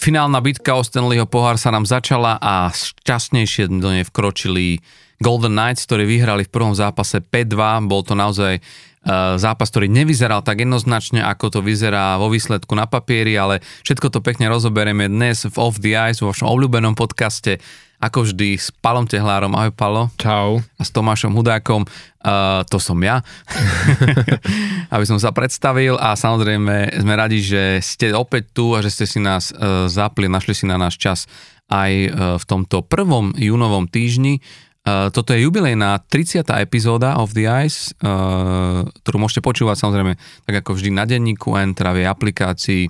Finálna bitka o Stanleyho pohár sa nám začala a šťastnejšie do nej vkročili Golden Knights, ktorí vyhrali v prvom zápase 5-2. Bol to naozaj zápas, ktorý nevyzeral tak jednoznačne, ako to vyzerá vo výsledku na papieri, ale všetko to pekne rozoberieme dnes v Off the Ice, vo vašom obľúbenom podcaste ako vždy s Palom Tehlárom. Ahoj Palo. Čau. A s Tomášom Hudákom. Uh, to som ja. Aby som sa predstavil a samozrejme sme radi, že ste opäť tu a že ste si nás uh, zapli, našli si na náš čas aj uh, v tomto prvom júnovom týždni. Uh, toto je jubilejná 30. epizóda of the Ice, uh, ktorú môžete počúvať samozrejme tak ako vždy na denníku N, teda v aplikácii,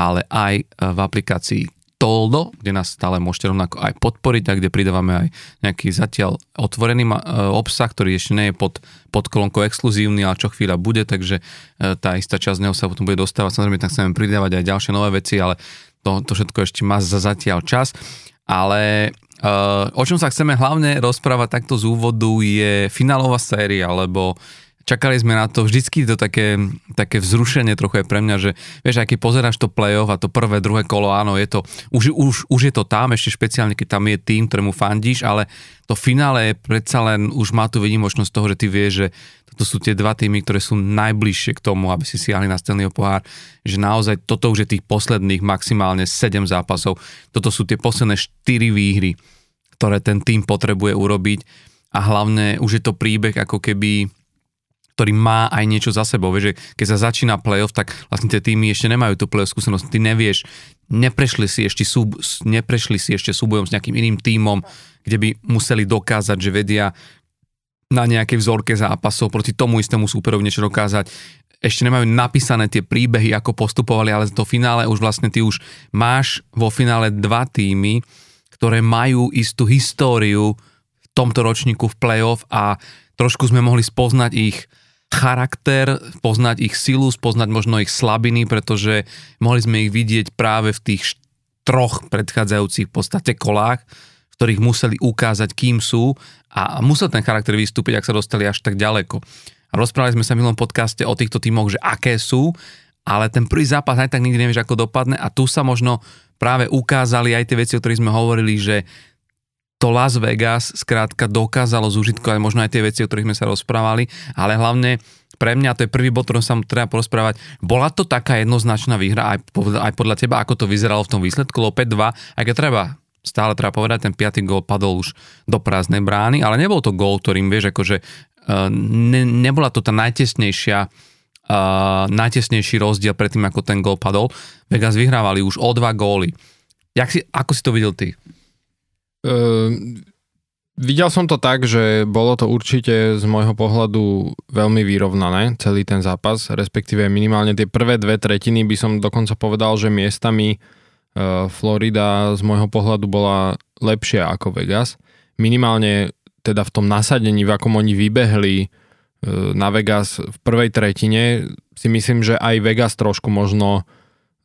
ale aj v aplikácii Toldo, kde nás stále môžete rovnako aj podporiť a kde pridávame aj nejaký zatiaľ otvorený e, obsah, ktorý ešte nie je pod, pod kolónkou exkluzívny, ale čo chvíľa bude, takže e, tá istá časť neho sa potom bude dostávať. Samozrejme, tak chceme pridávať aj ďalšie nové veci, ale to, to všetko ešte má za zatiaľ čas. Ale uh, o čom sa chceme hlavne rozprávať takto z úvodu je finálová séria, lebo čakali sme na to, vždycky to také, také vzrušenie trochu je pre mňa, že vieš, keď pozeráš to playoff a to prvé, druhé kolo, áno, je to, už, už, už je to tam, ešte špeciálne, keď tam je tým, ktorému fandíš, ale to finále je predsa len, už má tu vidimočnosť toho, že ty vieš, že toto sú tie dva týmy, ktoré sú najbližšie k tomu, aby si siahli na Stanleyho pohár, že naozaj toto už je tých posledných maximálne 7 zápasov, toto sú tie posledné 4 výhry, ktoré ten tým potrebuje urobiť. A hlavne už je to príbeh ako keby ktorý má aj niečo za sebou. Vieš, že keď sa začína playoff, tak vlastne tie týmy ešte nemajú tú playoff skúsenosť. Ty nevieš, neprešli si ešte, súb, neprešli si ešte súbojom s nejakým iným týmom, kde by museli dokázať, že vedia na nejakej vzorke zápasov proti tomu istému súperovi niečo dokázať. Ešte nemajú napísané tie príbehy, ako postupovali, ale to finále už vlastne ty už máš vo finále dva týmy, ktoré majú istú históriu v tomto ročníku v playoff a trošku sme mohli spoznať ich charakter, poznať ich silu, spoznať možno ich slabiny, pretože mohli sme ich vidieť práve v tých troch predchádzajúcich v podstate kolách, v ktorých museli ukázať, kým sú a musel ten charakter vystúpiť, ak sa dostali až tak ďaleko. A rozprávali sme sa v minulom podcaste o týchto týmoch, že aké sú, ale ten prvý zápas aj tak nikdy nevieš, ako dopadne a tu sa možno práve ukázali aj tie veci, o ktorých sme hovorili, že to Las Vegas skrátka dokázalo zúžitkovať možno aj tie veci, o ktorých sme sa rozprávali, ale hlavne pre mňa, to je prvý bod, ktorom sa treba porozprávať, bola to taká jednoznačná výhra aj, aj podľa teba, ako to vyzeralo v tom výsledku, lebo 5-2, aj keď treba stále treba povedať, ten piatý gól padol už do prázdnej brány, ale nebol to gól, ktorým vieš, akože uh, ne, nebola to tá najtesnejšia uh, najtesnejší rozdiel pred tým, ako ten gól padol. Vegas vyhrávali už o dva góly. Jak si, ako si to videl ty? Uh, videl som to tak, že bolo to určite z môjho pohľadu veľmi vyrovnané, celý ten zápas, respektíve minimálne tie prvé dve tretiny by som dokonca povedal, že miestami uh, Florida z môjho pohľadu bola lepšia ako Vegas. Minimálne teda v tom nasadení, v akom oni vybehli uh, na Vegas v prvej tretine, si myslím, že aj Vegas trošku možno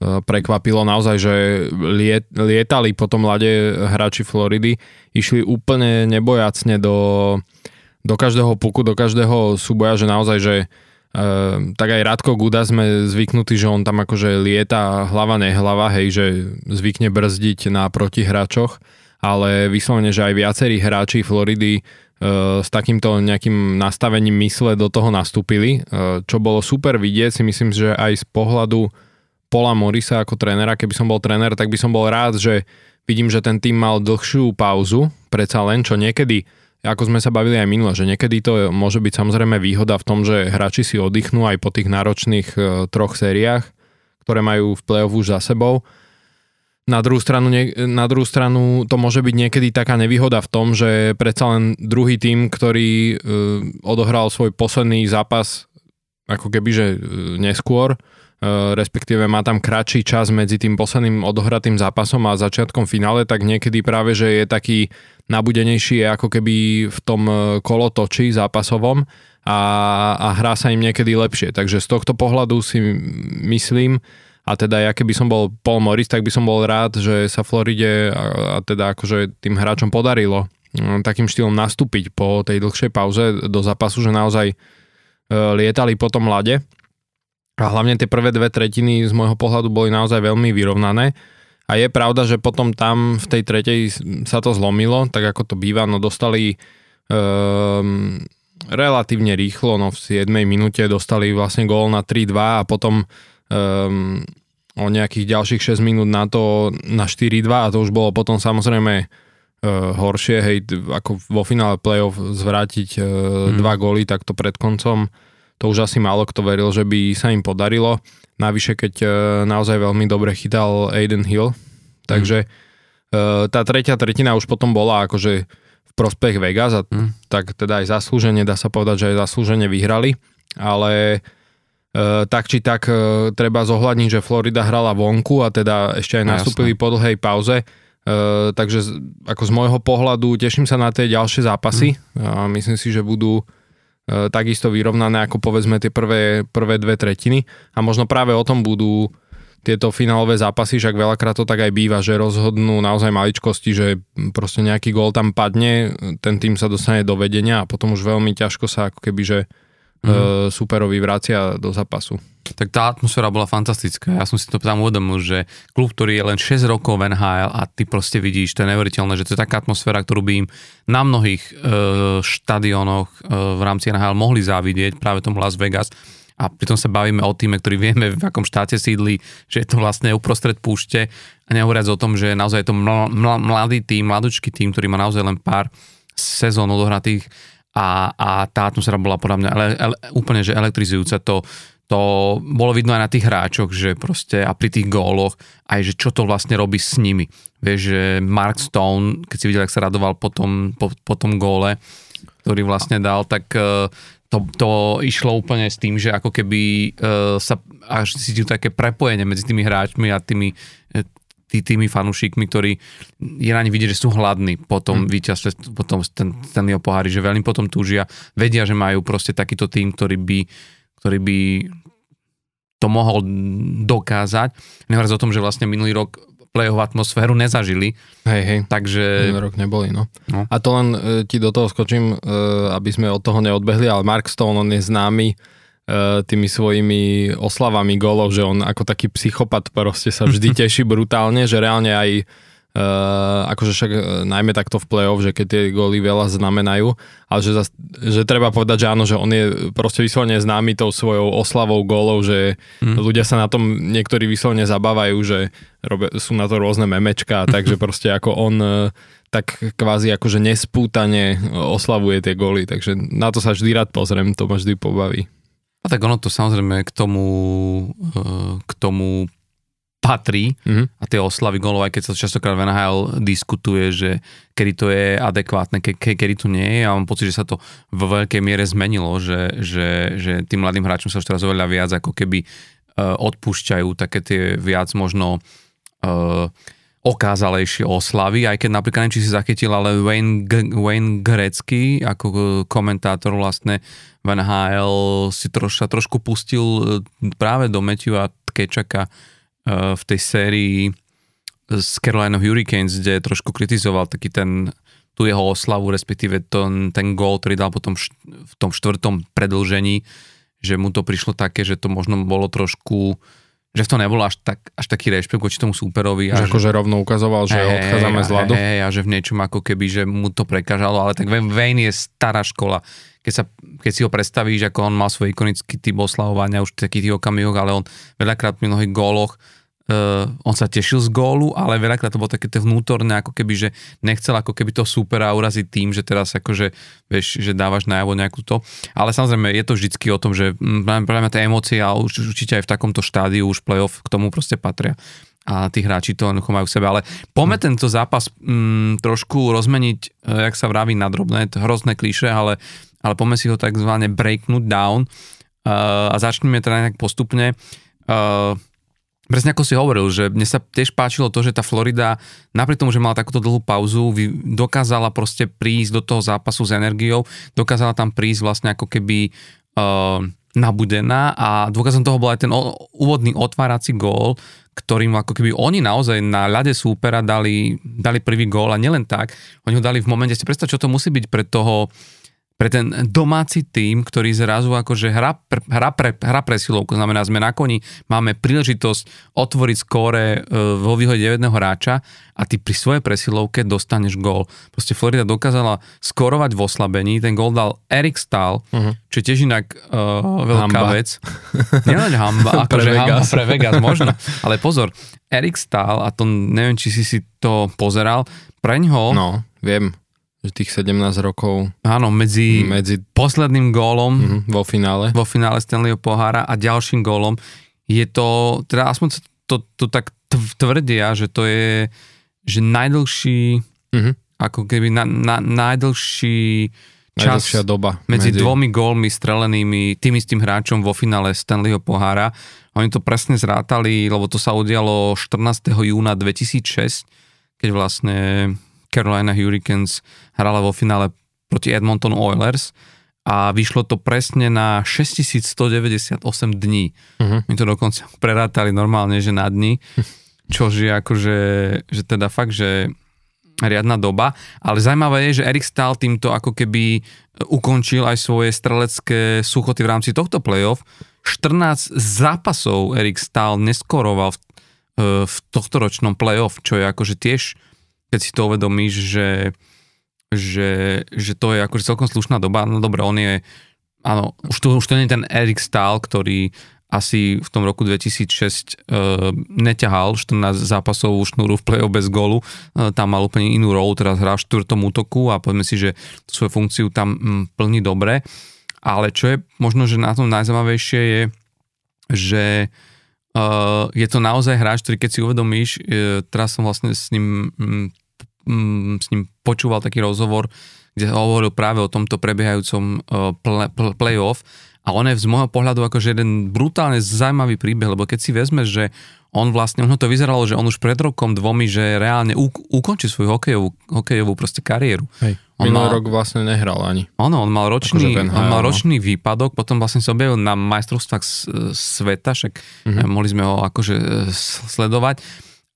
prekvapilo naozaj, že liet, lietali potom mladé hráči Floridy, išli úplne nebojacne do, do každého puku, do každého súboja, že naozaj, že e, tak aj Radko Guda sme zvyknutí, že on tam akože lieta hlava nehlava, hej, že zvykne brzdiť na protihráčoch, ale vyslovene, že aj viacerí hráči Floridy e, s takýmto nejakým nastavením mysle do toho nastúpili, e, čo bolo super vidieť, si myslím, že aj z pohľadu Pola Morisa ako trénera. Keby som bol tréner, tak by som bol rád, že vidím, že ten tým mal dlhšiu pauzu, predsa len, čo niekedy, ako sme sa bavili aj minule, že niekedy to môže byť samozrejme výhoda v tom, že hráči si oddychnú aj po tých náročných e, troch sériách, ktoré majú v play-off už za sebou. Na druhú, stranu, na druhú stranu to môže byť niekedy taká nevýhoda v tom, že predsa len druhý tým, ktorý e, odohral svoj posledný zápas ako keby, že e, neskôr, respektíve má tam kratší čas medzi tým posledným odohratým zápasom a začiatkom finále, tak niekedy práve, že je taký nabudenejší ako keby v tom eh, kolotoči zápasovom a, a hrá sa im niekedy lepšie. Takže z tohto pohľadu si myslím, a teda ja keby som bol Paul Morris, tak by som bol rád, že sa Floride a, a teda akože tým hráčom podarilo hm, takým štýlom nastúpiť po tej dlhšej pauze do zápasu, že naozaj lietali po tom lade a hlavne tie prvé dve tretiny z môjho pohľadu boli naozaj veľmi vyrovnané. A je pravda, že potom tam v tej tretej sa to zlomilo, tak ako to býva, no dostali um, relatívne rýchlo, no v 7 minúte dostali vlastne gól na 3-2 a potom um, o nejakých ďalších 6 minút na to na 4-2 a to už bolo potom samozrejme uh, horšie, hej, ako vo finále playoff zvrátiť uh, hmm. dva góly takto pred koncom, to už asi málo kto veril, že by sa im podarilo. Navyše, keď uh, naozaj veľmi dobre chytal Aiden Hill. Takže uh, tá tretia tretina už potom bola akože v prospech Vegas a mm. tak teda aj zaslúžene, dá sa povedať, že aj zaslúžene vyhrali, ale uh, tak či tak treba zohľadniť, že Florida hrala vonku a teda ešte aj no, nastúpili po dlhej pauze, Uh, takže ako z môjho pohľadu teším sa na tie ďalšie zápasy. Mm. Uh, myslím si, že budú E, takisto vyrovnané ako povedzme tie prvé, prvé dve tretiny. A možno práve o tom budú tieto finálové zápasy, však veľakrát to tak aj býva, že rozhodnú naozaj maličkosti, že proste nejaký gól tam padne, ten tým sa dostane do vedenia a potom už veľmi ťažko sa ako keby, že mm. superovi vracia do zápasu. Tak tá atmosféra bola fantastická. Ja som si to tam uvedomil, že klub, ktorý je len 6 rokov v NHL a ty proste vidíš, to je neuveriteľné, že to je taká atmosféra, ktorú by im na mnohých e, štadionoch e, v rámci NHL mohli závidieť, práve tomu Las Vegas. A pritom sa bavíme o týme, ktorý vieme, v akom štáte sídli, že je to vlastne uprostred púšte a nehovoriac o tom, že naozaj je to mladý tým, mladúčky tým, ktorý má naozaj len pár sezón odohratých a, a tá atmosféra bola podľa mňa ele, ele, úplne že elektrizujúca. To, to bolo vidno aj na tých hráčoch, že proste a pri tých góloch, aj že čo to vlastne robí s nimi. Vieš, že Mark Stone, keď si videl, ak sa radoval po tom, po, po tom góle, ktorý vlastne dal, tak e, to, to išlo úplne s tým, že ako keby uh, sa až si také prepojenie medzi tými hráčmi a tými tí, tými fanúšikmi, ktorí je na nich vidieť, že sú hladní po tom hmm. víťazstve, po tom ten, ten jeho pohári, že veľmi potom túžia, vedia, že majú proste takýto tým, ktorý by, ktorý by to mohol dokázať. Nehovoriac o tom, že vlastne minulý rok play-off atmosféru nezažili. Hej, hej. Takže... Minulý rok neboli, no. no. A to len e, ti do toho skočím, e, aby sme od toho neodbehli, ale Mark Stone, on je známy tými svojimi oslavami golov, že on ako taký psychopat proste sa vždy teší brutálne, že reálne aj Uh, akože však uh, najmä takto v play-off, že keď tie góly veľa znamenajú, ale že, zas, že treba povedať, že áno, že on je proste vyslovene známy tou svojou oslavou gólov, že mm. ľudia sa na tom niektorí vyslovene zabávajú, že robia, sú na to rôzne memečka, takže proste ako on uh, tak kvázi akože nespútane oslavuje tie góly, takže na to sa vždy rád pozriem, to ma vždy pobaví. A tak ono to samozrejme k tomu, eh, k tomu patrí mm-hmm. a tie oslavy golov, aj keď sa častokrát v NHL diskutuje, že kedy to je adekvátne, ke, ke, kedy to nie je. A mám pocit, že sa to vo veľkej miere zmenilo, že, že, že tým mladým hráčom sa už teraz oveľa viac ako keby uh, odpúšťajú také tie viac možno uh, okázalejšie oslavy, aj keď napríklad, neviem, či si zachytil, ale Wayne, G- Wayne Gretzky ako komentátor vlastne v NHL si troš, sa trošku pustil e, práve do Matthewa Tkečaka uh, v tej sérii z Carolina Hurricanes, kde trošku kritizoval taký ten tú jeho oslavu, respektíve ten, ten gól, ktorý dal potom v tom štvrtom predlžení, že mu to prišlo také, že to možno bolo trošku že to nebolo až, tak, až taký rešpekt voči tomu súperovi. Že, že akože rovno ukazoval, že hey, odchádzame z ľadu. Hej, a že v niečom ako keby, že mu to prekážalo, ale tak Wayne je stará škola. Keď, sa, keď si ho predstavíš, ako on mal svoj ikonický typ oslavovania už takých tých okamihoch, ale on veľakrát pri mnohých góloch uh, on sa tešil z gólu, ale veľakrát to bolo také to vnútorné, ako keby, že nechcel ako keby to supera uraziť tým, že teraz akože, vieš, že dávaš najavo nejakú to. Ale samozrejme je to vždycky o tom, že práve tie emócie a už, určite aj v takomto štádiu už playoff k tomu proste patria a tí hráči to majú v sebe. Ale poďme hm. tento zápas mm, trošku rozmeniť, e, jak sa vraví na drobné, to hrozné kliše, ale, ale poďme si ho takzvané breaknúť down uh, a začneme teda nejak postupne. Uh, Presne ako si hovoril, že mne sa tiež páčilo to, že tá Florida, napriek tomu, že mala takúto dlhú pauzu, dokázala proste prísť do toho zápasu s energiou, dokázala tam prísť vlastne ako keby uh, nabudená a dôkazom toho bol aj ten úvodný otvárací gól, ktorým ako keby oni naozaj na ľade súpera dali, dali prvý gól a nielen tak, oni ho dali v momente, si predstav, čo to musí byť pre toho pre ten domáci tým, ktorý zrazu akože hra, pre, hra, pre, hra presilovku, znamená sme na koni, máme príležitosť otvoriť skóre e, vo výhode jedného hráča a ty pri svojej presilovke dostaneš gól. Proste Florida dokázala skorovať v oslabení, ten gól dal Erik Stahl, uh-huh. čo je tiež inak uh, veľká hamba. vec. Nielen hamba, akože hamba pre Vegas možno, ale pozor, Erik Stahl, a to neviem, či si si to pozeral, preňho... No, viem tých 17 rokov. Áno, medzi, medzi posledným gólom uh-huh, vo finále. Vo finále Stanleyho pohára a ďalším gólom je to, teda aspoň to, to tak tvrdia, že to je že najdlhší, uh-huh. ako keby na, na, najdlhší čas doba medzi, medzi dvomi gólmi strelenými tým istým hráčom vo finále Stanleyho pohára. Oni to presne zrátali, lebo to sa udialo 14. júna 2006, keď vlastne Carolina Hurricanes hrala vo finále proti Edmonton Oilers a vyšlo to presne na 6198 dní. Uh-huh. My to dokonca prerátali normálne, že na dní, čož je akože, že teda fakt, že riadna doba, ale zaujímavé je, že Erik Stahl týmto ako keby ukončil aj svoje strelecké suchoty v rámci tohto playoff. 14 zápasov Erik Stahl neskoroval v, e, v tohto ročnom playoff, čo je akože tiež keď si to uvedomíš, že, že, že to je akože celkom slušná doba, no dobre, on je, áno, už to, už to nie je ten Erik Stahl, ktorý asi v tom roku 2006 uh, neťahal 14 zápasovú šnúru v play bez gólu, uh, tam mal úplne inú rolu, teraz hrá v štvrtom útoku a povedzme si, že svoju funkciu tam um, plní dobre, ale čo je možno, že na tom najzaujímavejšie je, že uh, je to naozaj hráč, ktorý keď si uvedomíš, uh, teraz som vlastne s ním um, mm, s ním počúval taký rozhovor, kde hovoril práve o tomto prebiehajúcom uh, play, playoff a on je z môjho pohľadu akože jeden brutálne zaujímavý príbeh, lebo keď si vezme, že on vlastne, ono to vyzeralo, že on už pred rokom dvomi, že reálne u, ukončí svoju hokejovú, hokejovú proste kariéru. Hej. On Minulý mal, rok vlastne nehral ani. Ono, on mal ročný, akože on mal no. ročný výpadok, potom vlastne sa objavil na majstrovstvách sveta, však uh-huh. mohli sme ho akože e, sledovať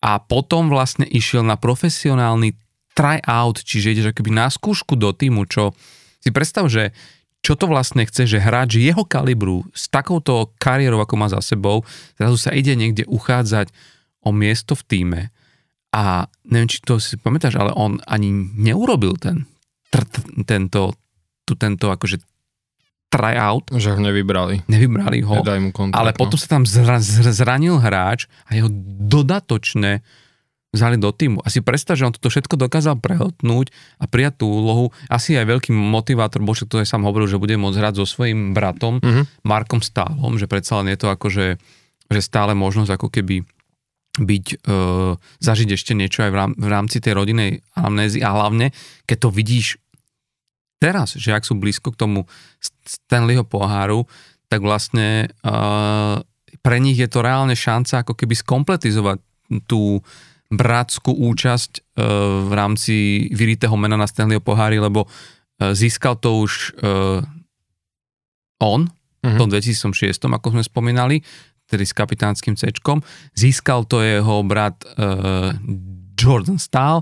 a potom vlastne išiel na profesionálny try-out, čiže ideš akoby na skúšku do týmu, čo si predstav, že čo to vlastne chce, že hráč jeho kalibru s takouto kariérou, ako má za sebou, zrazu sa ide niekde uchádzať o miesto v týme. A neviem, či to si pamätáš, ale on ani neurobil ten, tr, tento, tu tento akože tryout. Že ho nevybrali. Nevybrali ho. mu kontrakt, ale potom no. sa tam zra, zranil hráč a jeho dodatočne vzali do týmu. Asi predstav, že on toto všetko dokázal prehotnúť a prijať tú úlohu. Asi aj veľký motivátor, bo to aj sám hovoril, že bude môcť hrať so svojím bratom, mm-hmm. Markom Stálom, že predsa len je to ako, že, že stále možnosť ako keby byť, e, zažiť ešte niečo aj v, rám, v rámci tej rodinej amnézy a hlavne, keď to vidíš teraz, že ak sú blízko k tomu Stanleyho poháru, tak vlastne uh, pre nich je to reálne šanca ako keby skompletizovať tú bratskú účasť uh, v rámci vyritého mena na Stanleyho pohári, lebo uh, získal to už uh, on uh-huh. v tom 2006, ako sme spomínali, tedy s kapitánskym C. Získal to jeho brat uh, Jordan Stahl,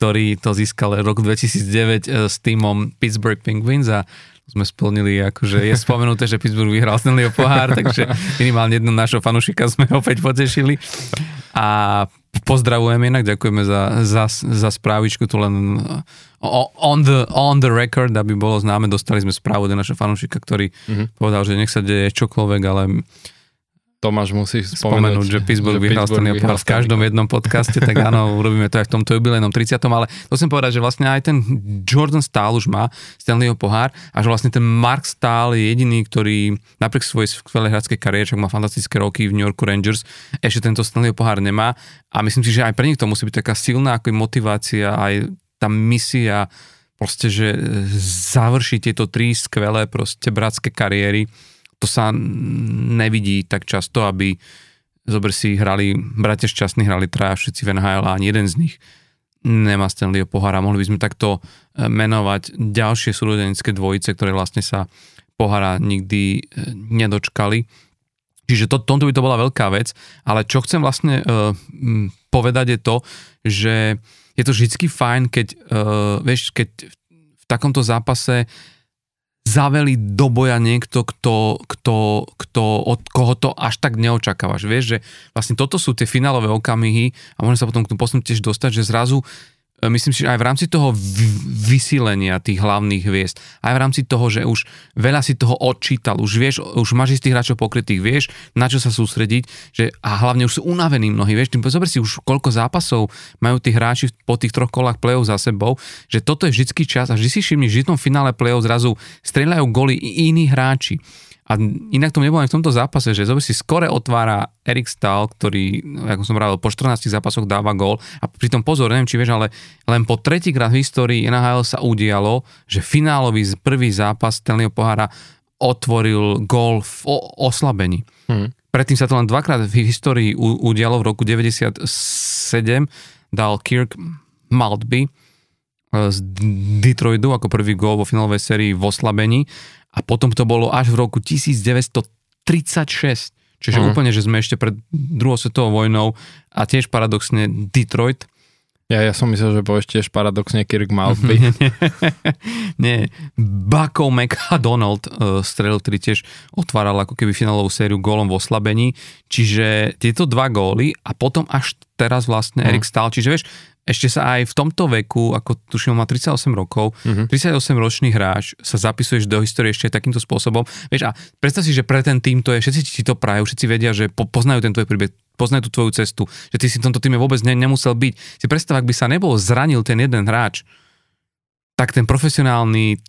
ktorý to získal rok 2009 e, s týmom Pittsburgh Penguins a sme splnili, akože je spomenuté, že Pittsburgh vyhral Stanleyho pohár, takže minimálne jednu našho fanušika sme opäť potešili. A pozdravujem inak, ďakujeme za, za, za správičku, tu len on the, on the record, aby bolo známe, dostali sme správu do našho fanušika, ktorý mm-hmm. povedal, že nech sa deje čokoľvek, ale Tomáš musí spomenúť, spomenúť že Pittsburgh vyhral Stanley pohár v každom jednom podcaste, tak áno, urobíme to aj v tomto jubilejnom 30. Ale to chcem povedať, že vlastne aj ten Jordan Stahl už má Stanleyho pohár a že vlastne ten Mark Stahl je jediný, ktorý napriek svojej skvelej hradskej kariére, čo má fantastické roky v New Yorku Rangers, ešte tento Stanleyho pohár nemá a myslím si, že aj pre nich to musí byť taká silná ako motivácia, aj tá misia, proste, že završí tieto tri skvelé proste bratské kariéry to sa nevidí tak často, aby zober si hrali, bratia šťastní hrali traja všetci v NHL a ani jeden z nich nemá Stanleyho pohára. Mohli by sme takto e, menovať ďalšie súrodenecké dvojice, ktoré vlastne sa pohára nikdy e, nedočkali. Čiže to, tomto by to bola veľká vec, ale čo chcem vlastne uh, povedať je to, že je to vždy fajn, keď, uh, vieš, keď v takomto zápase zaveli do boja niekto, kto, kto, kto, od koho to až tak neočakávaš. Vieš, že vlastne toto sú tie finálové okamihy a môžeme sa potom k tomu posunúť tiež dostať, že zrazu myslím si, že aj v rámci toho vysílenia tých hlavných hviezd, aj v rámci toho, že už veľa si toho odčítal, už vieš, už máš istých hráčov pokrytých, vieš, na čo sa sústrediť, že a hlavne už sú unavení mnohí, vieš, tým zober si už koľko zápasov majú tí hráči po tých troch kolách play-off za sebou, že toto je vždycky čas a vždy si všimni, že v tom finále play-off zrazu strieľajú goly iní hráči. A inak to nebolo aj v tomto zápase, že zober si skore otvára Erik Stahl, ktorý, ako som pravil, po 14 zápasoch dáva gól. A pritom pozor, neviem, či vieš, ale len po tretíkrát v histórii NHL sa udialo, že finálový prvý zápas Stanleyho pohára otvoril gól v oslabení. Hmm. Predtým sa to len dvakrát v histórii udialo, v roku 97 dal Kirk Maltby eh, z Detroitu ako prvý gól vo finálovej sérii v oslabení a potom to bolo až v roku 1936. Čiže uh-huh. úplne, že sme ešte pred druhou svetovou vojnou a tiež paradoxne Detroit. Ja, ja som myslel, že povieš tiež paradoxne Kirk Maltby. Nie, Bucko McDonald uh, strel, ktorý tiež otváral ako keby finálovú sériu gólom v oslabení. Čiže tieto dva góly a potom až teraz vlastne uh-huh. Erik Stahl. Čiže vieš, ešte sa aj v tomto veku, ako tuším, má 38 rokov. Mhm. 38-ročný hráč sa zapisuješ do histórie ešte takýmto spôsobom. Vieš, a predstav si, že pre ten tým to je, všetci ti to prajú, všetci vedia, že po, poznajú ten tvoj príbeh, poznajú tú tvoju cestu, že ty si v tomto týme vôbec ne, nemusel byť. Si predstav, ak by sa nebol zranil ten jeden hráč, tak ten profesionálny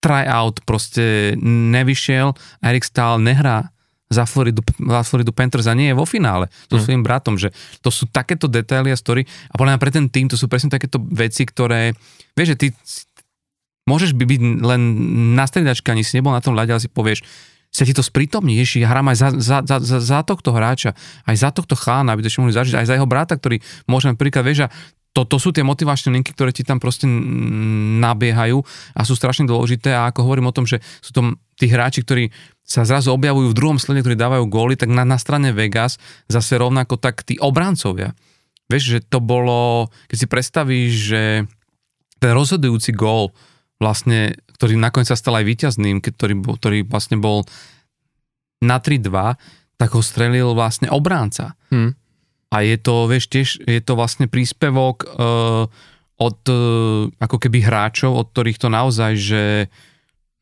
tryout proste nevyšiel Erik Stahl nehrá za Floridu, za Floridu Panthers a nie je vo finále so mm. svojím bratom, že to sú takéto detaily a story a podľa mňa pre ten tým to sú presne takéto veci, ktoré, vieš, že ty môžeš by byť len na stredačke, ani si nebol na tom ľade, ale si povieš, sa ti to sprítomní, ješi, ja hrám aj za, za, za, za, za tohto hráča, aj za tohto chána, aby to ešte mohli zažiť, aj za jeho brata, ktorý môžeme príklad, vieš, a to, to sú tie motivačné linky, ktoré ti tam proste nabiehajú a sú strašne dôležité a ako hovorím o tom, že sú to tí hráči, ktorí sa zrazu objavujú v druhom slede, ktorí dávajú góly, tak na, na strane Vegas zase rovnako tak tí obrancovia. Vieš, že to bolo, keď si predstavíš, že ten rozhodujúci gól vlastne, ktorý nakoniec sa stal aj víťazným, ktorý, ktorý vlastne bol na 3-2, tak ho strelil vlastne obránca. Hmm. A je to, vieš, tiež je to vlastne príspevok uh, od uh, ako keby hráčov, od ktorých to naozaj, že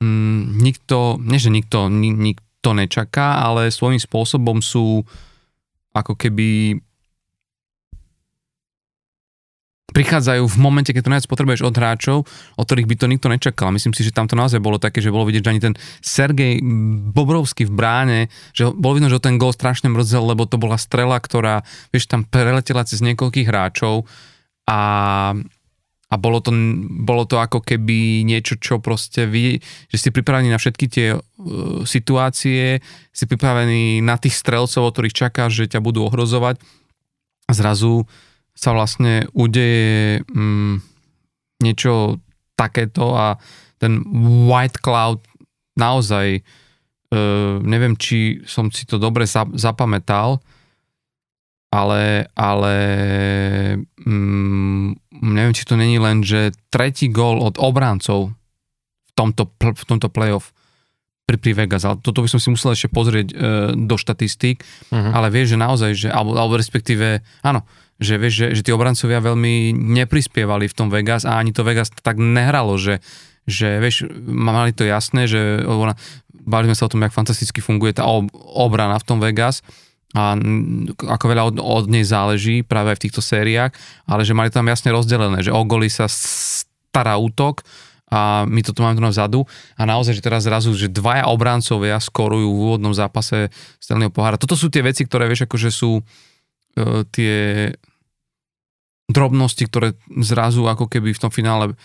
mm, nikto, nie že nikto, nik, nikto nečaká, ale svojím spôsobom sú ako keby prichádzajú v momente, keď to najviac potrebuješ od hráčov, od ktorých by to nikto nečakal. Myslím si, že tam to naozaj bolo také, že bolo vidieť, že ani ten Sergej Bobrovský v bráne, že bolo vidno, že ten gol strašne mrzel, lebo to bola strela, ktorá, vieš, tam preletela cez niekoľkých hráčov a a bolo to, bolo to ako keby niečo, čo proste vy, že ste pripravení na všetky tie uh, situácie, si pripravení na tých strelcov, o ktorých čakáš, že ťa budú ohrozovať zrazu sa vlastne udeje um, niečo takéto a ten white cloud naozaj uh, neviem, či som si to dobre zapamätal, ale, ale mm, neviem, či to není len, že tretí gól od obráncov v tomto, v tomto playoff pri, pri Vegas, ale toto by som si musel ešte pozrieť e, do štatistík, uh-huh. ale vieš, že naozaj, že, alebo, alebo respektíve, áno, že vieš, že, že tí obrancovia veľmi neprispievali v tom Vegas a ani to Vegas tak nehralo, že, že vieš, mali to jasné, že bali sme sa o tom, jak fantasticky funguje tá obrana v tom Vegas, a ako veľa od, od nej záleží práve aj v týchto sériách, ale že mali tam jasne rozdelené, že o sa stará útok a my toto máme tu na vzadu a naozaj, že teraz zrazu, že dvaja obrancovia skorujú v úvodnom zápase Stelného pohára. Toto sú tie veci, ktoré vieš, akože sú uh, tie drobnosti, ktoré zrazu ako keby v tom finále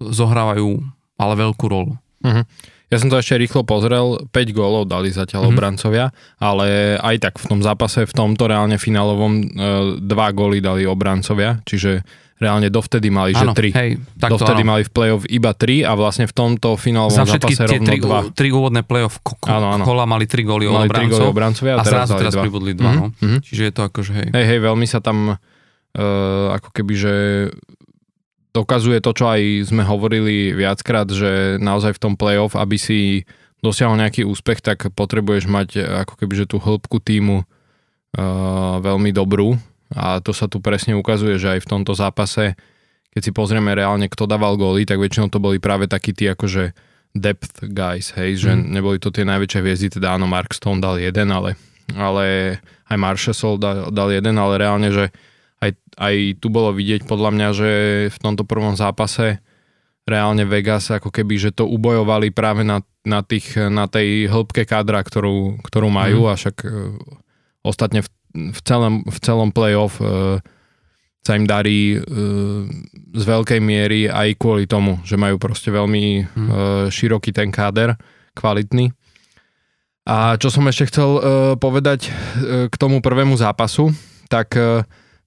zohrávajú ale veľkú rolu. Uh-huh. Ja som to ešte rýchlo pozrel, 5 gólov dali zatiaľ mm-hmm. obrancovia, ale aj tak v tom zápase, v tomto reálne finálovom, e, dva góly dali obrancovia, čiže reálne dovtedy mali, že 3. Hej, takto, dovtedy áno. mali v play-off iba 3 a vlastne v tomto finálovom Za zápase rovno tri, 2. tri úvodné play-off ko, ko, áno, áno. kola mali 3 góly mali obrancov, góly obrancovia a, a teraz, teraz pribudli 2. Mm-hmm. No. Mm-hmm. Čiže je to akože hej. Hej, hej, veľmi sa tam ako keby, že dokazuje to, čo aj sme hovorili viackrát, že naozaj v tom playoff, aby si dosiahol nejaký úspech, tak potrebuješ mať ako keby, že tú hĺbku týmu uh, veľmi dobrú a to sa tu presne ukazuje, že aj v tomto zápase, keď si pozrieme reálne, kto dával góly, tak väčšinou to boli práve takí tí akože depth guys, hej, že mm. neboli to tie najväčšie hviezdy, teda áno, Mark Stone dal jeden, ale, ale aj Marshall dal, dal jeden, ale reálne, že aj, aj tu bolo vidieť podľa mňa, že v tomto prvom zápase reálne Vegas ako keby, že to ubojovali práve na, na, tých, na tej hĺbke kádra, ktorú, ktorú majú mm. a však uh, ostatne v, v, celom, v celom playoff uh, sa im darí uh, z veľkej miery aj kvôli tomu, že majú proste veľmi hmm. uh, široký ten káder, kvalitný. A čo som ešte chcel uh, povedať uh, k tomu prvému zápasu, tak uh,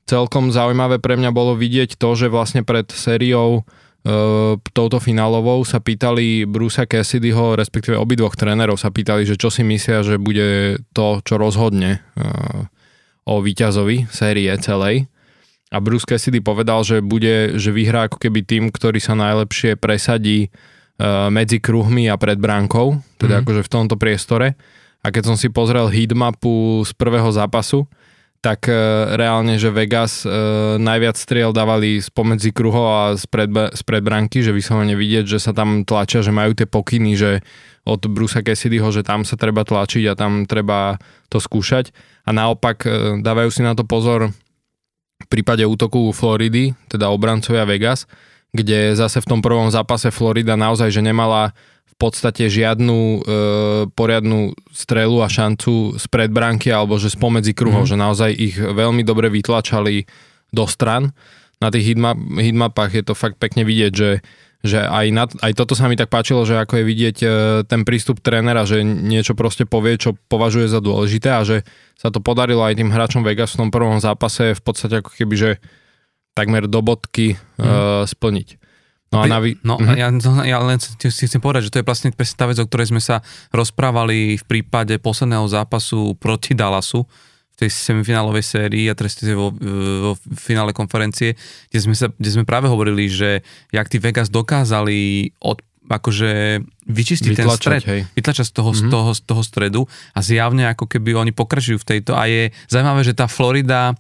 celkom zaujímavé pre mňa bolo vidieť to, že vlastne pred sériou uh, touto finálovou sa pýtali Brusa Cassidyho, respektíve obidvoch trénerov sa pýtali, že čo si myslia, že bude to, čo rozhodne uh, o víťazovi série celej a Bruce Cassidy povedal, že bude, že vyhrá ako keby tým, ktorý sa najlepšie presadí uh, medzi kruhmi a pred bránkou, teda mm. akože v tomto priestore. A keď som si pozrel heatmapu z prvého zápasu, tak uh, reálne, že Vegas uh, najviac striel dávali spomedzi kruhov a spred, spred bránky, že vyslovene vidieť, že sa tam tlačia, že majú tie pokyny, že od Brusa Cassidyho, že tam sa treba tlačiť a tam treba to skúšať. A naopak uh, dávajú si na to pozor v prípade útoku Floridy, teda obrancovia Vegas, kde zase v tom prvom zápase Florida naozaj, že nemala v podstate žiadnu e, poriadnu strelu a šancu z predbránky alebo že spomedzi kruhov, mm. že naozaj ich veľmi dobre vytlačali do stran. Na tých hitmap, hitmapách je to fakt pekne vidieť, že že aj, na, aj toto sa mi tak páčilo, že ako je vidieť e, ten prístup trénera, že niečo proste povie, čo považuje za dôležité a že sa to podarilo aj tým hráčom Vegas v tom prvom zápase v podstate ako keby, že takmer do bodky mm. uh, splniť. No, a navi- no mm-hmm. ja, ja len si chcem povedať, že to je vlastne presne tá vec, o ktorej sme sa rozprávali v prípade posledného zápasu proti Dallasu, v tej semifinálovej sérii a teraz vo, vo finále konferencie, kde sme, sa, kde sme práve hovorili, že jak tí Vegas dokázali od, akože vyčistiť vytlačať, ten stred, hej. vytlačať z toho, mm-hmm. z, toho, z toho stredu a zjavne ako keby oni pokračujú v tejto a je zaujímavé, že tá Florida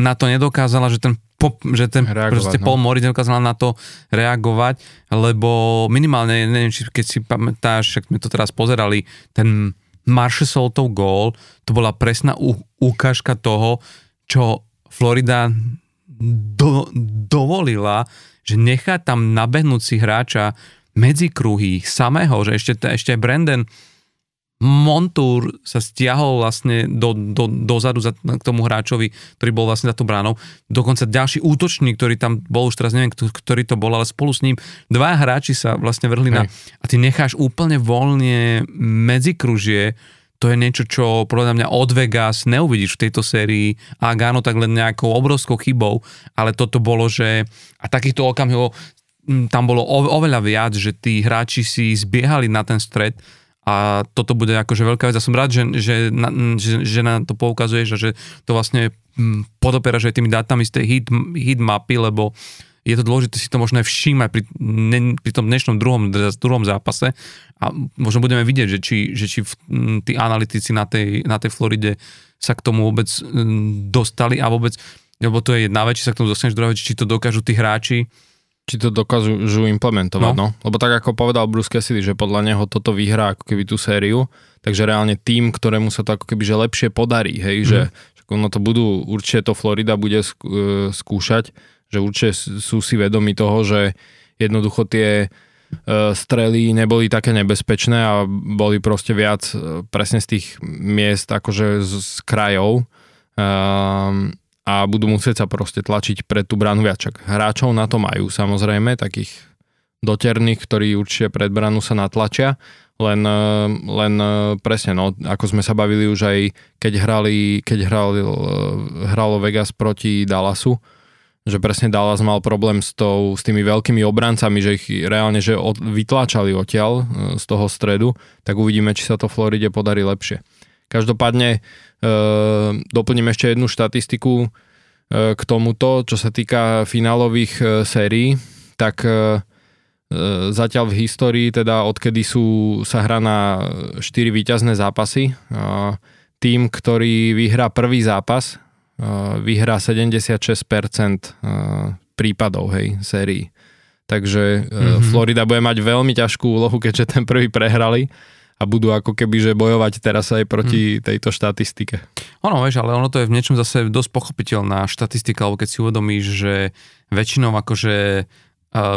na to nedokázala, že ten pop, že ten reagovať, proste no. Paul Morris nedokázala na to reagovať, lebo minimálne, neviem, či keď si pamätáš, však sme to teraz pozerali, ten Marshalltov gól, to bola presná ukážka toho, čo Florida do, dovolila, že nechá tam nabehnúť si hráča medzi kruhy samého, že ešte, ešte Brandon Montour sa stiahol vlastne do, do, dozadu za, k tomu hráčovi, ktorý bol vlastne za tú bránou. Dokonca ďalší útočník, ktorý tam bol, už teraz neviem, ktorý to bol, ale spolu s ním dva hráči sa vlastne vrhli Hej. na... A ty necháš úplne voľne medzi kružie, to je niečo, čo podľa mňa od Vegas neuvidíš v tejto sérii a áno, tak len nejakou obrovskou chybou, ale toto bolo, že a takýchto okamihov tam bolo oveľa viac, že tí hráči si zbiehali na ten stred a toto bude akože veľká vec. Ja som rád, že, že, na, že, že na to poukazuješ a že to vlastne podopieraš aj tými dátami z tej heat, heat mapy, lebo je to dôležité si to možno aj všímať pri, ne, pri tom dnešnom druhom, druhom zápase a možno budeme vidieť, že či, že či tí analytici na tej, na tej Floride sa k tomu vôbec dostali a vôbec, lebo to je jedna vec, či sa k tomu dostaneš, druhá vec, či to dokážu tí hráči či to dokážu implementovať, no. no. Lebo tak ako povedal Bruce Cassidy, že podľa neho toto vyhrá ako keby tú sériu, takže reálne tým, ktorému sa to ako keby že lepšie podarí, hej, mm. že, že ono to budú, určite to Florida bude e, skúšať, že určite sú si vedomi toho, že jednoducho tie e, strely neboli také nebezpečné a boli proste viac e, presne z tých miest akože z, z krajov. Um, a budú musieť sa proste tlačiť pred tú bránu viačak. Hráčov na to majú samozrejme, takých doterných, ktorí určite pred bránu sa natlačia, len, eh, len eh, presne, no, ako sme sa bavili už aj keď hrali, keď hrali, eh, hralo Vegas proti Dallasu, že presne Dallas mal problém s, tou, s tými veľkými obrancami, že ich reálne že od, vytláčali odtiaľ z toho stredu, tak uvidíme, či sa to Floride podarí lepšie. Každopádne e, doplním ešte jednu štatistiku. E, k tomuto, čo sa týka finálových e, sérií, tak e, zatiaľ v histórii, teda odkedy sú, sa hrá na 4 výťazné zápasy, tým, ktorý vyhrá prvý zápas, vyhrá 76% prípadov, hej, sérií. Takže mm-hmm. Florida bude mať veľmi ťažkú úlohu, keďže ten prvý prehrali a budú ako keby že bojovať teraz aj proti hmm. tejto štatistike. Ono, vieš, ale ono to je v niečom zase dosť pochopiteľná štatistika, lebo keď si uvedomíš, že väčšinou akože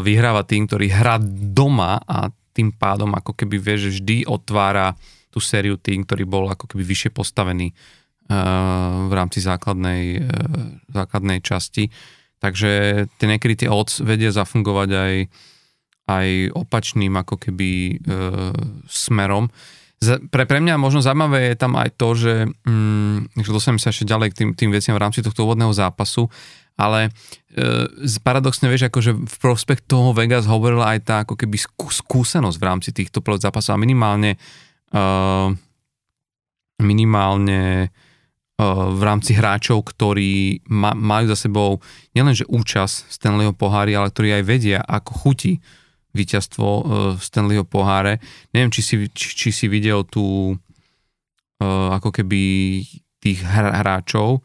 vyhráva tým, ktorý hrá doma a tým pádom ako keby vieš, vždy otvára tú sériu tým, ktorý bol ako keby vyššie postavený v rámci základnej, základnej časti. Takže tie niekedy tie odds vedia zafungovať aj aj opačným ako keby e, smerom. Z, pre, pre mňa možno zaujímavé je tam aj to, že, mm, že dostaneme sa ešte ďalej k tým, tým veciam v rámci tohto úvodného zápasu, ale e, paradoxne vieš, akože v prospekt toho Vegas hovorila aj tá ako keby skú, skúsenosť v rámci týchto zápasov a minimálne e, minimálne e, v rámci hráčov, ktorí ma, majú za sebou nielenže účasť Stanleyho pohári, ale ktorí aj vedia, ako chutí víťazstvo uh, v Stanleyho poháre. Neviem, či si, či, či si videl tú uh, ako keby tých hráčov,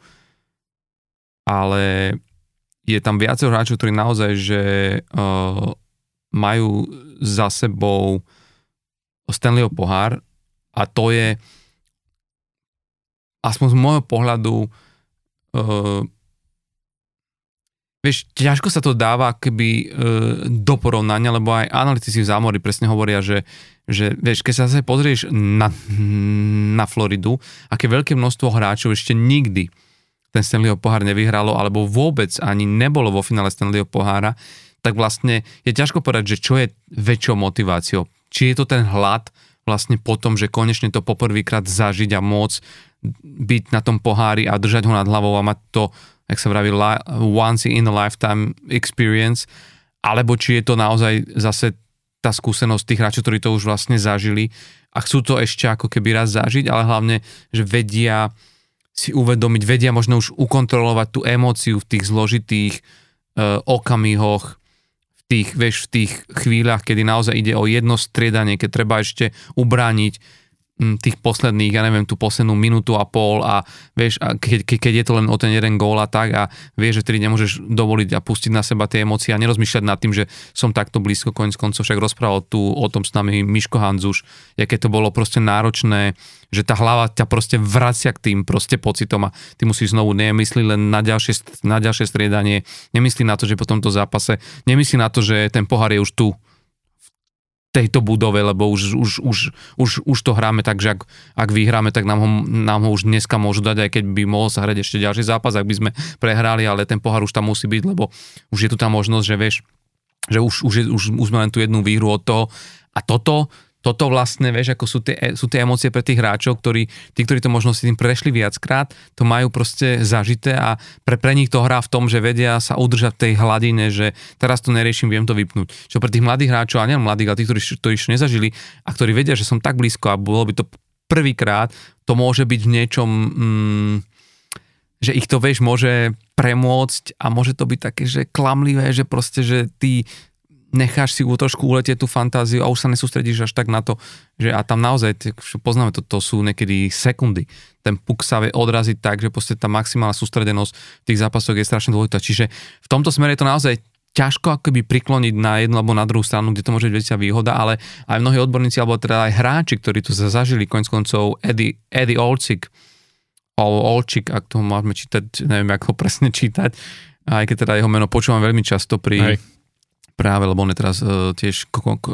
ale je tam viacero hráčov, ktorí naozaj, že uh, majú za sebou Stanleyho pohár a to je aspoň z môjho pohľadu Vieš, ťažko sa to dáva keby e, do porovnania, lebo aj analytici v zámori presne hovoria, že, že vieš, keď sa zase pozrieš na, na Floridu, aké veľké množstvo hráčov ešte nikdy ten Stanleyho pohár nevyhralo, alebo vôbec ani nebolo vo finále Stanleyho pohára, tak vlastne je ťažko povedať, že čo je väčšou motiváciou. Či je to ten hlad vlastne po tom, že konečne to poprvýkrát zažiť a môcť byť na tom pohári a držať ho nad hlavou a mať to jak sa vraví, once in a lifetime experience, alebo či je to naozaj zase tá skúsenosť tých hráčov, ktorí to už vlastne zažili a chcú to ešte ako keby raz zažiť, ale hlavne, že vedia si uvedomiť, vedia možno už ukontrolovať tú emóciu v tých zložitých uh, okamihoch, tých, vieš, v tých chvíľach, kedy naozaj ide o jedno striedanie, keď treba ešte ubrániť tých posledných, ja neviem, tú poslednú minútu a pol a vieš, a keď, keď je to len o ten jeden gól a tak a vieš, že tedy nemôžeš dovoliť a pustiť na seba tie emócie a nerozmýšľať nad tým, že som takto blízko, koniec koncov však rozprával tu o tom s nami Miško Hanzuš, aké to bolo proste náročné, že tá hlava ťa proste vracia k tým proste pocitom a ty musíš znovu nemyslieť len na ďalšie, na ďalšie striedanie, nemyslí na to, že po tomto zápase, nemyslí na to, že ten pohár je už tu, tejto budove, lebo už, už, už, už, už to hráme tak, že ak, ak vyhráme, tak nám ho, nám ho už dneska môžu dať, aj keď by mohol sa hrať ešte ďalší zápas, ak by sme prehrali, ale ten pohár už tam musí byť, lebo už je tu tá možnosť, že vieš, že už, už, je, už, už len tú jednu výhru od toho. A toto, toto vlastne, vieš, ako sú tie, sú tie emócie pre tých hráčov, ktorí, tí, ktorí to možno si tým prešli viackrát, to majú proste zažité a pre, pre nich to hrá v tom, že vedia sa udržať v tej hladine, že teraz to neriešim, viem to vypnúť. Čo pre tých mladých hráčov, a nie mladých, ale tých, ktorí, ktorí ešte nezažili a ktorí vedia, že som tak blízko a bolo by to prvýkrát, to môže byť v niečom, mm, že ich to, vieš, môže premôcť a môže to byť také, že klamlivé, že proste, že ty necháš si trošku uletieť tú fantáziu a už sa nesústredíš až tak na to, že a tam naozaj, poznáme to, to sú niekedy sekundy. Ten puk sa vie odraziť tak, že proste tá maximálna sústredenosť v tých zápasoch je strašne dôležitá. Čiže v tomto smere je to naozaj ťažko akoby prikloniť na jednu alebo na druhú stranu, kde to môže byť väčšia výhoda, ale aj mnohí odborníci, alebo teda aj hráči, ktorí tu zažili koniec koncov Eddie, Eddie Olcik, Olčik, ak to môžeme čítať, neviem, ako presne čítať, aj keď teda jeho meno počúvam veľmi často pri, Hej práve, lebo on je teraz uh, tiež ko- ko-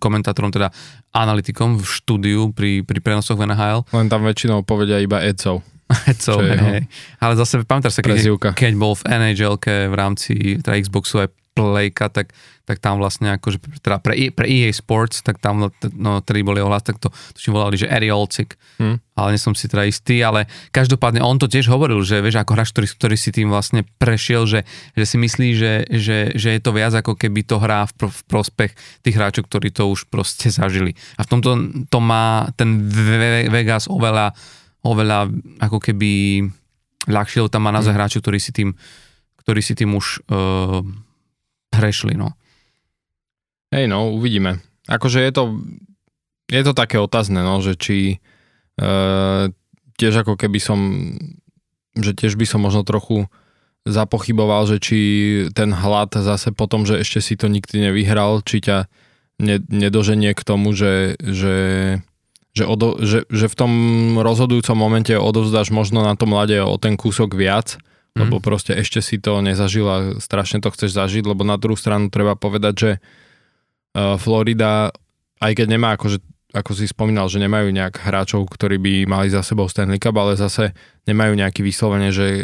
komentátorom, teda analytikom v štúdiu pri, pri prenosoch v NHL. Len tam väčšinou povedia iba Edzov. Edzov, hej, hej. Ale zase pamätáš sa, keď, keď bol v nhl v rámci teda Xboxu aj Playka, tak tak tam vlastne akože teda pre, e, pre EA Sports, tak tam no, no ktorý boli ohlas, tak to tuším volali, že Eri Olcik, hmm. ale nie som si teda istý, ale každopádne on to tiež hovoril, že vieš, ako hráč, ktorý, ktorý si tým vlastne prešiel, že, že si myslí, že, že, že je to viac ako keby to hrá v, v prospech tých hráčov, ktorí to už proste zažili. A v tomto to má ten Vegas oveľa, oveľa ako keby ľahšie, lebo tam má naozaj mm. hráčov, ktorí si tým, ktorí si tým už uh, hrešli, no. Hej, no, uvidíme. Akože je to, je to také otázne, no, že či uh, tiež ako keby som, že tiež by som možno trochu zapochyboval, že či ten hlad zase potom, že ešte si to nikdy nevyhral, či ťa ne, nedoženie k tomu, že, že, že, odo, že, že v tom rozhodujúcom momente odovzdáš možno na tom mlade o ten kúsok viac, mm. lebo proste ešte si to nezažil a strašne to chceš zažiť, lebo na druhú stranu treba povedať, že uh, Florida, aj keď nemá akože ako si spomínal, že nemajú nejak hráčov, ktorí by mali za sebou Stanley Cup, ale zase nemajú nejaký vyslovene, že e,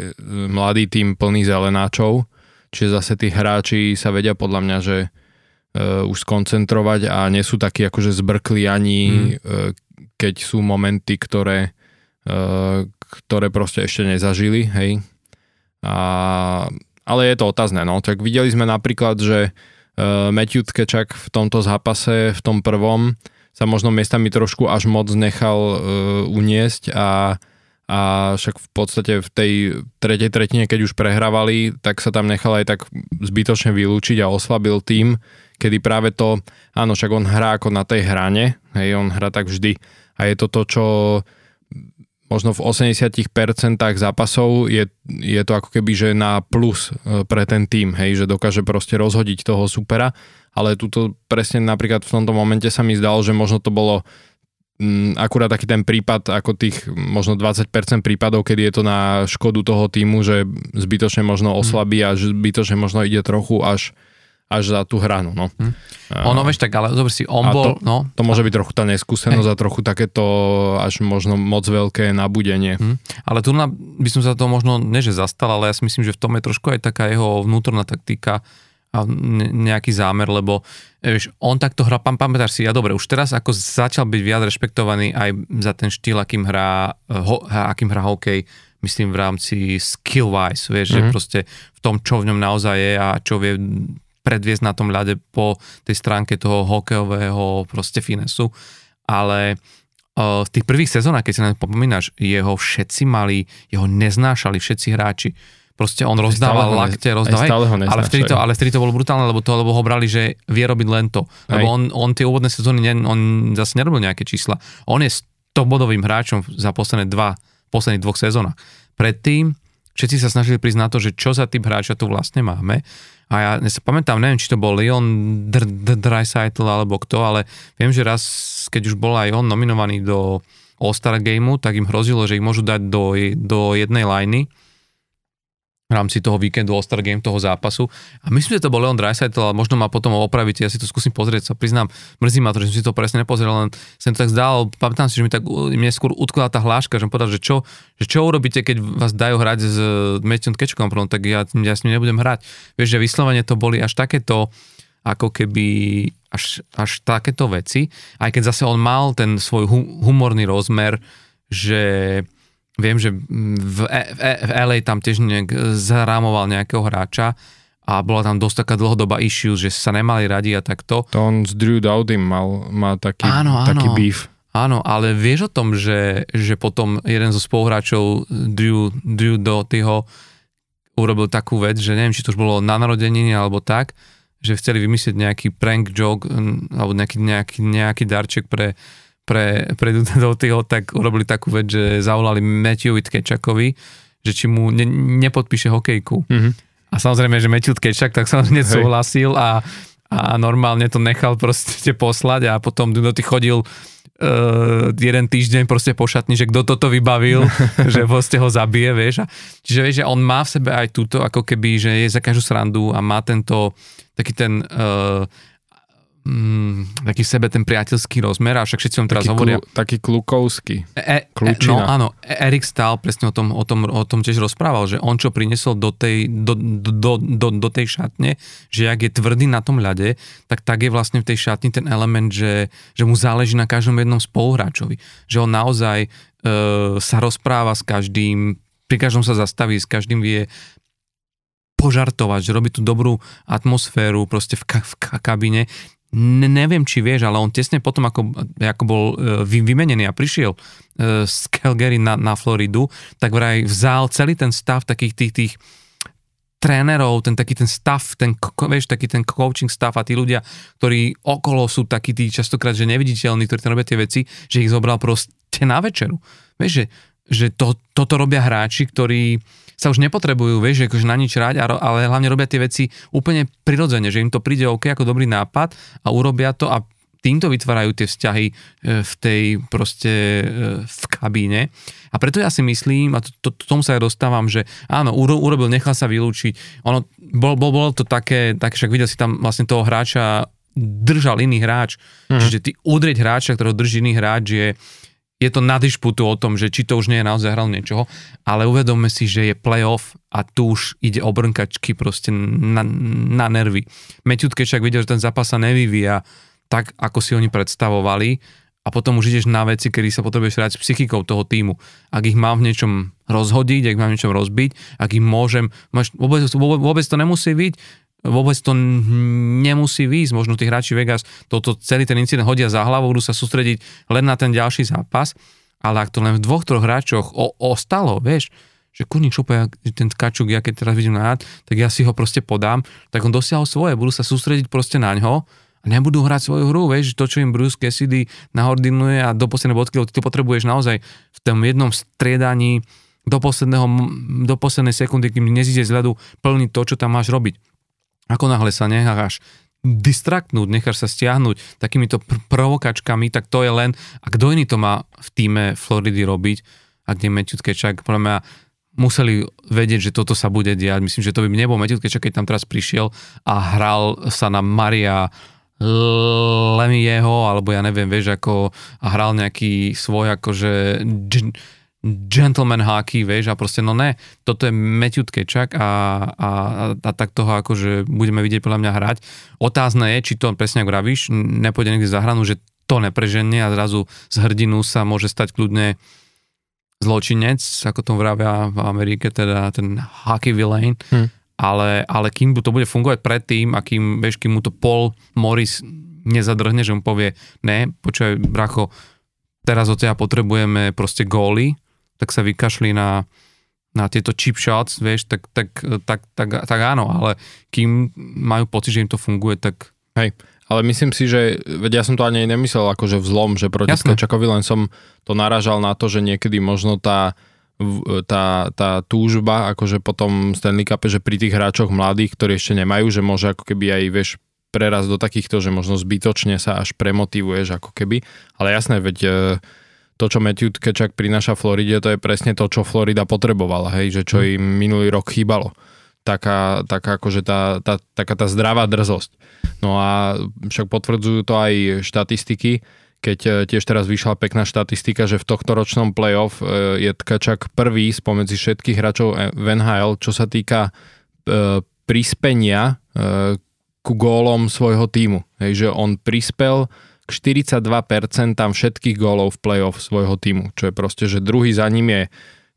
mladý tým plný zelenáčov, čiže zase tí hráči sa vedia podľa mňa, že uh, už skoncentrovať a nie sú takí akože zbrkli ani mm. uh, keď sú momenty, ktoré, uh, ktoré proste ešte nezažili, hej. A, ale je to otázne, no. Tak videli sme napríklad, že uh, Matthew Tkečak v tomto zápase, v tom prvom, sa možno miestami trošku až moc nechal uh, uniesť a, a však v podstate v tej tretej tretine, keď už prehrávali, tak sa tam nechal aj tak zbytočne vylúčiť a oslabil tým, kedy práve to, áno, však on hrá ako na tej hrane, hej, on hrá tak vždy. A je to to, čo možno v 80% zápasov je, je to ako keby, že na plus e, pre ten tým, hej, že dokáže proste rozhodiť toho supera, ale tuto presne napríklad v tomto momente sa mi zdalo, že možno to bolo m, mm, akurát taký ten prípad ako tých možno 20% prípadov, kedy je to na škodu toho týmu, že zbytočne možno oslabí a zbytočne možno ide trochu až až za tú hranu. No. Hm. ono, vieš, tak ale zober si, on bol... To, no. to môže byť trochu tá neskúsenosť Hej. a trochu takéto až možno moc veľké nabudenie. Hm. Ale tu by som sa to možno, neže zastal, ale ja si myslím, že v tom je trošku aj taká jeho vnútorná taktika a nejaký zámer, lebo vieš, on takto hrá, pán pamätáš si, ja dobre, už teraz ako začal byť viac rešpektovaný aj za ten štýl, akým hrá, ho, akým hrá hokej, myslím v rámci skill-wise, vieš, mm-hmm. že mhm. proste v tom, čo v ňom naozaj je a čo vie predviesť na tom ľade po tej stránke toho hokejového proste finesu, ale uh, v tých prvých sezónach, keď si na popomínaš, jeho všetci mali, jeho neznášali všetci hráči. Proste on rozdával lakte, rozdával, ale vtedy, to, ale vtedy to bolo brutálne, lebo, to, lebo ho brali, že vie robiť len to. Lebo on, on tie úvodné sezóny, ne, on zase nerobil nejaké čísla. On je 100-bodovým hráčom za posledné dva, posledných dvoch sezónach. Predtým všetci sa snažili prísť na to, že čo za typ hráča tu vlastne máme a ja, sa pamätám, neviem, či to bol Leon Dreisaitl alebo kto, ale viem, že raz, keď už bol aj on nominovaný do All-Star Gameu, tak im hrozilo, že ich môžu dať do, do jednej liney v rámci toho víkendu All-Star Game, toho zápasu. A myslím, že to bol Leon Dreisaitl, ale možno ma potom opraviť, ja si to skúsim pozrieť, sa priznám, mrzí ma to, že som si to presne nepozrel, len som to tak zdal, pamätám si, že mi tak mne skôr utkla tá hláška, že povedal, že čo, že čo urobíte, keď vás dajú hrať s Matthew Kečkom, tak ja, ja s ním nebudem hrať. Vieš, že vyslovene to boli až takéto, ako keby až, až takéto veci, aj keď zase on mal ten svoj humorný rozmer, že Viem, že v, e, v, e, LA tam tiež nejak zarámoval nejakého hráča a bola tam dosť taká dlhodobá issue, že sa nemali radi a takto. To on s Drew Dowdym mal, má taký, áno, áno. taký beef. Áno, ale vieš o tom, že, že potom jeden zo spoluhráčov Drew, Drew Doughtyho urobil takú vec, že neviem, či to už bolo na narodeniny alebo tak, že chceli vymyslieť nejaký prank joke alebo nejaký, nejaký, nejaký darček pre pre, pre Doughtyho, tak urobili takú vec, že zavolali Matthew Tkečakovi, že či mu ne, nepodpíše hokejku. Mm-hmm. A samozrejme, že Matthew Tkečak tak sa hneď súhlasil a, a normálne to nechal proste poslať a potom Doughty chodil uh, jeden týždeň proste po šatni, že kto toto vybavil, že proste ho zabije, vieš. A, čiže vieš, že on má v sebe aj túto, ako keby, že je za každú srandu a má tento taký ten uh, mm, taký sebe ten priateľský rozmer a však všetci vám teraz taký hovoria. Klu, taký klukovský. E, e, no áno, e, Erik Stahl presne o tom, o, tom, o tom tiež rozprával, že on čo priniesol do tej, do, do, do, do tej šatne, že ak je tvrdý na tom ľade, tak tak je vlastne v tej šatni ten element, že, že mu záleží na každom jednom spoluhráčovi. Že on naozaj e, sa rozpráva s každým, pri každom sa zastaví, s každým vie požartovať, že robí tú dobrú atmosféru proste v, ka- v kabine ne, neviem, či vieš, ale on tesne potom, ako, ako bol uh, vymenený a prišiel uh, z Calgary na, na Floridu, tak vraj vzal celý ten stav takých tých, tých trénerov, ten taký ten stav, ten, vieš, taký ten coaching stav a tí ľudia, ktorí okolo sú takí tí častokrát, že neviditeľní, ktorí robia tie veci, že ich zobral proste na večeru. Vieš, že, že to, toto robia hráči, ktorí sa už nepotrebujú, vieš, akože na nič ráť, ale hlavne robia tie veci úplne prirodzene, že im to príde OK ako dobrý nápad a urobia to a týmto vytvárajú tie vzťahy e, v tej proste e, v kabíne. A preto ja si myslím, a to, to, tomu sa aj dostávam, že áno, urobil, nechal sa vylúčiť. Ono, bol, bol, bolo to také, také, však videl si tam vlastne toho hráča držal iný hráč. Mm. Čiže ty udrieť hráča, ktorého drží iný hráč je, je to na dišputu o tom, že či to už nie je naozaj hral niečoho, ale uvedomme si, že je playoff a tu už ide o brnkačky proste na, na nervy. Matthew však videl, že ten zápas sa nevyvíja tak, ako si oni predstavovali a potom už ideš na veci, kedy sa potrebuješ hrať s psychikou toho týmu. Ak ich mám v niečom rozhodiť, ak mám v niečom rozbiť, ak ich môžem, máš, vôbec, vôbec to nemusí byť, vôbec to nemusí výjsť. Možno tí hráči Vegas toto celý ten incident hodia za hlavu, budú sa sústrediť len na ten ďalší zápas, ale ak to len v dvoch, troch hráčoch o, ostalo, vieš, že kurník šupe, ten Kačuk, ja keď teraz vidím na tak ja si ho proste podám, tak on dosiahol svoje, budú sa sústrediť proste na ňo a nebudú hrať svoju hru, vieš, to, čo im Bruce Cassidy nahordinuje a do poslednej bodky, ty to potrebuješ naozaj v tom jednom striedaní do, posledného, do poslednej sekundy, kým nezíde z ľadu, plniť to, čo tam máš robiť. Ako náhle sa necháš distraktnúť, necháš sa stiahnuť takýmito pr- provokačkami, tak to je len, a kto iný to má v týme Floridy robiť, ak nie Matthew Kečak, podľa mňa museli vedieť, že toto sa bude diať. Myslím, že to by nebol Matthew Kečak, keď tam teraz prišiel a hral sa na Maria Lemieho, alebo ja neviem, vieš, ako a hral nejaký svoj akože gentleman hockey, vieš, a proste no ne, toto je Matthew Tkečak a, a, a tak toho akože budeme vidieť podľa mňa hrať. Otázne je, či to presne ako vravíš, nepôjde niekde za hranu, že to nepreženie a zrazu z hrdinu sa môže stať kľudne zločinec, ako to vravia v Amerike, teda ten hockey villain, hm. ale, ale kým to bude fungovať predtým a kým, vieš, kým mu to Paul Morris nezadrhne, že mu povie, ne, počúvaj, bracho, teraz od teba potrebujeme proste góly, tak sa vykašli na, na tieto chip shots, vieš, tak, tak, tak, tak, tak áno, ale kým majú pocit, že im to funguje, tak... Hej, ale myslím si, že, veď ja som to ani nemyslel akože vzlom, že proti Skačakovi, len som to naražal na to, že niekedy možno tá, tá, tá túžba, akože potom Stanley Cup, že pri tých hráčoch mladých, ktorí ešte nemajú, že môže ako keby aj, vieš, preraz do takýchto, že možno zbytočne sa až premotivuješ ako keby. Ale jasné, veď to, čo Matthew Kečak prináša Floride, to je presne to, čo Florida potrebovala, hej, že čo im minulý rok chýbalo. Taká, taká akože tá, tá, taká tá zdravá drzosť. No a však potvrdzujú to aj štatistiky, keď e, tiež teraz vyšla pekná štatistika, že v tohto ročnom playoff e, je Tkačak prvý spomedzi všetkých hráčov v NHL, čo sa týka e, prispenia ku gólom svojho týmu. Hej, že on prispel 42% všetkých gólov v playoff svojho týmu, čo je proste, že druhý za ním je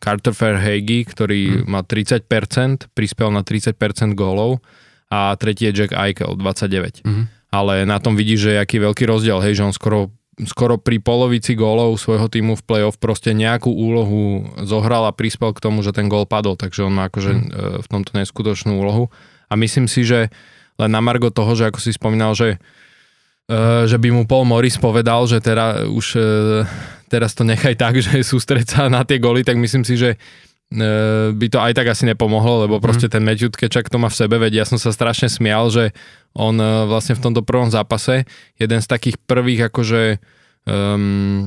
Carter Fairhagy, ktorý hmm. má 30%, prispel na 30% gólov a tretí je Jack Eichel, 29. Hmm. Ale na tom vidíš, že je aký veľký rozdiel, hej, že on skoro, skoro pri polovici gólov svojho týmu v playoff proste nejakú úlohu zohral a prispel k tomu, že ten gól padol, takže on má akože hmm. v tomto neskutočnú úlohu. A myslím si, že len na margo toho, že ako si spomínal, že že by mu Paul Morris povedal, že teda už eh, teraz to nechaj tak, že sústreť sa na tie goly, tak myslím si, že eh, by to aj tak asi nepomohlo, lebo proste mm. ten Matthew Kečak to má v sebe, veď ja som sa strašne smial, že on vlastne v tomto prvom zápase, jeden z takých prvých akože um,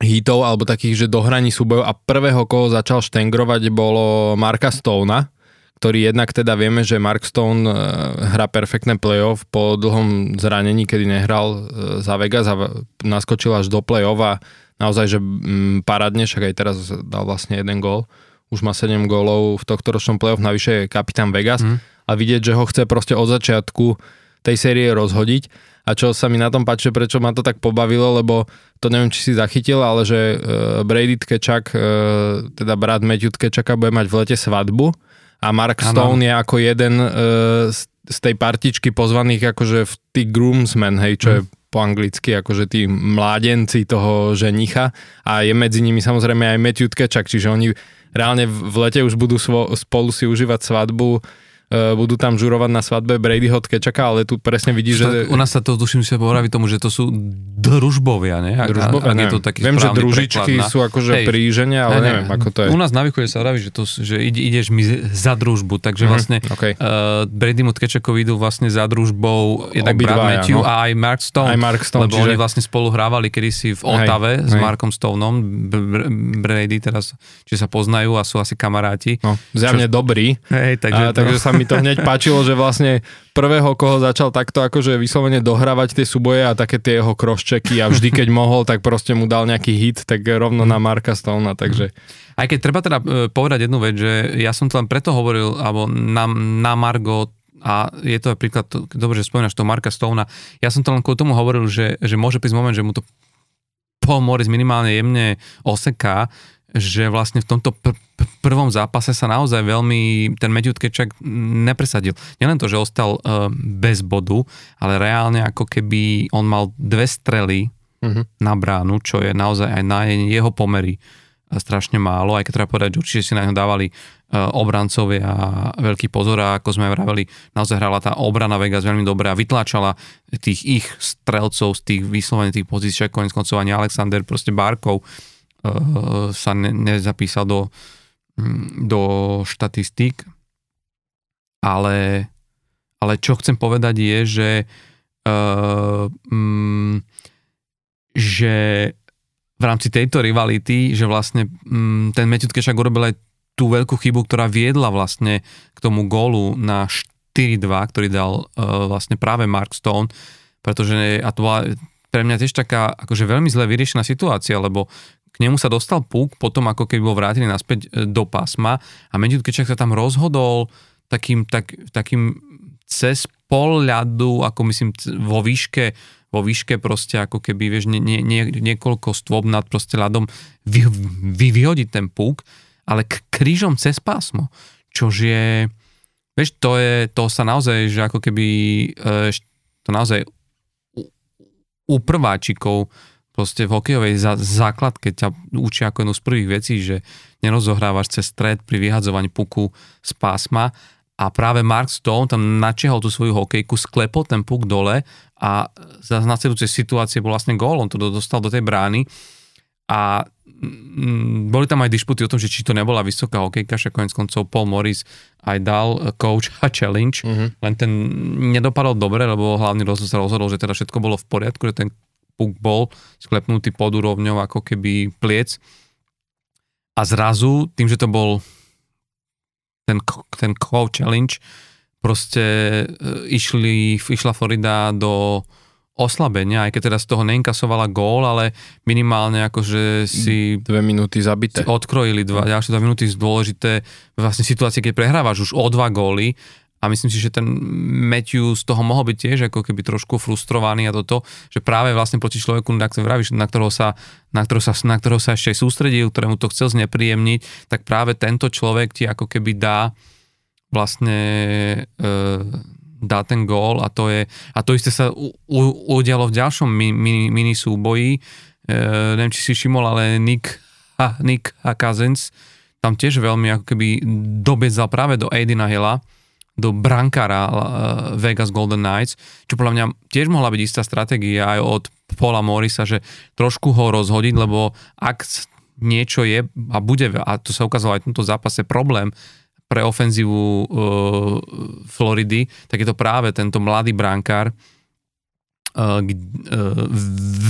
hitov, alebo takých, že dohraní súbojov a prvého, koho začal štengrovať, bolo Marka Stona, ktorý jednak teda vieme, že Mark Stone eh, hrá perfektné playoff po dlhom zranení, kedy nehral eh, za Vegas a naskočil až do playoff a naozaj, že mm, parádne, však aj teraz dal vlastne jeden gól. Už má 7 gólov v tohto ročnom playoff, navyše je kapitán Vegas mm. a vidieť, že ho chce proste od začiatku tej série rozhodiť. A čo sa mi na tom páči, prečo ma to tak pobavilo, lebo to neviem, či si zachytil, ale že eh, Brady Tkečak, teda brat Matthew Tkečaka bude mať v lete svadbu a Mark Stone ano. je ako jeden e, z, tej partičky pozvaných akože v tých groomsmen, hej, čo mm. je po anglicky, akože tí mládenci toho ženicha a je medzi nimi samozrejme aj Matthew Tkečak, čiže oni reálne v lete už budú svo, spolu si užívať svadbu budú tam žurovať na svadbe Bradyho Tkečaka, ale tu presne vidíš, že... U nás sa to, tuším, sa hovorí tomu, že to sú družbovia, ne? Družbovia, a, a, je to taký Viem, že družičky preklad, sú akože pri žene, ale ne, neviem, ako to je. U nás na východe sa hovorí, že, to, že ide, ideš mi za družbu, takže mm, vlastne okay. uh, Bradymu Tkečakovi idú vlastne za družbou jednak Brad Matthew no. a aj Mark Stone, aj Mark Stone lebo čiže... oni vlastne spolu hrávali kedysi v Otave s Markom Stoneom, Brady teraz, či sa poznajú a sú asi kamaráti. No, zjavne čo... dobrý. Hej, takže, a, takže sa mi to hneď páčilo, že vlastne prvého, koho začal takto akože vyslovene dohrávať tie súboje a také tie jeho kroščeky a vždy, keď mohol, tak proste mu dal nejaký hit, tak rovno na Marka Stona, takže... Aj keď treba teda e, povedať jednu vec, že ja som to len preto hovoril, alebo na, na Margo a je to aj príklad, dobre, že spomínaš toho Marka Stona, ja som to len kvôli tomu hovoril, že, že môže prísť moment, že mu to Paul Morris minimálne jemne oseká, že vlastne v tomto pr- prvom zápase sa naozaj veľmi ten Matthew Tkečak nepresadil. Nielen to, že ostal uh, bez bodu, ale reálne ako keby on mal dve strely uh-huh. na bránu, čo je naozaj aj na jeho pomery uh, strašne málo, aj keď treba povedať, že určite si na ňo dávali uh, obrancovia veľký pozor a ako sme vraveli, naozaj hrala tá obrana Vegas veľmi dobre a vytláčala tých ich strelcov z tých vyslovených tých pozícií, konec koncov ani Alexander proste Barkov sa ne, nezapísal do, mm, do štatistík, ale, ale čo chcem povedať je, že uh, že v rámci tejto rivality, že vlastne um, ten Matthew Kešak urobil aj tú veľkú chybu, ktorá viedla vlastne k tomu gólu na 4-2, ktorý dal uh, vlastne práve Mark Stone, pretože a to bola pre mňa tiež taká akože veľmi zle vyriešená situácia, lebo k nemu sa dostal púk potom, ako keby bol vrátený naspäť e, do pásma. A Medžid Kečak sa tam rozhodol takým, tak, takým cez pol ľadu, ako myslím vo výške, vo výške proste ako keby, vieš, nie, nie, nie, niekoľko stôb nad proste ľadom vy, vy, vyhodiť ten púk, ale k krížom cez pásmo, čož je, vieš, to je, to sa naozaj, že ako keby, e, to naozaj u prváčikov proste v hokejovej základke ťa učia ako jednu z prvých vecí, že nerozohrávaš cez stred pri vyhadzovaní puku z pásma a práve Mark Stone tam načiahol tú svoju hokejku, sklepol ten puk dole a za nasledujúcej situácie bol vlastne gól, on to dostal do tej brány a mm, boli tam aj disputy o tom, že či to nebola vysoká hokejka, však konec koncov Paul Morris aj dal coach a challenge, mm-hmm. len ten nedopadol dobre, lebo hlavný rozhodol sa rozhodol, že teda všetko bolo v poriadku, že ten puk bol sklepnutý pod úrovňou ako keby pliec. A zrazu, tým, že to bol ten, ten Cove Challenge, proste e, išli, išla Florida do oslabenia, aj keď teda z toho neinkasovala gól, ale minimálne akože si... Dve minúty zabité. Odkrojili dva, ďalšie dva minúty dôležité vlastne situácie, keď prehrávaš už o dva góly a myslím si, že ten Matthew z toho mohol byť tiež ako keby trošku frustrovaný a toto, že práve vlastne proti človeku, na, vravíš, na, ktorého sa, na, ktorého sa, na ktorého sa ešte sústredil, ktorému to chcel znepríjemniť, tak práve tento človek ti ako keby dá vlastne e, dá ten gól a to je, a to isté sa u, u, udialo v ďalšom mini, mini súboji, e, neviem, či si všimol, ale Nick, ha, Nick a Cousins tam tiež veľmi ako keby dobedzal práve do Aidina Hilla, do brankára uh, Vegas Golden Knights, čo podľa mňa tiež mohla byť istá stratégia aj od Paula Morisa, že trošku ho rozhodiť, lebo ak niečo je a bude, a to sa ukázalo aj v tomto zápase, problém pre ofenzívu uh, Floridy, tak je to práve tento mladý brankár uh,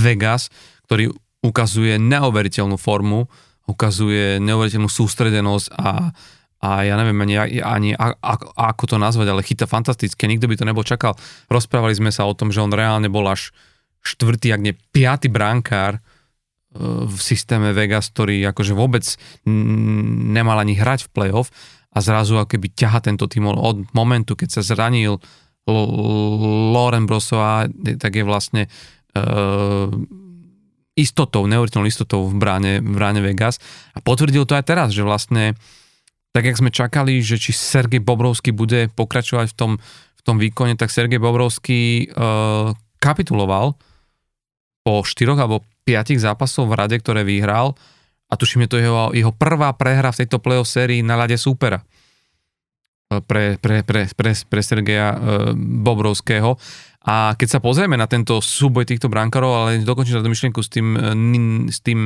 Vegas, ktorý ukazuje neuveriteľnú formu, ukazuje neuveriteľnú sústredenosť a a ja neviem ani, ani ako to nazvať, ale chyta fantastické, nikto by to nebol čakal. Rozprávali sme sa o tom, že on reálne bol až štvrtý, ak nie piatý bránkár e, v systéme Vegas, ktorý akože vôbec nemal ani hrať v playoff. A zrazu ako keby ťaha tento tým od momentu, keď sa zranil Loren Brosova, tak je vlastne uh, istotou, neuveriteľnou istotou v bráne, v bráne Vegas. A potvrdil to aj teraz, že vlastne tak jak sme čakali, že či Sergej Bobrovský bude pokračovať v tom, v tom výkone, tak Sergej Bobrovský uh, kapituloval po štyroch alebo piatich zápasov v rade, ktoré vyhral a tuším, je to jeho, jeho prvá prehra v tejto playoff sérii na ľade súpera pre, pre, pre, pre, pre Sergeja uh, Bobrovského. A keď sa pozrieme na tento súboj týchto brankárov, ale dokončím tú myšlienku s tým, s tým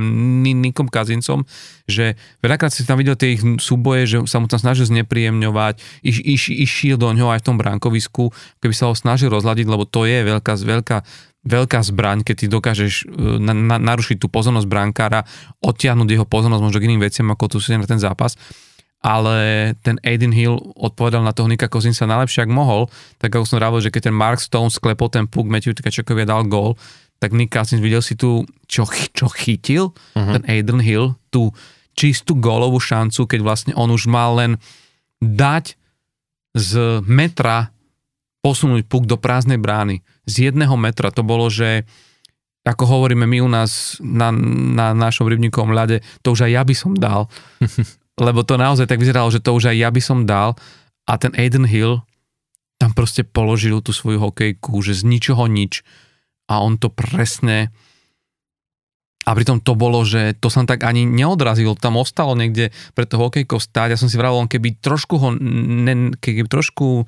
Nikom Kazincom, že veľakrát si tam videl tie ich súboje, že sa mu tam snažil znepríjemňovať, iš, iš, išiel do ňoho aj v tom brankovisku, keby sa ho snažil rozladiť, lebo to je veľká, veľká, veľká zbraň, keď ty dokážeš na, na, narušiť tú pozornosť brankára, odtiahnuť jeho pozornosť možno k iným veciam, ako tu si na ten zápas ale ten Aiden Hill odpovedal na toho Nika Kozinsa najlepšie, ak mohol, tak ako som rával, že keď ten Mark Stone sklepol ten puk, Matthew Tkačakovi dal gól, tak Nick Cousins videl si tu, čo, čo chytil, uh-huh. ten Aiden Hill, tú čistú gólovú šancu, keď vlastne on už mal len dať z metra posunúť puk do prázdnej brány. Z jedného metra to bolo, že ako hovoríme my u nás na, na našom rybníkovom ľade, to už aj ja by som dal. lebo to naozaj tak vyzeralo, že to už aj ja by som dal a ten Aiden Hill tam proste položil tú svoju hokejku, že z ničoho nič a on to presne a pritom to bolo, že to sa tak ani neodrazilo, tam ostalo niekde pre to hokejko stáť. Ja som si vravil, keby trošku ho, ne, keby trošku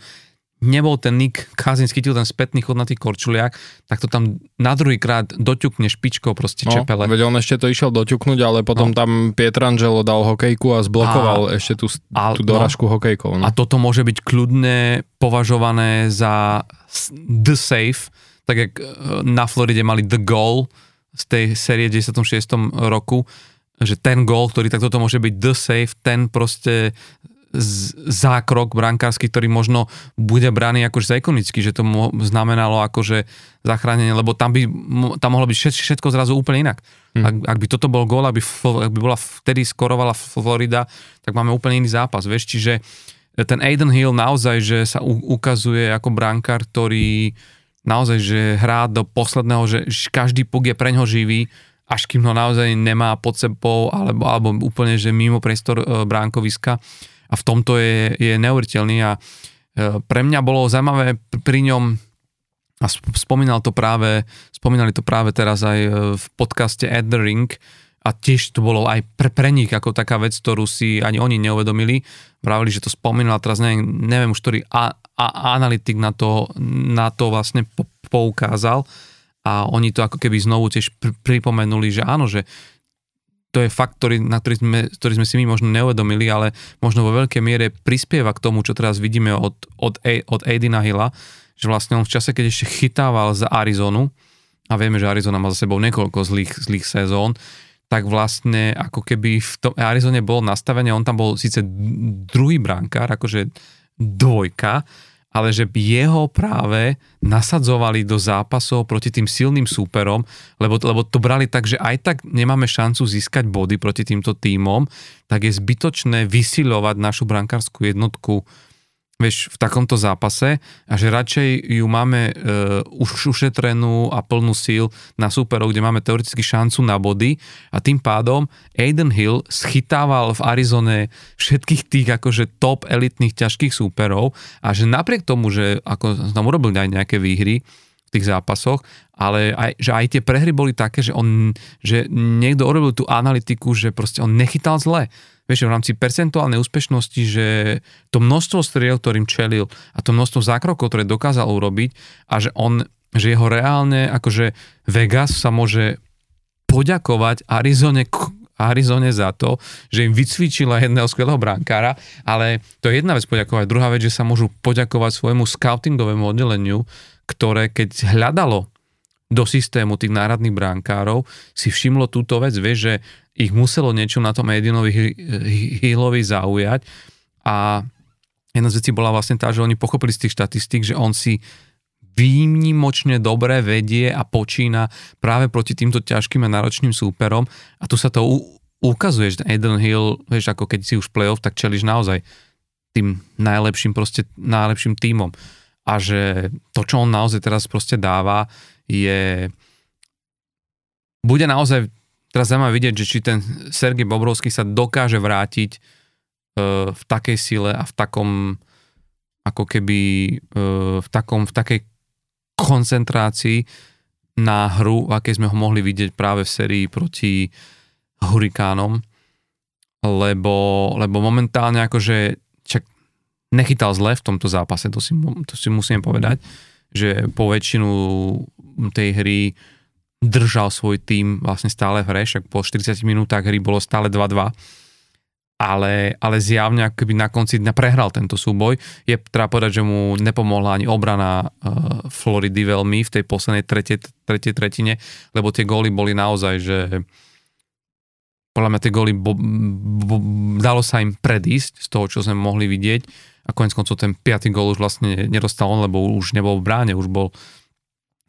nebol ten Nick Cousins, chytil ten spätný chod na tých korčuliach, tak to tam na druhý krát doťukne špičkou proste no, čepele. Veď on ešte to išiel doťuknúť, ale potom no. tam Pietrangelo dal hokejku a zblokoval a, ešte tú, a, tú doražku no, hokejkou. No. A toto môže byť kľudne považované za the safe, tak jak e, na Floride mali the goal z tej série 96. roku, že ten gól, ktorý tak toto môže byť the safe, ten proste zákrok brankársky, ktorý možno bude braný akože za ikonický, že to znamenalo akože zachránenie, lebo tam by tam mohlo byť všetko zrazu úplne inak. Hmm. Ak, ak by toto bol gól, ak by, ak by bola vtedy skorovala Florida, tak máme úplne iný zápas, vieš, čiže ten Aiden Hill naozaj, že sa ukazuje ako brankár, ktorý naozaj, že hrá do posledného, že každý puk je pre ňo živý, až kým ho naozaj nemá pod sebou, alebo, alebo úplne, že mimo priestor e, bránkoviska a v tomto je, je neuveriteľný a e, pre mňa bolo zaujímavé pri ňom a spomínal to práve, spomínali to práve teraz aj e, v podcaste At the Ring a tiež to bolo aj pre, pre nich ako taká vec, ktorú si ani oni neuvedomili. Vravili, že to spomínal, teraz neviem, neviem už, ktorý a, a, analytik na to, na to vlastne poukázal a oni to ako keby znovu tiež pr- pripomenuli, že áno, že to je fakt, ktorý, na ktorý sme, ktorý sme si my možno neuvedomili, ale možno vo veľkej miere prispieva k tomu, čo teraz vidíme od, od, od Aidina Hilla, že vlastne on v čase, keď ešte chytával za Arizonu, a vieme, že Arizona má za sebou niekoľko zlých, zlých sezón, tak vlastne ako keby v tom Arizone bol nastavenie, on tam bol síce druhý brankár, akože dvojka, ale že by jeho práve nasadzovali do zápasov proti tým silným súperom, lebo, lebo to brali tak, že aj tak nemáme šancu získať body proti týmto týmom, tak je zbytočné vysilovať našu brankárskú jednotku vieš, v takomto zápase a že radšej ju máme uh, už ušetrenú a plnú síl na súperov, kde máme teoreticky šancu na body. A tým pádom Aiden Hill schytával v Arizone všetkých tých akože top elitných ťažkých súperov a že napriek tomu, že ako tam urobil aj nejaké výhry v tých zápasoch, ale aj, že aj tie prehry boli také, že on, že niekto urobil tú analytiku, že proste on nechytal zle vieš, v rámci percentuálnej úspešnosti, že to množstvo striel, ktorým čelil a to množstvo zákrokov, ktoré dokázal urobiť a že on, že jeho reálne, akože Vegas sa môže poďakovať Arizone, Arizone za to, že im vycvičila jedného skvelého brankára, ale to je jedna vec poďakovať. Druhá vec, že sa môžu poďakovať svojmu scoutingovému oddeleniu, ktoré keď hľadalo do systému tých náradných bránkárov, si všimlo túto vec, vieš, že ich muselo niečo na tom Edinovi Hillovi zaujať a jedna z vecí bola vlastne tá, že oni pochopili z tých štatistík, že on si výnimočne dobre vedie a počína práve proti týmto ťažkým a náročným súperom a tu sa to u- ukazuje, že Eden Hill, vieš, ako keď si už playoff, tak čeliš naozaj tým najlepším proste, najlepším tímom. A že to, čo on naozaj teraz proste dáva, je bude naozaj teraz zaujímavé vidieť, že či ten Sergej Bobrovský sa dokáže vrátiť uh, v takej sile a v takom ako keby e, v, takom, v takej koncentrácii na hru, akej sme ho mohli vidieť práve v sérii proti Hurikánom, lebo, lebo momentálne akože čak nechytal zle v tomto zápase, to si, to si musím povedať, že po väčšinu tej hry držal svoj tým vlastne stále v hre, však po 40 minútach hry bolo stále 2-2 ale, ale zjavne akoby na konci dňa prehral tento súboj. Je treba povedať, že mu nepomohla ani obrana uh, Floridy veľmi v tej poslednej tretej, tretej tretine, lebo tie góly boli naozaj, že podľa mňa tie góly bo, bo, dalo sa im predísť z toho, čo sme mohli vidieť a konec koncov ten piatý gól už vlastne nedostal on, lebo už nebol v bráne, už bol,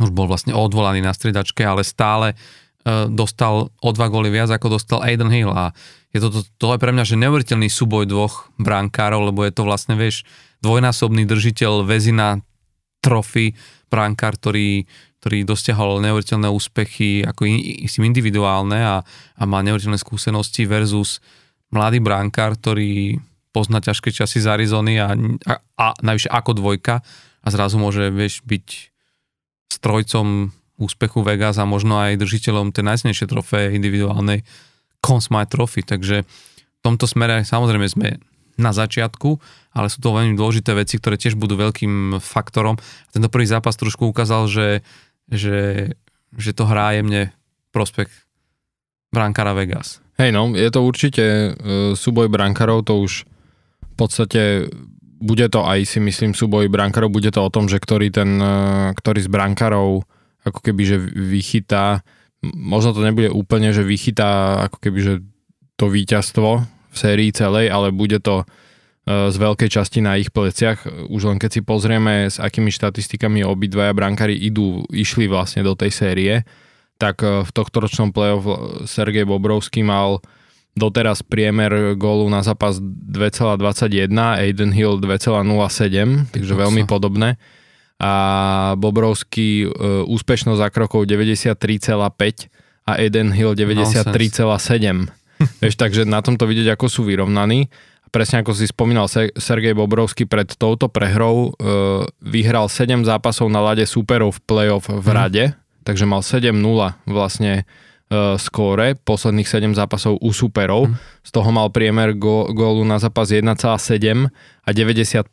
už bol vlastne odvolaný na striedačke, ale stále uh, dostal o dva góly viac, ako dostal Aiden Hill. A je to, to, to je pre mňa že neuveriteľný súboj dvoch brankárov, lebo je to vlastne, vieš, dvojnásobný držiteľ väzina trofy, brankár, ktorý, ktorý dosiahol neuveriteľné úspechy ako in, individuálne a, a má neuveriteľné skúsenosti versus mladý brankár, ktorý pozná ťažké časy z Arizony a, a, a najvyššie ako dvojka a zrazu môže, vieš, byť strojcom úspechu Vegas a možno aj držiteľom tej najsnejšej trofé individuálnej Conn Smythe Trophy, takže v tomto smere samozrejme sme na začiatku, ale sú to veľmi dôležité veci, ktoré tiež budú veľkým faktorom. Tento prvý zápas trošku ukázal, že, že, že to hrá jemne prospech brankára Vegas. Hej no, je to určite uh, súboj brankárov, to už v podstate bude to aj si myslím súboj brankárov, bude to o tom, že ktorý ten, uh, ktorý z brankárov ako keby že vychytá možno to nebude úplne, že vychytá ako keby, že to víťazstvo v sérii celej, ale bude to e, z veľkej časti na ich pleciach. Už len keď si pozrieme, s akými štatistikami obidvaja brankári idú, išli vlastne do tej série, tak e, v tohto ročnom playoff Sergej Bobrovský mal doteraz priemer gólu na zápas 2,21, Aiden Hill 2,07, takže veľmi podobné a Bobrovský e, úspešnosť za krokov 93,5 a Eden Hill 93,7. Vieš, takže na tomto vidieť, ako sú vyrovnaní. Presne ako si spomínal, Sergej Bobrovský pred touto prehrou e, vyhral 7 zápasov na lade súperov v playoff v mhm. rade, takže mal 7-0 vlastne skóre, posledných 7 zápasov u superov. Mm. Z toho mal priemer go, gólu na zápas 1,7 a 95,2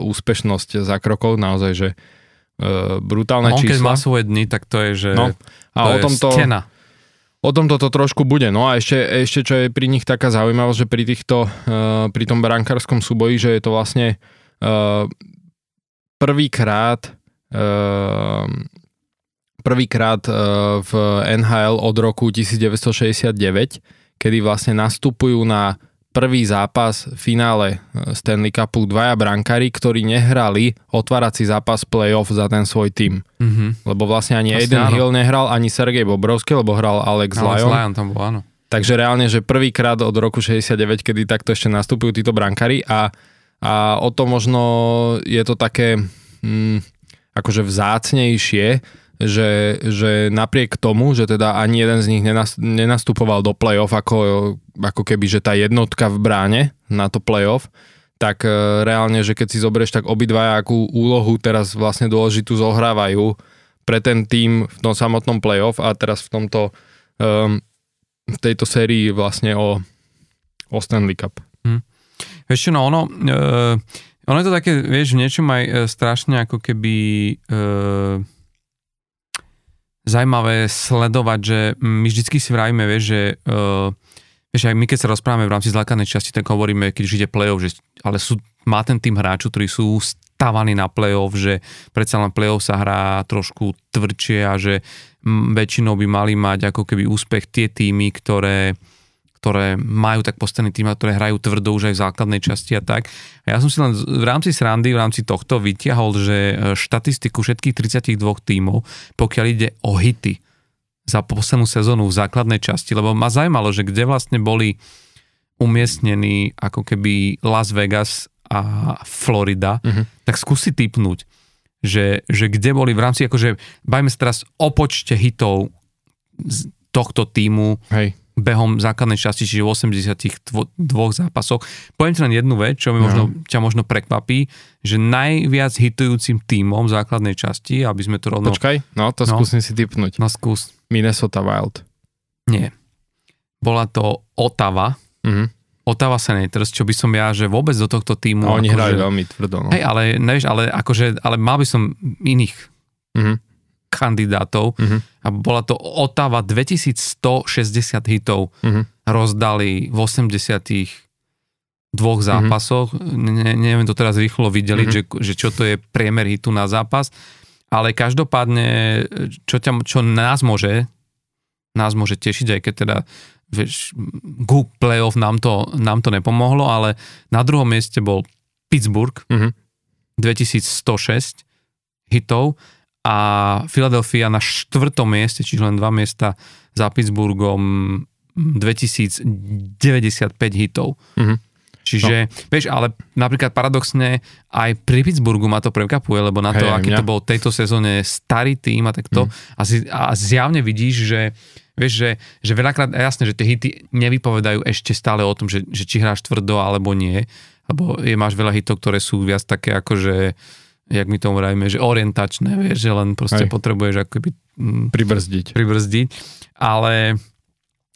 úspešnosť za krokov. Naozaj, že uh, brutálne no, on čísla. keď má svoje dny, tak to je, že no, a to o tomto, stena. O tomto to trošku bude. No a ešte, ešte čo je pri nich taká zaujímavosť, že pri týchto, uh, pri tom brankárskom súboji, že je to vlastne uh, prvýkrát uh, prvýkrát e, v NHL od roku 1969, kedy vlastne nastupujú na prvý zápas v finále e, Stanley Cupu dvaja brankári, ktorí nehrali otvárací zápas playoff za ten svoj tým. Mm-hmm. Lebo vlastne ani vlastne Aiden áno. Hill nehral, ani Sergej Bobrovský, lebo hral Alex, Alex Lyon. Lyon tam bol, áno. Takže reálne, že prvýkrát od roku 69, kedy takto ešte nastupujú títo brankári a, a o to možno je to také mm, akože vzácnejšie, že, že napriek tomu, že teda ani jeden z nich nenastupoval do play-off ako, ako keby, že tá jednotka v bráne na to play-off, tak e, reálne, že keď si zoberieš, tak obidvaja akú úlohu teraz vlastne dôležitú zohrávajú pre ten tým v tom samotnom play-off a teraz v tomto um, v tejto sérii vlastne o, o Stanley Cup. Hm. Čo, no ono, uh, ono je to také, vieš, v niečom aj uh, strašne ako keby uh, zaujímavé sledovať, že my vždycky si vravíme, vieš, že uh, vieš, aj my keď sa rozprávame v rámci základnej časti, tak hovoríme, keď už ide play-off, že, ale sú, má ten tým hráčov, ktorí sú stávaní na play-off, že predsa len play-off sa hrá trošku tvrdšie a že m, väčšinou by mali mať ako keby úspech tie týmy, ktoré ktoré majú tak postavený tým a ktoré hrajú tvrdo už aj v základnej časti a tak. A ja som si len v rámci srandy, v rámci tohto vytiahol, že e, štatistiku všetkých 32 tímov, pokiaľ ide o hity za poslednú sezónu v základnej časti, lebo ma zaujímalo, že kde vlastne boli umiestnení ako keby Las Vegas a Florida, uh-huh. tak skúsi typnúť, že, že kde boli v rámci, akože bajme sa teraz o počte hitov tohto týmu Hej behom základnej časti, čiže v 82 zápasoch. Poviem ti len jednu vec, čo mi možno, ťa možno prekvapí, že najviac hitujúcim tímom základnej časti, aby sme to rovno... Počkaj, no to No. skúsim si typnúť. No skús. Minnesota Wild. Nie. Bola to Otava, Mhm. Ottawa Senators, čo by som ja, že vôbec do tohto týmu... No, oni akože- hrajú veľmi tvrdo. No. Hej, ale, nevieš, ale akože, ale mal by som iných Mhm. Kandidátov Mhm. a bola to Ottawa 2160 hitov Mhm. rozdali v 80 dvoch Mhm. zápasoch. Ne, neviem to teraz rýchlo videliť, Mhm. že, že čo to je priemer hitu na zápas, ale každopádne, čo, ťa, čo nás môže nás môže tešiť, aj keď teda vieš, Gook playoff nám to, nám to nepomohlo, ale na druhom mieste bol Pittsburgh Mhm. 2106 hitov a Philadelphia na štvrtom mieste, čiže len dva miesta za Pittsburghom 2095 hitov. Mhm. Čiže, no. vieš, ale napríklad paradoxne aj pri Pittsburghu ma to prekapuje, lebo na to, aj aký mňa. to bol tejto sezóne starý tým a takto, Mhm. a, si, a zjavne vidíš, že vieš, že, že veľakrát, a jasné, že tie hity nevypovedajú ešte stále o tom, že, že či hráš tvrdo alebo nie, lebo je, máš veľa hitov, ktoré sú viac také ako, že jak my tomu vravíme, že orientačné, vieš, že len proste Hej. potrebuješ akoby mm, Pribrzdiť. pribrzdiť, ale,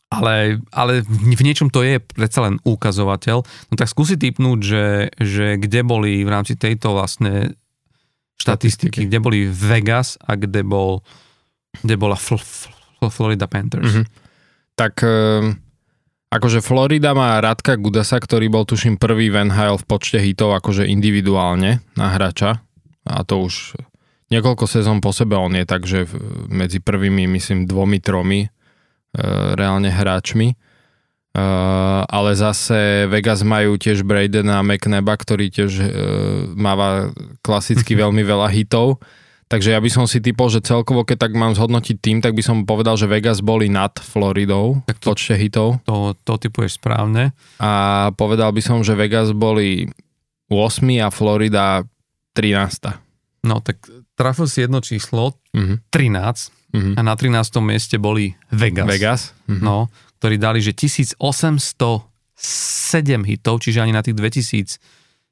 ale, ale v niečom to je predsa len ukazovateľ. No tak skúsi typnúť, že, že kde boli v rámci tejto vlastne štatistiky, Štatistiky. kde boli Vegas a kde bol kde bola Fl- Fl- Florida Panthers. Mhm. Tak ehm, akože Florida má Radka Gudasa, ktorý bol tuším prvý v NHL v počte hitov akože individuálne na hráča a to už niekoľko sezón po sebe on je, takže v- medzi prvými myslím dvomi, tromi e, reálne hráčmi. E, ale zase Vegas majú tiež Bradena McNeba, ktorý tiež e, máva klasicky veľmi veľa hitov. Takže ja by som si typol, že celkovo, keď tak mám zhodnotiť tým, tak by som povedal, že Vegas boli nad Floridou Tak v to- počte hitov. To, to typuješ správne. A povedal by som, že Vegas boli 8 a Florida 13. No tak trafil si jedno číslo, Mhm. 13, Mhm. a na 13. mieste boli Vegas. Vegas? Mhm. No, ktorí dali, že 1807 hitov, čiže ani na tých 2000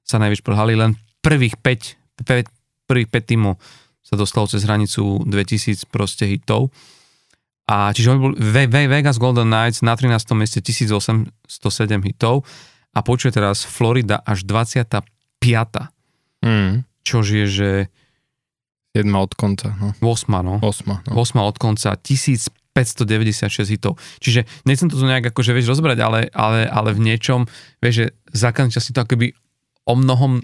sa najvyš prhali, len prvých 5, 5 prvých 5 tímov sa dostalo cez hranicu 2000 proste hitov. A čiže oni boli Ve- Ve- Vegas Golden Knights na 13. mieste 1807 hitov a počuje teraz Florida až 25. Mhm. Čož je, že 7 od konca. No. 8. no. 8. No. 8 od konca, 1596 hitov. Čiže nechcem to tu nejak akože, vieš, rozbrať, ale, ale, ale v niečom, vieš, že čas si to akoby o mnohom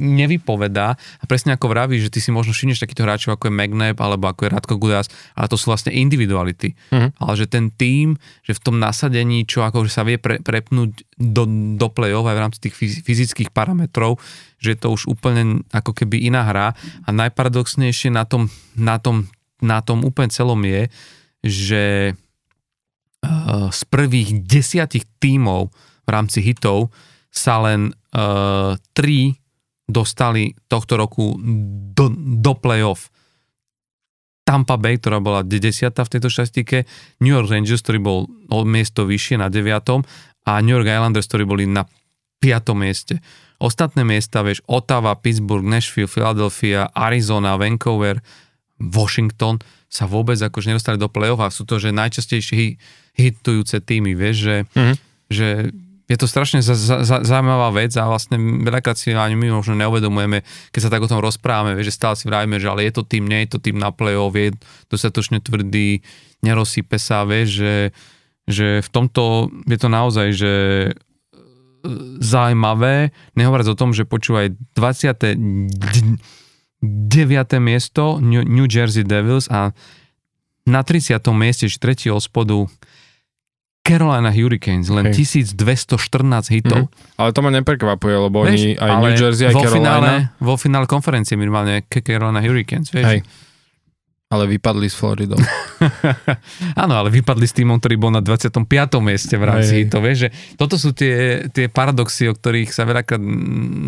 nevypovedá a presne ako vravíš, že ty si možno všimneš takýchto hráčov ako je Magnep alebo ako je Radko Gudas, ale to sú vlastne individuality. Mhm. Ale že ten tým, že v tom nasadení, čo akože sa vie pre, prepnúť do, do play-off aj v rámci tých fyz- fyzických parametrov, že je to už úplne ako keby iná hra a najparadoxnejšie na tom, na tom, na tom úplne celom je, že uh, z prvých desiatich tímov v rámci hitov sa len uh, tri dostali tohto roku do, do play-off. Tampa Bay, ktorá bola 10. v tejto štatistike, New York Rangers, ktorý bol o miesto vyššie na 9. a New York Islanders, ktorí boli na 5. mieste. Ostatné miesta, vieš, Ottawa, Pittsburgh, Nashville, Philadelphia, Arizona, Vancouver, Washington sa vôbec akože nedostali do play-off a sú to, že najčastejšie hi- hitujúce týmy, vieš, že, Mhm. že je to strašne za, za, za, zaujímavá vec a vlastne veľakrát si ani my možno neuvedomujeme, keď sa tak o tom rozprávame, vieš, že stále si vravíme, že ale je to tým, nie je to tým na play-off, je dostatočne tvrdý, nerozsype sa, vieš, že, že v tomto je to naozaj, že zaujímavé, nehovoriac o tom, že počúvaj 29. miesto New, Jersey Devils a na 30. mieste, či tretí od spodu Carolina Hurricanes, len Hej. 1214 hitov. Mhm. Ale to ma neprekvapuje, lebo oni aj New Jersey, aj vo Carolina. Finále, vo finále konferencie minimálne Carolina Hurricanes, vieš. Hej. Ale vypadli s Floridou. Áno, ale vypadli s týmom, ktorý bol na 25. mieste v rámci Hej. hitov, vieš, že toto sú tie, tie paradoxy, o ktorých sa veľakrát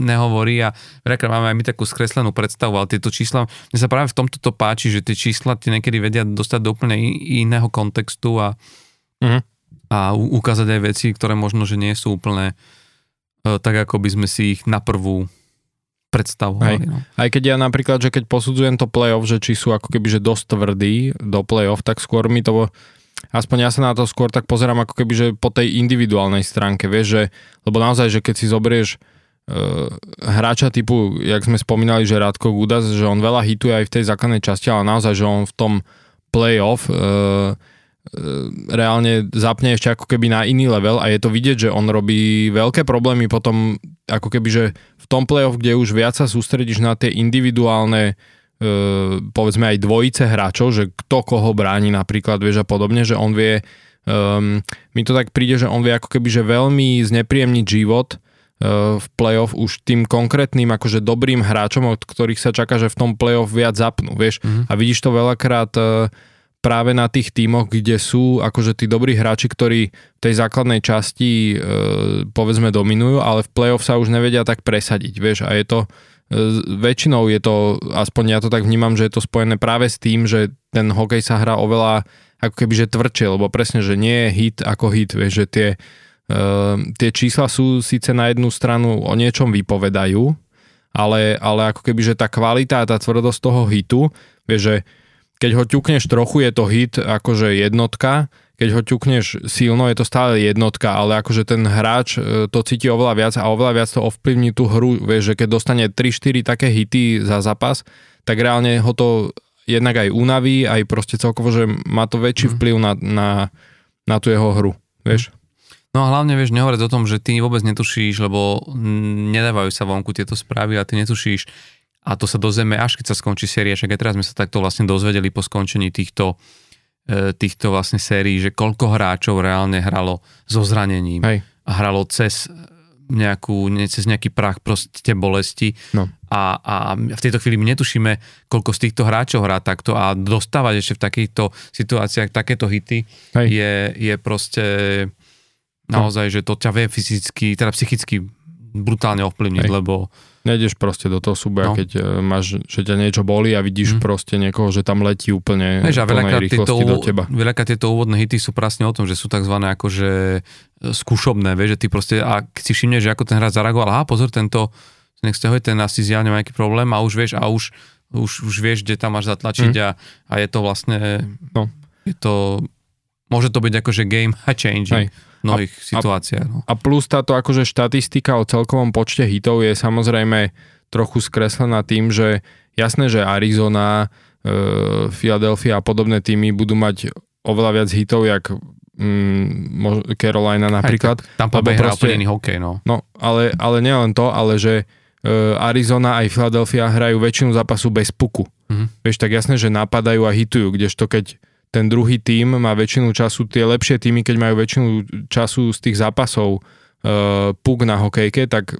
nehovorí a veľakrát máme aj my takú skreslenú predstavu, ale tieto čísla, mne sa práve v tomto to páči, že tie čísla tie niekedy vedia dostať do úplne iného kontextu a Mhm. a ukázať aj veci, ktoré možno, že nie sú úplne uh, tak, ako by sme si ich na prvú predstavovali. No. Aj keď ja napríklad, že keď posudzujem to playoff, že či sú ako keby že dosť tvrdí do playoff, tak skôr mi to aspoň ja sa na to skôr tak pozerám ako keby, že po tej individuálnej stránke, vieš, že, lebo naozaj, že keď si zobrieš uh, hráča typu, jak sme spomínali, že Radko Gudas, že on veľa hituje aj v tej základnej časti, ale naozaj, že on v tom playoff uh, reálne zapne ešte ako keby na iný level a je to vidieť, že on robí veľké problémy potom ako keby, že v tom playoff, kde už viac sa sústredíš na tie individuálne povedzme aj dvojice hráčov, že kto koho bráni napríklad, vieš a podobne, že on vie um, mi to tak príde, že on vie ako keby, že veľmi znepríjemniť život uh, v playoff už tým konkrétnym akože dobrým hráčom, od ktorých sa čaká, že v tom playoff viac zapnú, vieš. Mm-hmm. A vidíš to veľakrát uh, práve na tých tímoch, kde sú akože tí dobrí hráči, ktorí v tej základnej časti e, povedzme dominujú, ale v playoff sa už nevedia tak presadiť, vieš, a je to e, väčšinou je to, aspoň ja to tak vnímam, že je to spojené práve s tým, že ten hokej sa hrá oveľa ako keby, že tvrdšie, lebo presne, že nie je hit ako hit, vieš, že tie, e, tie čísla sú síce na jednu stranu o niečom vypovedajú, ale, ale ako keby, že tá kvalita a tá tvrdosť toho hitu, vieš, že keď ho ťukneš trochu, je to hit akože jednotka, keď ho ťukneš silno, je to stále jednotka, ale akože ten hráč e, to cíti oveľa viac a oveľa viac to ovplyvní tú hru, vieš, že keď dostane 3-4 také hity za zápas, tak reálne ho to jednak aj unaví, aj proste celkovo, že má to väčší mhm. vplyv na, na, na tú jeho hru, vieš. No a hlavne vieš, nehovoriť o tom, že ty vôbec netušíš, lebo nedávajú sa vonku tieto správy a ty netušíš, a to sa dozvieme až keď sa skončí séria, však aj teraz sme sa takto vlastne dozvedeli po skončení týchto, e, týchto vlastne sérií, že koľko hráčov reálne hralo so zranením Hej. a hralo cez nejakú, cez nejaký prach proste bolesti no. a, a v tejto chvíli my netušíme, koľko z týchto hráčov hrá takto a dostávať ešte v takýchto situáciách takéto hity je, je proste naozaj, no. že to ťa vie fyzicky, teda psychicky brutálne ovplyvniť, Hej. lebo Nejdeš proste do toho súboja, no. keď e, máš, že ťa niečo boli a vidíš mm. proste niekoho, že tam letí úplne Vieš, a veľakrát tieto, do teba. Veľakrát tieto úvodné hity sú presne o tom, že sú tzv. akože e, skúšobné, vieš, že ty proste, a keď si všimneš, že ako ten hráč zareagoval, aha, pozor, tento, nech ste ten asi zjavne má nejaký problém a už vieš, a už, už, už vieš, kde tam máš zatlačiť mm. a, a je to vlastne, no. je to, môže to byť akože game changing. Hej mnohých a, situáciách. No. A plus táto akože štatistika o celkovom počte hitov je samozrejme trochu skreslená tým, že jasné, že Arizona, e, Philadelphia a podobné týmy budú mať oveľa viac hitov, jak mm, Carolina napríklad. Aj, tam Bay hrá úplne iný hokej, no. No, ale, ale nielen to, ale že e, Arizona aj Philadelphia hrajú väčšinu zápasu bez puku. Mm-hmm. Vieš, tak jasné, že napadajú a hitujú, kdežto keď ten druhý tím má väčšinu času, tie lepšie týmy, keď majú väčšinu času z tých zápasov uh, puk na hokejke, tak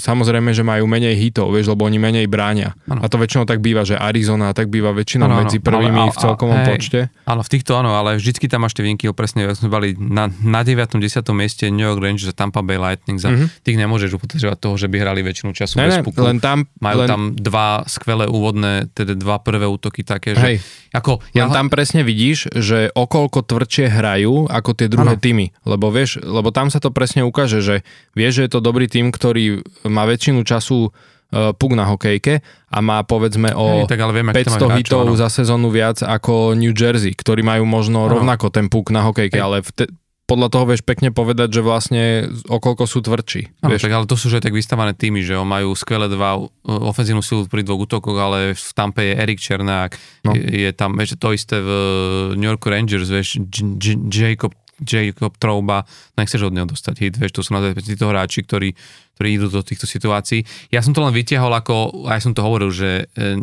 samozrejme, že majú menej hitov, vieš, lebo oni menej bránia. Ano. A to väčšinou tak býva, že Arizona tak býva väčšinou ano, medzi prvými ale, ale, v celkovom hej, počte. Áno, v týchto áno, ale vždycky tam máš tie výnky, presne, sme boli na, na 9. 10. mieste New York Rangers a Tampa Bay Lightning. Za, mm-hmm. Tých nemôžeš upotrebovať toho, že by hrali väčšinu času ne, bez puku. Len tam, Majú len... tam dva skvelé úvodné, teda dva prvé útoky také, že... Hej. Ako, ja... Len tam presne vidíš, že okolko tvrdšie hrajú ako tie druhé ano. týmy. Lebo vieš, lebo tam sa to presne ukáže, že vieš, že je to dobrý tým, ktorý má väčšinu času uh, puk na hokejke a má povedzme o Hej, tak ale viem, 500 hitov za sezónu viac ako New Jersey, ktorí majú možno ano. rovnako ten puk na hokejke, Hej. ale te, podľa toho vieš pekne povedať, že vlastne okolko sú tvrdší. Ano, tak ale to sú že tak vystavané týmy, že majú skvelé dva uh, ofenzívnu silu pri dvoch útokoch, ale v Tampe je Erik Černák, no. je, je tam vieš, to isté v New York Rangers, vieš, Jacob Jacob Trouba, nechceš od neho dostať hit, vieš, to sú naozaj títo hráči, ktorí, ktorí idú do týchto situácií. Ja som to len vytiahol ako, aj som to hovoril, že e,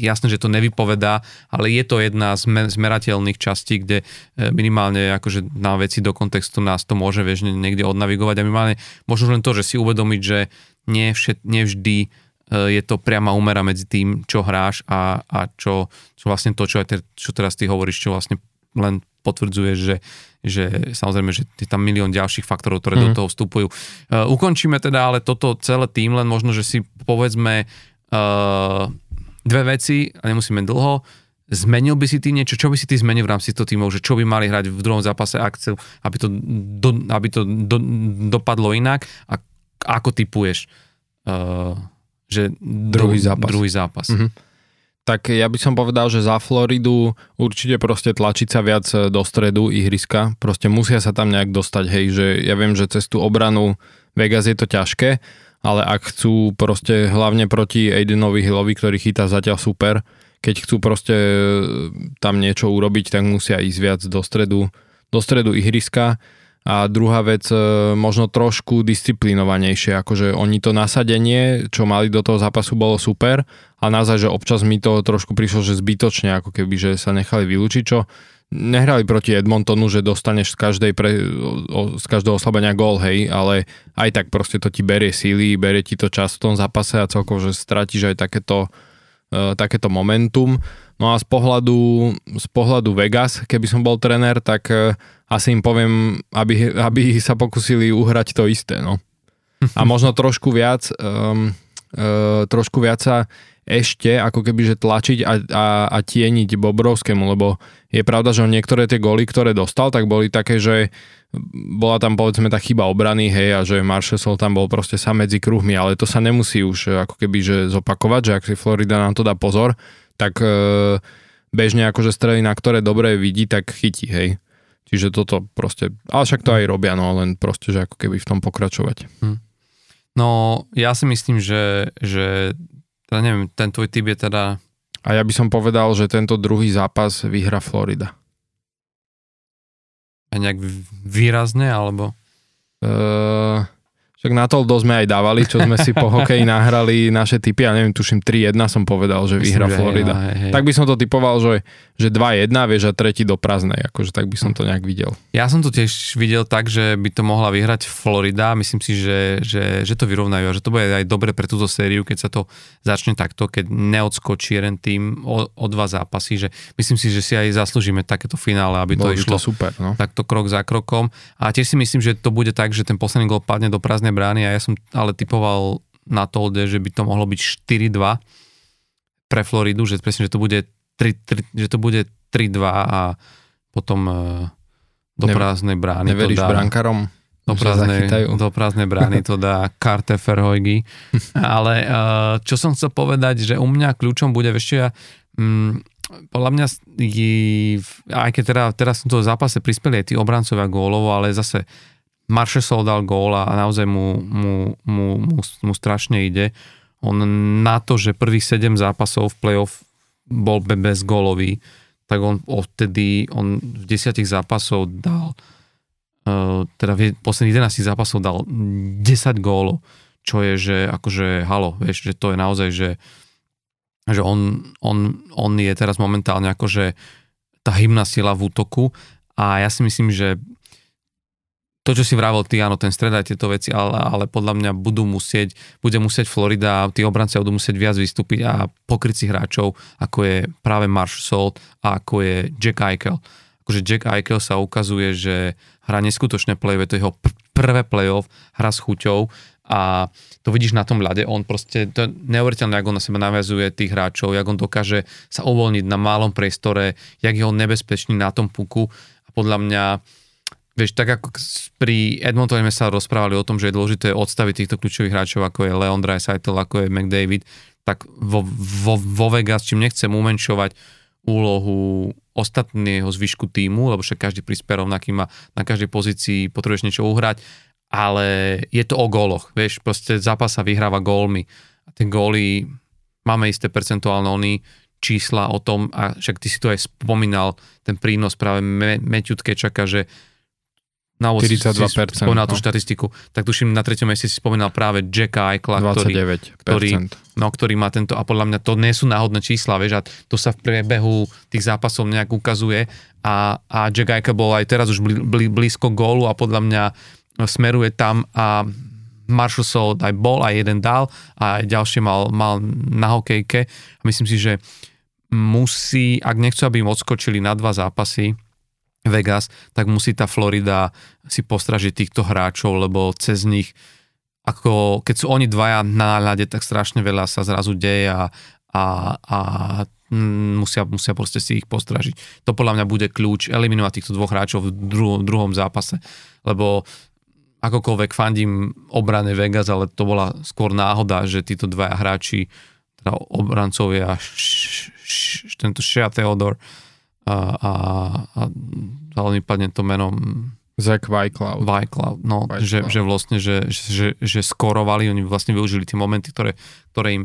jasné, že to nevypovedá, ale je to jedna z merateľných častí, kde e, minimálne akože na veci do kontextu nás to môže, vieš, niekde odnavigovať a minimálne možno len to, že si uvedomiť, že nie všet, nevždy e, je to priama úmera medzi tým, čo hráš a, a čo, čo vlastne to, čo, aj te, čo teraz ty hovoríš, čo vlastne len potvrdzuje, že, že samozrejme, že je tam milión ďalších faktorov, ktoré mm. do mhm. toho vstupujú. Uh, ukončíme teda ale toto celé tým, len možno, že si povedzme uh, dve veci, a nemusíme dlho, Zmenil by si ty niečo? Čo by si ty zmenil v rámci toho tímov? Že čo by mali hrať v druhom zápase akciu, aby to, do, aby to do, dopadlo inak? A ako typuješ, uh, že druhý zápas? Druhý zápas. Mm-hmm. Tak ja by som povedal, že za Floridu určite proste tlačiť sa viac do stredu ihriska. Proste musia sa tam nejak dostať, hej, že ja viem, že cez tú obranu Vegas je to ťažké, ale ak chcú proste hlavne proti Aidenovi Hillovi, ktorý chytá zatiaľ super, keď chcú proste e, tam niečo urobiť, tak musia ísť viac do stredu, do stredu ihriska. A druhá vec, e, možno trošku disciplinovanejšie, akože oni to nasadenie, čo mali do toho zápasu, bolo super a naozaj, že občas mi to trošku prišlo, že zbytočne, ako keby, že sa nechali vylúčiť, čo nehrali proti Edmontonu, že dostaneš z, každej pre, z každého oslabenia gól, hej, ale aj tak proste to ti berie síly, berie ti to čas v tom zápase a celkovo, že stratíš aj takéto E, takéto momentum. No a z pohľadu, z pohľadu Vegas, keby som bol trenér, tak e, asi im poviem, aby, aby sa pokusili uhrať to isté. No. A možno trošku viac, um, uh, trošku viac sa ešte ako keby že tlačiť a, a, a tieniť Bobrovskému, lebo je pravda, že niektoré tie góly, ktoré dostal, tak boli také, že bola tam povedzme tá chyba obrany, hej, a že Marshall tam bol proste sám medzi kruhmi, ale to sa nemusí už eh, ako keby že zopakovať, že ak si Florida nám to dá pozor, tak e, bežne akože strely, na ktoré dobre vidí, tak chytí, hej. Čiže toto proste, ale však to aj robia, no len proste, že ako keby v tom pokračovať. Hm. No, ja si myslím, že, že teda neviem, ten tvoj typ je teda... A ja by som povedal, že tento druhý zápas vyhra Florida. A nejak výrazne, alebo? Uh, však na to sme aj dávali, čo sme si po hokeji nahrali naše typy, ja neviem, tuším 3-1 som povedal, že vyhra Florida. Hej, hej. Tak by som to typoval, že, že 2-1, vieš, a tretí do prázdnej, akože tak by som to nejak videl. Ja som to tiež videl tak, že by to mohla vyhrať Florida, myslím si, že, že, že to vyrovnajú a že to bude aj dobre pre túto sériu, keď sa to začne takto, keď neodskočí jeden tým o, o dva zápasy, že myslím si, že si aj zaslúžime takéto finále, aby to Bolo išlo to super, no. takto krok za krokom. A tiež si myslím, že to bude tak, že ten posledný gol padne do prázdnej brány a ja som ale typoval na Tolde, že by to mohlo byť 4-2 pre Floridu, že presne, že to bude 3, 3, že to bude 3-2 a potom uh, do ne, prázdnej brány Neveríš to dá. brankárom? Do prázdnej, do prázdnej brány to dá Karte Ferhojgy. Ale uh, čo som chcel povedať, že u mňa kľúčom bude, ešte ja, um, podľa mňa, aj keď teda, teraz som to v zápase prispeli aj tí obrancovia gólovo, ale zase Marshall dal gól a naozaj mu, mu, mu, mu, mu strašne ide. On na to, že prvých 7 zápasov v playoff bol bez gólový, tak on odtedy, on v 10 zápasov dal, uh, teda v posledných 11 zápasov dal 10 gólov, čo je, že akože halo, vieš, že to je naozaj, že, že on, on, on je teraz momentálne akože tá hymna sila v útoku a ja si myslím, že to, čo si vravel ty, áno, ten stredaj tieto veci, ale, ale podľa mňa budú musieť, bude musieť Florida, tí obrancia budú musieť viac vystúpiť a pokryť si hráčov, ako je práve Marshall a ako je Jack Eichel. Akože Jack Eichel sa ukazuje, že hrá neskutočné play to je jeho pr- prvé playoff, hra s chuťou a to vidíš na tom ľade, on proste, to je neuveriteľné, ako on na seba naviazuje tých hráčov, jak on dokáže sa uvoľniť na malom priestore, jak je on nebezpečný na tom puku a podľa mňa Vieš, tak ako pri Edmontone sme sa rozprávali o tom, že je dôležité odstaviť týchto kľúčových hráčov, ako je Leon Dreisaitl, ako je McDavid, tak vo, vo, vo Vegas, čím nechcem umenšovať úlohu ostatného zvyšku týmu, lebo však každý prispieva rovnaký má na každej pozícii, potrebuješ niečo uhrať, ale je to o góloch, vieš, proste zápas sa vyhráva gólmi. A tie góly, máme isté percentuálne čísla o tom, a však ty si to aj spomínal, ten prínos práve Matthew Tkečaka, že na 42%. Si spomínal no. tú štatistiku, tak tuším na treťom mieste si spomínal práve Jacka Eichla, ktorý, ktorý, no, ktorý má tento, a podľa mňa to nie sú náhodné čísla, vieš, a to sa v priebehu tých zápasov nejak ukazuje a, a Jack Eichel bol aj teraz už bl, bl, blízko gólu a podľa mňa smeruje tam a Marshall Soul aj bol, aj jeden dal a ďalšie mal, mal na hokejke. Myslím si, že musí, ak nechcú, aby im odskočili na dva zápasy, Vegas, tak musí tá Florida si postražiť týchto hráčov, lebo cez nich, ako keď sú oni dvaja na náľade, tak strašne veľa sa zrazu deje a, a, a musia, musia proste si ich postražiť. To podľa mňa bude kľúč eliminovať týchto dvoch hráčov v druhom, druhom zápase, lebo akokoľvek fandím obrane Vegas, ale to bola skôr náhoda, že títo dvaja hráči, teda obrancovia, š, š, tento Shea Theodore a, a, a ale mi padne to menom Zach Vycloud. Vycloud, no, Vycloud. Že, že vlastne, že, že, že skorovali, oni vlastne využili tie momenty, ktoré, ktoré im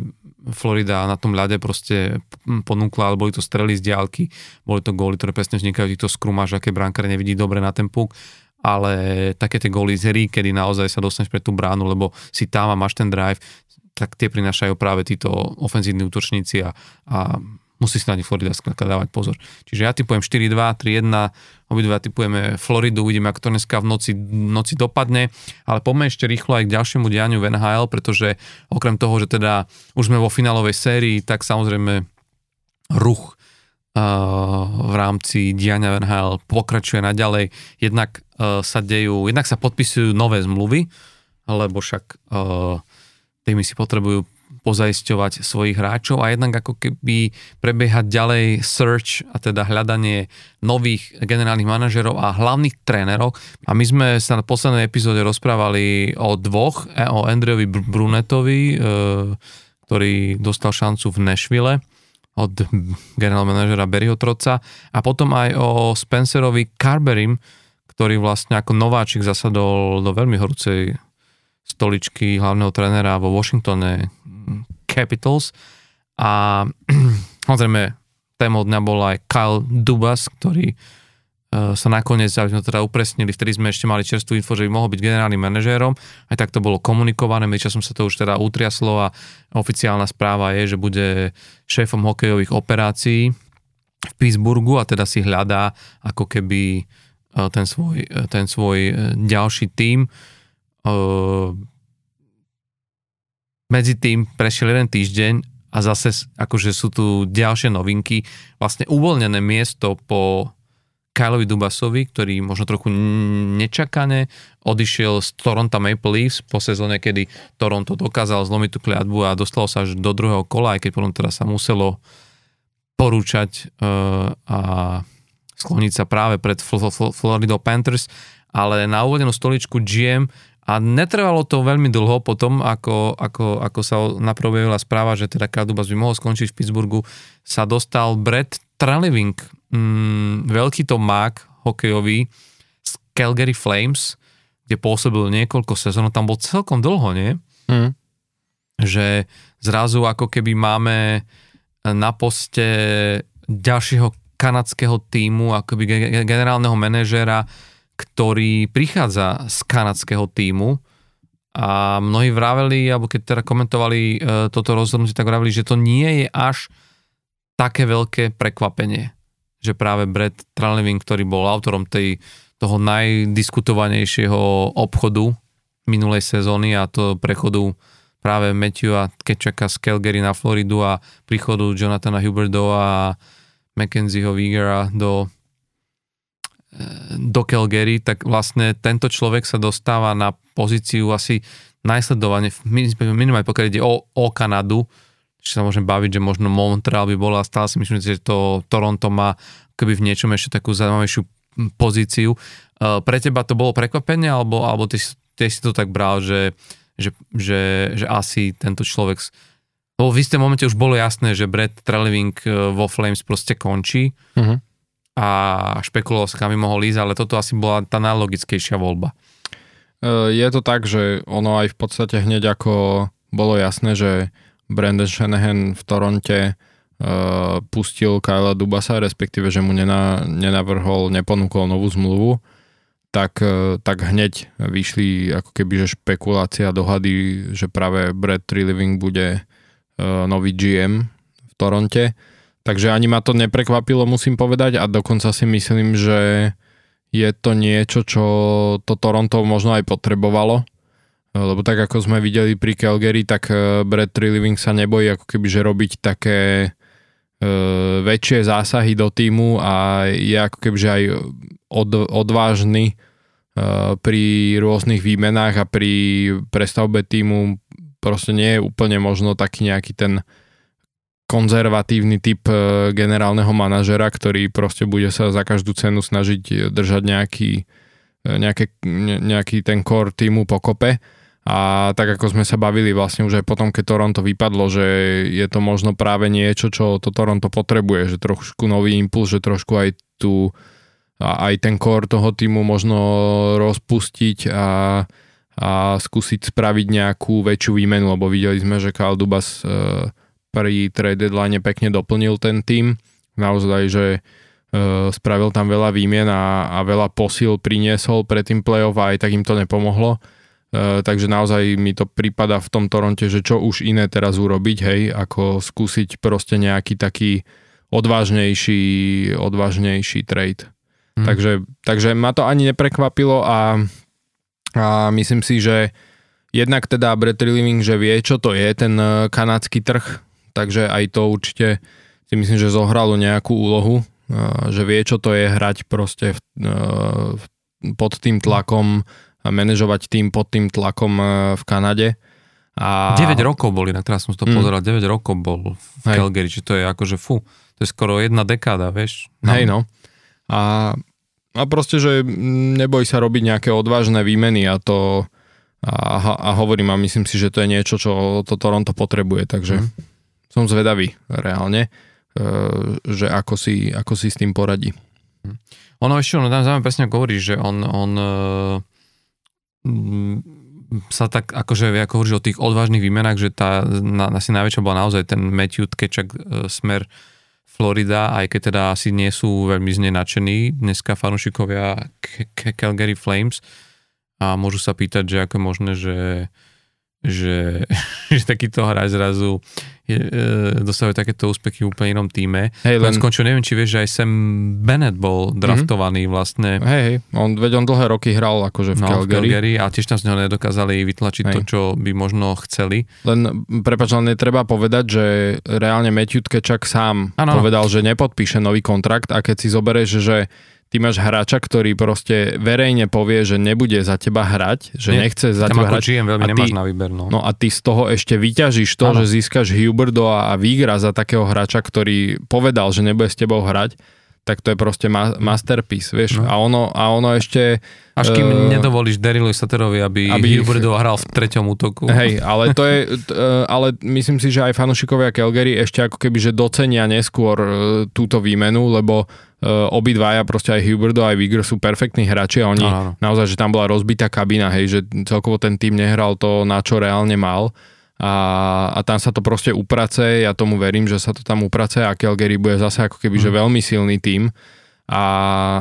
Florida na tom ľade proste ponúkla, ale boli to strely z diálky, boli to góly, ktoré presne vznikajú týchto skrumáž, aké brankár nevidí dobre na ten puk ale také tie góly z hry, kedy naozaj sa dostaneš pre tú bránu, lebo si tam a máš ten drive, tak tie prinášajú práve títo ofenzívni útočníci a, a musí si na nich Florida skladka dávať pozor. Čiže ja typujem 4-2, 3-1, obidva typujeme Floridu, uvidíme, ako to dneska v noci, noci dopadne, ale poďme ešte rýchlo aj k ďalšiemu dianiu v NHL, pretože okrem toho, že teda už sme vo finálovej sérii, tak samozrejme ruch v rámci diania NHL pokračuje naďalej. Jednak sa dejú, jednak sa podpisujú nové zmluvy, lebo však tými si potrebujú pozaisťovať svojich hráčov a jednak ako keby prebiehať ďalej search a teda hľadanie nových generálnych manažerov a hlavných trénerov. A my sme sa na poslednej epizóde rozprávali o dvoch, e, o Andrejovi Brunetovi, e, ktorý dostal šancu v Nashville od generál manažera Berryho Troca a potom aj o Spencerovi Carberim, ktorý vlastne ako nováčik zasadol do veľmi horúcej stoličky hlavného trénera vo Washingtone Capitals a samozrejme témou dňa bol aj Kyle Dubas, ktorý E, sa nakoniec, aby sme teda upresnili, vtedy sme ešte mali čerstvú info, že by mohol byť generálnym manažérom, aj tak to bolo komunikované, som sa to už teda utriaslo a oficiálna správa je, že bude šéfom hokejových operácií v Pittsburghu a teda si hľadá ako keby e, ten svoj, e, ten svoj ďalší tím. Medzi tým prešiel jeden týždeň a zase akože sú tu ďalšie novinky. Vlastne uvoľnené miesto po Kyleovi Dubasovi, ktorý možno trochu nečakane odišiel z Toronto Maple Leafs po sezóne, kedy Toronto dokázal zlomiť tú kliatbu a dostalo sa až do druhého kola, aj keď potom teda sa muselo porúčať uh, a skloniť sa práve pred Florida Panthers, ale na úvodenú stoličku GM a netrvalo to veľmi dlho potom, ako, ako, ako sa naprobujela správa, že teda Kadubas by mohol skončiť v Pittsburghu, sa dostal Brett Treliving, mm, veľký to mák hokejový z Calgary Flames, kde pôsobil niekoľko sezón, tam bol celkom dlho, nie? Mm. Že zrazu ako keby máme na poste ďalšieho kanadského týmu, akoby generálneho manažéra, ktorý prichádza z kanadského týmu. A mnohí vraveli, alebo keď teda komentovali e, toto rozhodnutie, tak vraveli, že to nie je až také veľké prekvapenie že práve Brad Tralevin, ktorý bol autorom tej, toho najdiskutovanejšieho obchodu minulej sezóny a to prechodu práve Matthewa Kečaka z Calgary na Floridu a príchodu Jonathana Huberdo a Mackenzieho Vigera do, do Calgary, tak vlastne tento človek sa dostáva na pozíciu asi najsledovane, minimálne pokiaľ ide o, o Kanadu, či sa môžem baviť, že možno Montreal by bola, stále si myslím, že to Toronto má keby v niečom ešte takú zaujímavejšiu pozíciu. E, pre teba to bolo prekvapenie, alebo, alebo ty, ty si to tak bral, že, že, že, že asi tento človek... Lebo v istom momente už bolo jasné, že Brad Treliving e, vo Flames proste končí uh-huh. A špekuloval sa, kam by mohol ísť, ale toto asi bola tá najlogickejšia voľba. E, je to tak, že ono aj v podstate hneď ako bolo jasné, že Brandon Shanahan v Toronte uh, pustil Kyla Dubasa, respektíve, že mu nena, nenavrhol, neponúkol novú zmluvu, tak, uh, tak hneď vyšli ako keby, že špekulácia, dohady, že práve Brad Trilliving bude nový GM v Toronte. Takže ani ma to neprekvapilo, musím povedať, a dokonca si myslím, že je to niečo, čo to Toronto možno aj potrebovalo, lebo tak ako sme videli pri Calgary, tak e, Brad Trilliving sa nebojí ako keby, že robiť také e, väčšie zásahy do týmu a je ako keby, že aj od, odvážny e, pri rôznych výmenách a pri prestavbe týmu. Proste nie je úplne možno taký nejaký ten konzervatívny typ e, generálneho manažera, ktorý proste bude sa za každú cenu snažiť držať nejaký, e, nejaké, nejaký ten core týmu pokope. A tak ako sme sa bavili vlastne už aj potom, keď Toronto vypadlo, že je to možno práve niečo, čo to Toronto potrebuje, že trošku nový impuls, že trošku aj tu aj ten core toho týmu možno rozpustiť a a skúsiť spraviť nejakú väčšiu výmenu, lebo videli sme, že Kyle Dubas e, pri trade deadline pekne doplnil ten tým. Naozaj, že e, spravil tam veľa výmien a, a veľa posil priniesol pre tým playoff a aj tak im to nepomohlo. E, takže naozaj mi to prípada v tom Toronte, že čo už iné teraz urobiť, hej, ako skúsiť proste nejaký taký odvážnejší, odvážnejší trade. Hmm. Takže, takže ma to ani neprekvapilo a a myslím si, že jednak teda Brett Living, že vie, čo to je ten e, kanadský trh, takže aj to určite si myslím, že zohralo nejakú úlohu, že vie, čo to je hrať proste v, pod tým tlakom manažovať tým pod tým tlakom v Kanade. A... 9 rokov boli, na teraz som to mm. pozeral, 9 rokov bol v Hej. Calgary, či to je akože fú, to je skoro jedna dekáda, vieš. Hej no. A a proste, že neboj sa robiť nejaké odvážne výmeny a to a, a hovorím a myslím si, že to je niečo, čo to Toronto potrebuje, takže mm. Som zvedavý reálne, e, že ako si, ako si s tým poradí. Mhm. Ono ešte, ono tam zaujímavé presne hovorí, že on, on mm, sa tak akože ako hovoríš o tých odvážnych výmenách, že tá na, asi najväčšia bola naozaj ten Matthew Tkečak e, smer Florida, aj keď teda asi nie sú veľmi z dneska fanúšikovia Calgary Flames a môžu sa pýtať, že ako je možné, že že, že takýto hráč zrazu je, e, dostávajú takéto úspechy v úplne inom týme. Hej, len skončil, neviem, či vieš, že aj Sam Bennett bol mhm. draftovaný mm-hmm. vlastne. Hej, on, veď on dlhé roky hral akože v, no, Calgary. v Calgary. a tiež tam z neho nedokázali vytlačiť hej. to, čo by možno chceli. Len, prepač, len netreba povedať, že reálne Matthew Tkečak sám ano. povedal, že nepodpíše nový kontrakt a keď si zoberieš, že ty máš hráča, ktorý proste verejne povie, že nebude za teba hrať, že Nie, nechce za teba hrať. GM veľmi a ty, nemáš na výber. No. no a ty z toho ešte vyťažíš to, ano. že získaš Huberdo a, a Vigra za takého hráča, ktorý povedal, že nebude s tebou hrať, tak to je proste ma- masterpiece, vieš. No. A, ono, a ono ešte... Až kým uh, nedovolíš Darylu Saterovi, aby, aby Huberdo hral v treťom útoku. Hej, ale to je... Uh, ale myslím si, že aj fanúšikovia Calgary ešte ako keby, že docenia neskôr uh, túto výmenu, lebo uh, obidvaja, proste aj Huberdo, aj Vigor sú perfektní hráči a oni Aha. naozaj, že tam bola rozbitá kabína, hej, že celkovo ten tým nehral to, na čo reálne mal a, a tam sa to proste uprace, ja tomu verím, že sa to tam uprace a Calgary bude zase ako keby, mm. že mhm. veľmi silný tým a,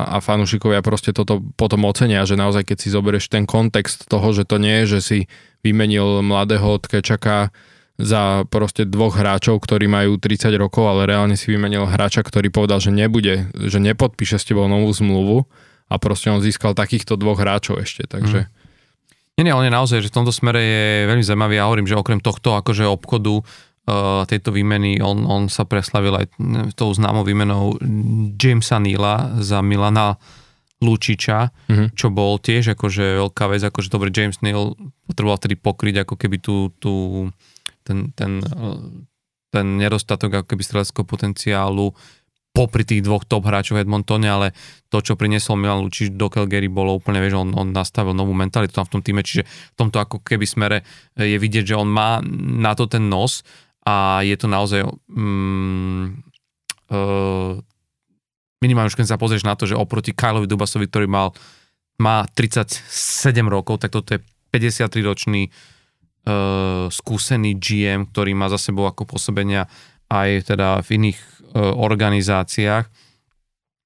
a fanúšikovia proste toto potom ocenia, že naozaj keď si zoberieš ten kontext toho, že to nie je, že si vymenil mladého Tkečaka za proste dvoch hráčov, ktorí majú 30 rokov, ale reálne si vymenil hráča, ktorý povedal, že nebude, že nepodpíše s tebou novú zmluvu a proste on získal takýchto dvoch hráčov ešte, takže... Mm. Nie, nie, je naozaj, že v tomto smere je veľmi zaujímavý. Ja hovorím, že okrem tohto akože obchodu uh, tejto výmeny, on, on sa preslavil aj tou známou výmenou Jamesa Neela za Milana Lučiča, mm-hmm. čo bol tiež akože veľká vec, akože dobre James Neal potreboval vtedy pokryť ako keby tú, tú ten, ten, ten nedostatok ako keby streleckého potenciálu popri tých dvoch top hráčov v Edmontone, ale to, čo priniesol Milan Lučič do Calgary, bolo úplne, vieš, on, on nastavil novú mentalitu tam v tom týme, čiže v tomto ako keby smere je vidieť, že on má na to ten nos a je to naozaj mm, uh, minimálne už keď sa pozrieš na to, že oproti Kylovi Dubasovi, ktorý mal má 37 rokov, tak toto je 53 ročný uh, skúsený GM, ktorý má za sebou ako pôsobenia aj teda v iných organizáciách.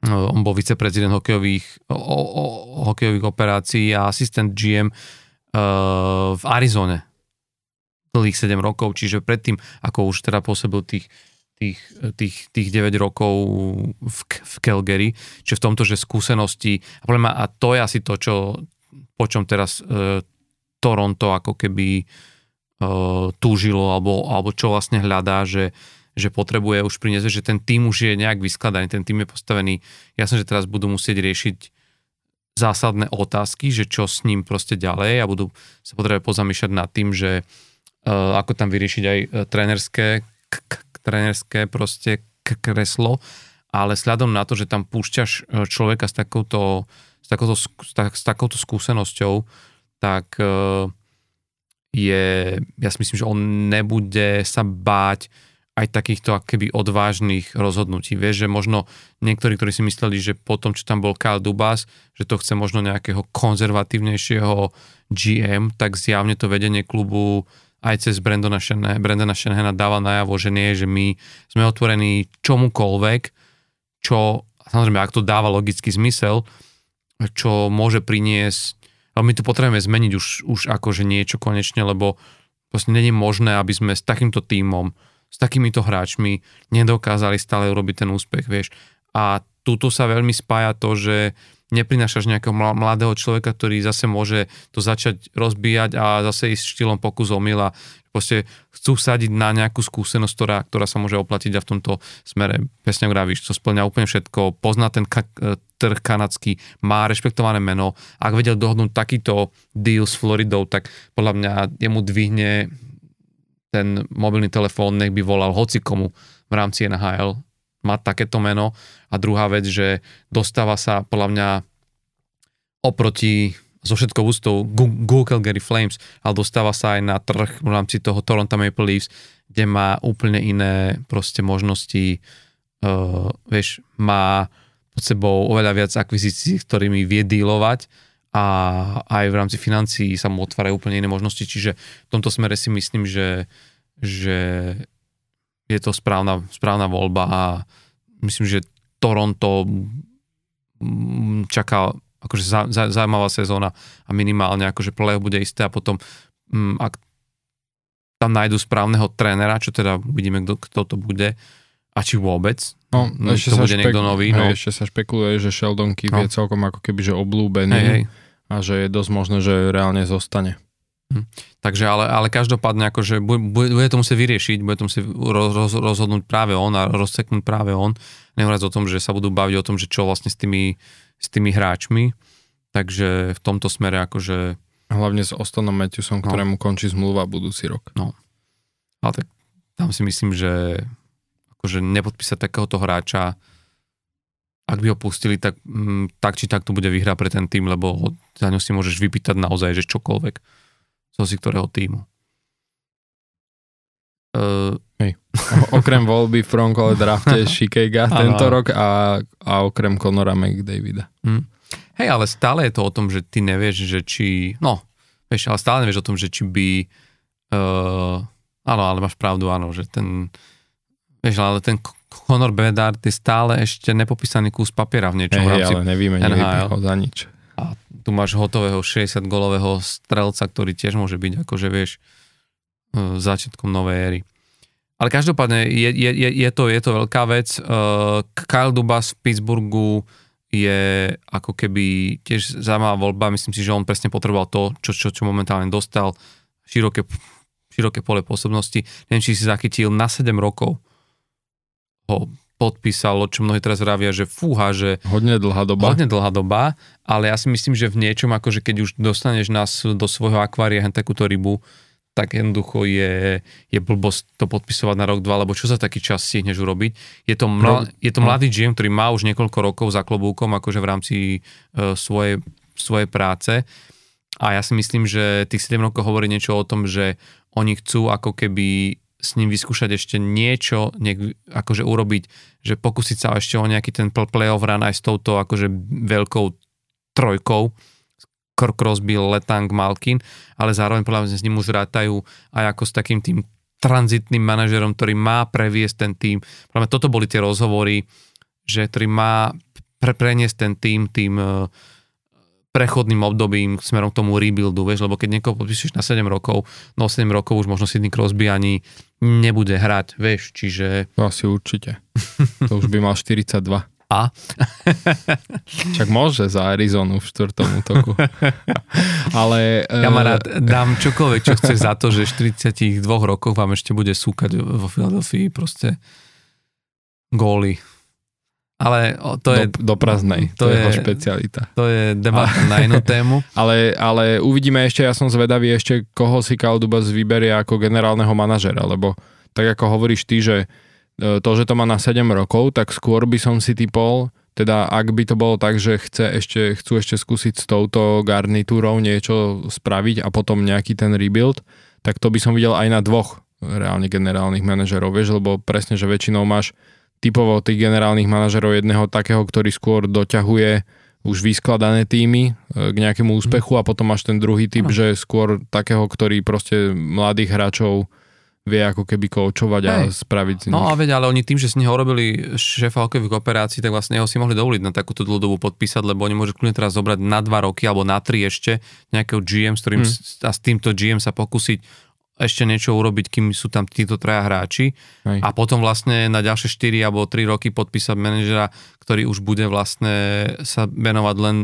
Uh, on bol viceprezident hokejových, o, o, hokejových operácií a asistent GM uh, v Arizone dlhých 7 rokov, čiže predtým, ako už teda pôsobil tých, tých, tých, tých 9 rokov v, v Calgary, čiže v tomto, že skúsenosti, a, a to je asi to, čo, po čom teraz uh, Toronto ako keby uh, túžilo alebo, alebo čo vlastne hľadá, že, že potrebuje už priniesť, že ten tým už je nejak vyskladaný, ten tým je postavený. Jasne, že teraz budú musieť riešiť zásadné otázky, že čo s ním proste ďalej a budú sa potrebovať pozamýšľať nad tým, že uh, ako tam vyriešiť aj uh, trénerské k- k- trenerské proste kreslo, ale sľadom na to, že tam púšťaš e, človeka s takouto, s takouto, s, tak, s takouto skúsenosťou, tak e, je, ja si myslím, že on nebude sa báť aj takýchto akéby odvážnych rozhodnutí. Vieš, že možno niektorí, ktorí si mysleli, že potom, čo tam bol Kyle Dubas, že to chce možno nejakého konzervatívnejšieho GM, tak zjavne to vedenie klubu aj cez Brandona, Shanahan, Brandona Shanahana dáva najavo, že nie, že my sme otvorení čomukoľvek, čo, samozrejme, ak to dáva logický zmysel, čo môže priniesť, ale my tu potrebujeme zmeniť už, už akože niečo konečne, lebo proste není možné, aby sme s takýmto tímom s takýmito hráčmi nedokázali stále urobiť ten úspech, vieš. A tuto sa veľmi spája to, že neprinášaš nejakého mladého človeka, ktorý zase môže to začať rozbíjať a zase ísť štýlom pokus omyla. Proste chcú sadiť na nejakú skúsenosť, ktorá, ktorá sa môže oplatiť a v tomto smere, presne vravíš, to splňa úplne všetko, pozná ten ka- e, trh kanadský, má rešpektované meno. Ak vedel dohodnúť takýto deal s Floridou, tak podľa mňa jemu dvihne ten mobilný telefón nech by volal hoci komu v rámci NHL, má takéto meno. A druhá vec, že dostáva sa podľa mňa oproti so všetkou ústou Google Gary Flames, ale dostáva sa aj na trh v rámci toho Toronto Maple Leafs, kde má úplne iné proste možnosti, uh, vieš, má pod sebou oveľa viac akvizícií, ktorými vie dealovať a aj v rámci financií sa mu otvárajú úplne iné možnosti, čiže v tomto smere si myslím, že, že je to správna, správna voľba a myslím, že Toronto mm, čaká akože zaujímavá sezóna a minimálne akože play bude isté a potom um, ak tam nájdu správneho trénera, čo teda uvidíme, kto, kto to bude a či vôbec, No, no ešte to bude špek- niekto nový. No. Ešte sa špekuluje, že Sheldon Keefe no. je celkom ako keby že oblúbený hej, hej. a že je dosť možné, že reálne zostane. Hm. Takže ale, ale každopádne akože bude, bude to musieť vyriešiť, bude to musieť roz, rozhodnúť práve on a rozseknúť práve on. Nehovoriac o tom, že sa budú baviť o tom, že čo vlastne s tými, s tými hráčmi. Takže v tomto smere akože... Hlavne s Ostonom Matthewsom, no. ktorému končí zmluva budúci rok. No. Ale tak tam si myslím, že akože nepodpísať takéhoto hráča, ak by ho pustili, tak, m, mm, tak či tak to bude vyhra pre ten tým, lebo za ňo si môžeš vypýtať naozaj, že čokoľvek zo si ktorého týmu. Uh, Hej. O, okrem voľby v prvom kole drafte Shikega tento rok a, a okrem Conora McDavida. Hmm. Hej, ale stále je to o tom, že ty nevieš, že či... No, vieš, ale stále nevieš o tom, že či by... Uh, áno, ale máš pravdu, áno, že ten Vieš, ale ten Conor Bedard je stále ešte nepopísaný kus papiera v niečom hey, ale nevieme, NHL. za nič. A tu máš hotového 60-golového strelca, ktorý tiež môže byť, akože vieš, e, začiatkom novej éry. Ale každopádne je, je, je, je, to, je to veľká vec. Uh, Kyle Dubas v Pittsburghu je ako keby tiež zaujímavá voľba. Myslím si, že on presne potreboval to, čo, čo, čo momentálne dostal. Široké, široké pole pôsobnosti. Neviem, či si zachytil na 7 rokov ho podpísalo, čo mnohí teraz vravia, že fúha, že... Hodne dlhá doba. Hodne dlhá doba, ale ja si myslím, že v niečom, akože keď už dostaneš nás do svojho akvária takúto rybu, tak jednoducho je, je blbosť to podpisovať na rok, dva, lebo čo za taký čas stihneš urobiť. Je to, mla, je to no. mladý GM, ktorý má už niekoľko rokov za klobúkom, akože v rámci uh, svojej, svojej práce. A ja si myslím, že tých 7 rokov hovorí niečo o tom, že oni chcú ako keby s ním vyskúšať ešte niečo, niek, akože urobiť, že pokúsiť sa ešte o nejaký ten playoff run aj s touto akože veľkou trojkou, Crosby, Letang, Malkin, ale zároveň podľa mňa s ním už rátajú aj ako s takým tým tranzitným manažerom, ktorý má previesť ten tým. Podľa mňa toto boli tie rozhovory, že ktorý má pre, preniesť ten tým tým uh, prechodným obdobím smerom k tomu rebuildu, vieš, lebo keď niekoho podpíšeš na 7 rokov, no 7 rokov už možno Sidney Crosby ani nebude hrať, vieš, čiže... To asi určite. To už by mal 42. A? Čak môže za Arizonu v štvrtom útoku. Ale... Kamarát, uh... dám čokoľvek, čo chceš za to, že 42 rokoch vám ešte bude súkať vo Filadelfii proste góly. Ale to je... Do, do prázdnej, to, to je jeho špecialita. To je debata na inú tému. ale, ale uvidíme ešte, ja som zvedavý ešte, koho si Kaldubas vyberie ako generálneho manažera, lebo tak ako hovoríš ty, že to, že to má na 7 rokov, tak skôr by som si typol, teda ak by to bolo tak, že chce ešte, chcú ešte skúsiť s touto garnitúrou niečo spraviť a potom nejaký ten rebuild, tak to by som videl aj na dvoch reálne generálnych manažerov, vieš, lebo presne, že väčšinou máš typovo tých generálnych manažerov jedného takého, ktorý skôr doťahuje už vyskladané týmy e, k nejakému úspechu a potom máš ten druhý typ, no. že skôr takého, ktorý proste mladých hráčov vie ako keby koučovať a spraviť z No a veď, ale oni tým, že z neho robili šéfa hokejových operácií, tak vlastne ho si mohli dovoliť na takúto dlhodobú podpísať, lebo oni môžu kľudne teraz zobrať na dva roky alebo na tri ešte nejakého GM, s ktorým hmm. a s týmto GM sa pokúsiť ešte niečo urobiť, kým sú tam títo traja hráči Hej. a potom vlastne na ďalšie 4 alebo 3 roky podpísať manažera, ktorý už bude vlastne sa venovať len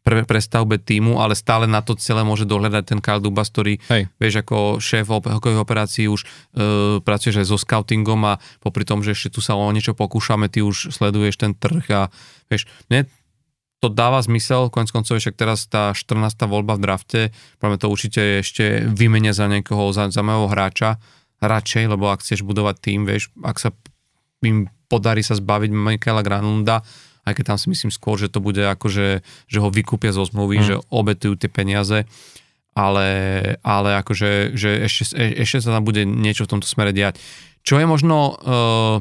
pre, prestavbe týmu, ale stále na to celé môže dohľadať ten Kyle Dubas, ktorý, Hej. vieš, ako šéf hokejových operácií už e, pracuješ aj so scoutingom a popri tom, že ešte tu sa o niečo pokúšame, ty už sleduješ ten trh a vieš, mne to dáva zmysel, konec koncov však teraz tá 14. voľba v drafte, práve to určite ešte vymenia za niekoho, za, za mojho hráča, radšej, lebo ak chceš budovať tým, vieš, ak sa im podarí sa zbaviť Michaela Granunda, aj keď tam si myslím skôr, že to bude ako, že, že ho vykúpia zo zmluvy, mm. že obetujú tie peniaze, ale, ale akože že ešte, ešte sa tam bude niečo v tomto smere diať. Čo je možno uh,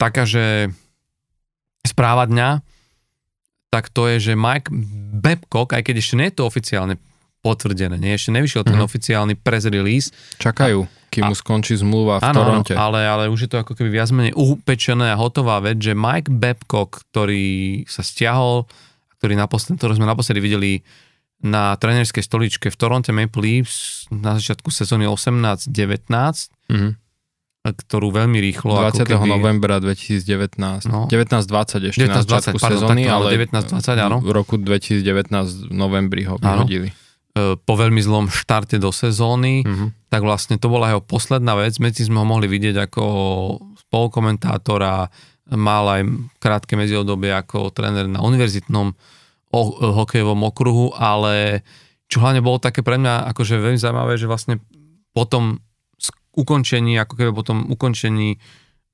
taká, že správa dňa, tak to je, že Mike Babcock, aj keď ešte nie je to oficiálne potvrdené, nie? ešte nevyšiel ten mm-hmm. oficiálny press release. Čakajú, kým mu skončí zmluva v áno, Toronte. ale, ale už je to ako keby viac menej upečené a hotová vec, že Mike Babcock, ktorý sa stiahol, ktorý naposled, ktorý sme naposledy videli na trénerskej stoličke v Toronte Maple Leafs na začiatku sezóny 18-19, mm-hmm ktorú veľmi rýchlo... 20. Ako keby... novembra 2019. No. 19-20 ešte 19, na začiatku sezóny, ale 19-20, áno. v roku 2019 v novembri ho vyhodili. E, po veľmi zlom štarte do sezóny, mm-hmm. tak vlastne to bola jeho posledná vec. Medzi sme ho mohli vidieť ako spolukomentátora, mal aj krátke medziodobie ako tréner na univerzitnom hokejovom okruhu, ale čo hlavne bolo také pre mňa akože veľmi zaujímavé, že vlastne potom ukončení, ako keby potom ukončení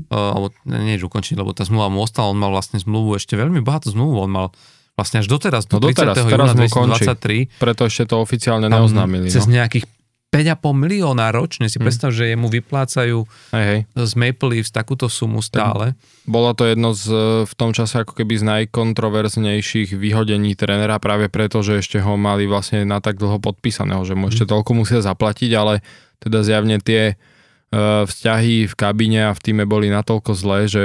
uh, alebo nie, že ukončení, lebo tá zmluva mu ostala, on mal vlastne zmluvu, ešte veľmi bohatú zmluvu, on mal vlastne až doteraz, do no 30. júna 2023. Preto ešte to oficiálne neoznámili. Cez no. nejakých 5,5 milióna ročne, si hmm. predstav, že jemu vyplácajú hej, hej. z Maple Leafs takúto sumu stále. Bolo to jedno z, v tom čase ako keby z najkontroverznejších vyhodení trénera práve preto, že ešte ho mali vlastne na tak dlho podpísaného, že mu ešte hmm. toľko musia zaplatiť, ale teda zjavne tie uh, vzťahy v kabíne a v týme boli natoľko zlé, že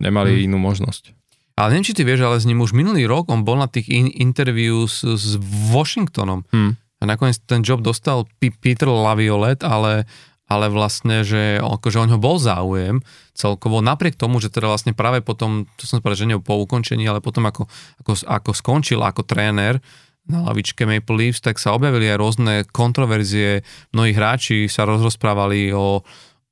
nemali hmm. inú možnosť. Ale neviem, či ty vieš, ale s ním už minulý rok on bol na tých in- interview s, s Washingtonom. Hmm. A nakoniec ten job dostal P- Peter Laviolet, ale, ale vlastne, že akože on ho bol záujem celkovo, napriek tomu, že teda vlastne práve potom, to som povedal, že nie po ukončení, ale potom ako, ako, ako skončil ako tréner, na lavičke Maple Leafs, tak sa objavili aj rôzne kontroverzie. Mnohí hráči sa rozprávali o,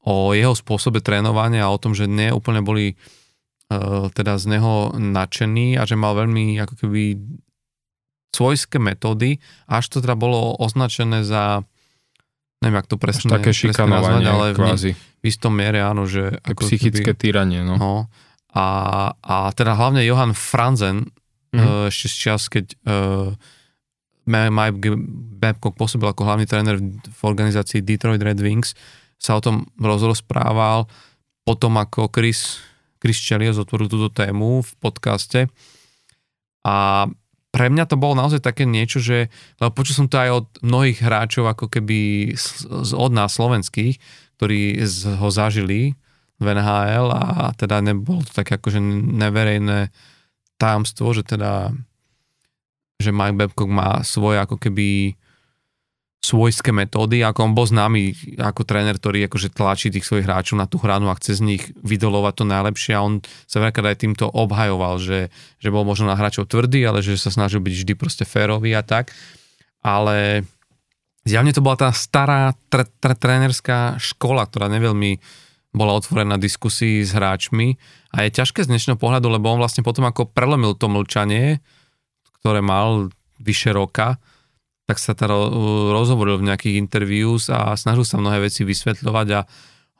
o jeho spôsobe trénovania a o tom, že nie úplne boli uh, teda z neho nadšení a že mal veľmi ako keby svojské metódy, až to teda bolo označené za neviem, ak to presne, také šikanovanie, nazvať, ale kvázi. V, istom miere, áno, že... Ako psychické keby, týranie, no. no a, a teda hlavne Johan Franzen, mm. ešte z čas, keď uh, Mike Babcock pôsobil ako hlavný tréner v organizácii Detroit Red Wings, sa o tom rozprával potom ako Chris, Chris Chelios otvoril túto tému v podcaste. A pre mňa to bolo naozaj také niečo, že, lebo počul som to aj od mnohých hráčov ako keby z, od nás slovenských, ktorí z, ho zažili v NHL a teda nebolo to také akože neverejné tajomstvo, že teda že Mike Babcock má svoje ako keby svojské metódy, ako on bol známy ako tréner, ktorý akože tlačí tých svojich hráčov na tú hranu a chce z nich vydolovať to najlepšie a on sa veľakrát aj týmto obhajoval, že, že bol možno na hráčov tvrdý, ale že sa snažil byť vždy proste férový a tak. Ale zjavne to bola tá stará tre, tre, trénerská škola, ktorá neveľmi bola otvorená diskusii s hráčmi a je ťažké z dnešného pohľadu, lebo on vlastne potom ako prelomil to mlčanie, ktoré mal vyše roka, tak sa teda rozhovoril v nejakých interviews a snažil sa mnohé veci vysvetľovať a